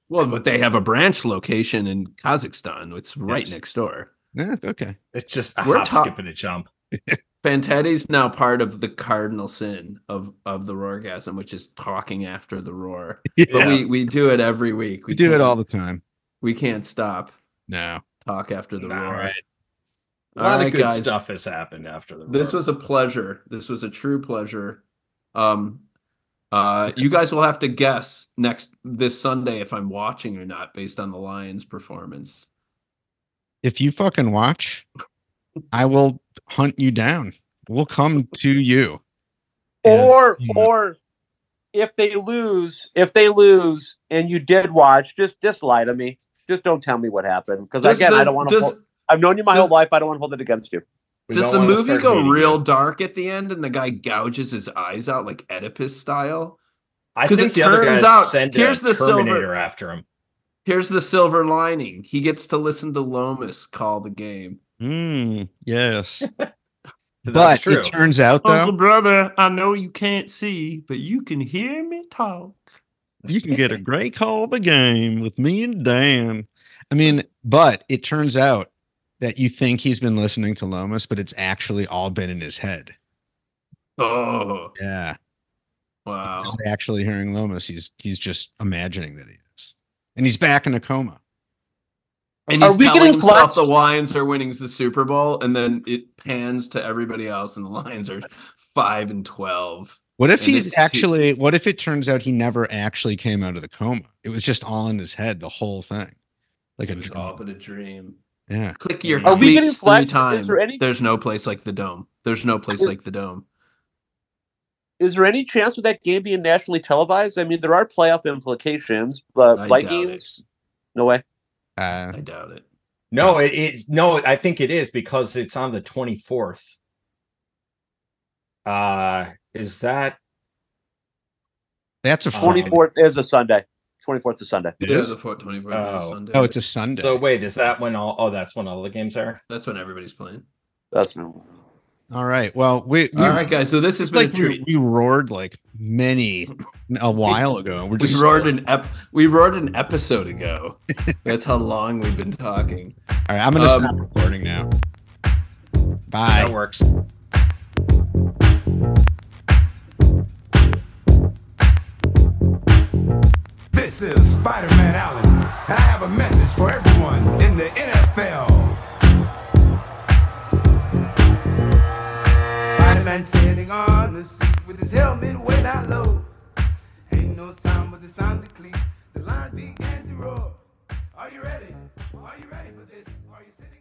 [SPEAKER 2] Well, but they have a branch location in Kazakhstan. It's right
[SPEAKER 4] Yes.
[SPEAKER 2] next door.
[SPEAKER 1] Yeah, okay.
[SPEAKER 4] It's just a
[SPEAKER 2] We're
[SPEAKER 4] hop,
[SPEAKER 2] ta-
[SPEAKER 4] skip, and a jump.
[SPEAKER 2] Fantetti's now part of the cardinal sin of of the roargasm, which is talking after the roar. But we we do it every week.
[SPEAKER 1] We do it all the time.
[SPEAKER 2] We can't stop.
[SPEAKER 1] No.
[SPEAKER 2] Talk after the
[SPEAKER 4] All
[SPEAKER 2] roar.
[SPEAKER 4] right. A
[SPEAKER 2] All
[SPEAKER 4] lot
[SPEAKER 2] right,
[SPEAKER 4] of good
[SPEAKER 2] guys.
[SPEAKER 4] stuff has happened after the
[SPEAKER 2] This
[SPEAKER 4] roar.
[SPEAKER 2] was a pleasure. This was a true pleasure. Um, uh, you guys will have to guess next this Sunday if I'm watching or not, based on the Lions' performance.
[SPEAKER 1] If you fucking watch, I will hunt you down. We'll come to you. And-
[SPEAKER 3] Or,
[SPEAKER 1] Yeah.
[SPEAKER 3] or if they lose, if they lose and you did watch, just, just lie to me. Just don't tell me what happened. Because
[SPEAKER 2] Does
[SPEAKER 3] again,
[SPEAKER 2] the-
[SPEAKER 3] I don't want to. I've known you my
[SPEAKER 2] does-
[SPEAKER 3] whole life. I don't want to hold it against you.
[SPEAKER 4] We
[SPEAKER 2] Does the movie
[SPEAKER 4] start
[SPEAKER 2] go real
[SPEAKER 4] you.
[SPEAKER 2] dark at the end and the guy gouges his eyes out like Oedipus style?
[SPEAKER 4] I
[SPEAKER 2] 'Cause
[SPEAKER 4] think
[SPEAKER 2] it
[SPEAKER 4] the other
[SPEAKER 2] turns out-
[SPEAKER 4] send
[SPEAKER 2] here's
[SPEAKER 4] a
[SPEAKER 2] the silver-
[SPEAKER 4] Terminator after him.
[SPEAKER 2] Here's the silver lining. He gets to listen to Lomas call the game.
[SPEAKER 1] Mm, yes.
[SPEAKER 4] That's
[SPEAKER 1] but
[SPEAKER 4] true.
[SPEAKER 1] it turns out
[SPEAKER 5] Uncle
[SPEAKER 1] though,
[SPEAKER 5] brother, I know you can't see, but you can hear me talk.
[SPEAKER 1] you can get a great call of the game with me and Dan. I mean, but it turns out that you think he's been listening to Lomas, but it's actually all been in his head.
[SPEAKER 2] Oh,
[SPEAKER 1] Yeah.
[SPEAKER 2] wow.
[SPEAKER 1] Not actually hearing Lomas. He's he's just imagining that he is. And he's back in a coma.
[SPEAKER 2] And
[SPEAKER 3] Are
[SPEAKER 2] he's
[SPEAKER 3] we
[SPEAKER 2] telling
[SPEAKER 3] getting
[SPEAKER 2] himself
[SPEAKER 3] flash-
[SPEAKER 2] the Lions are winning the Super Bowl, and then it pans to everybody else, and the Lions are five and twelve.
[SPEAKER 1] What if he's
[SPEAKER 2] it's-
[SPEAKER 1] actually what if it turns out he never actually came out of the coma? It was just all in his head, the whole thing. Like a
[SPEAKER 2] It was
[SPEAKER 1] dream.
[SPEAKER 2] all but a dream.
[SPEAKER 1] Yeah.
[SPEAKER 2] Click your
[SPEAKER 4] Are
[SPEAKER 3] we getting
[SPEAKER 2] cleats three
[SPEAKER 3] flash- is
[SPEAKER 2] times.
[SPEAKER 3] there any-
[SPEAKER 2] There's no place like the dome. There's no place like the dome.
[SPEAKER 3] Is there any chance of that game being nationally televised? I mean, there are playoff implications, but
[SPEAKER 2] I
[SPEAKER 3] Vikings, no way.
[SPEAKER 1] Uh,
[SPEAKER 2] I doubt it.
[SPEAKER 4] No, it is no, I think it is because it's on the 24th. Uh is that
[SPEAKER 1] that's a
[SPEAKER 4] Um,
[SPEAKER 3] Twenty fourth is a Sunday. Twenty fourth is Sunday.
[SPEAKER 1] It
[SPEAKER 2] yeah,
[SPEAKER 1] is?
[SPEAKER 2] the 4th, 24th
[SPEAKER 4] Oh.
[SPEAKER 2] is Sunday.
[SPEAKER 1] Oh, it's a Sunday.
[SPEAKER 4] so wait, is that when all oh that's when all the games are?
[SPEAKER 2] That's when everybody's playing.
[SPEAKER 3] That's
[SPEAKER 1] all right. Well, we, we
[SPEAKER 2] All right, guys. So this has been
[SPEAKER 1] like
[SPEAKER 2] a treat.
[SPEAKER 1] we, we roared like many a while ago. We're
[SPEAKER 2] We
[SPEAKER 1] just
[SPEAKER 2] roared an ep- we roared an episode ago. That's how long we've been talking.
[SPEAKER 1] all right. I'm gonna
[SPEAKER 2] um,
[SPEAKER 1] stop recording now. Bye.
[SPEAKER 4] That
[SPEAKER 1] Bye.
[SPEAKER 4] works.
[SPEAKER 6] This is Spider-Man Allen, and I have a message for everyone in the NFL. Spider-Man sitting on the seat with his helmet way down low. Ain't no sound but the sound of cleat. The lions began to roar. Are you ready? Are you ready for this? Are you sitting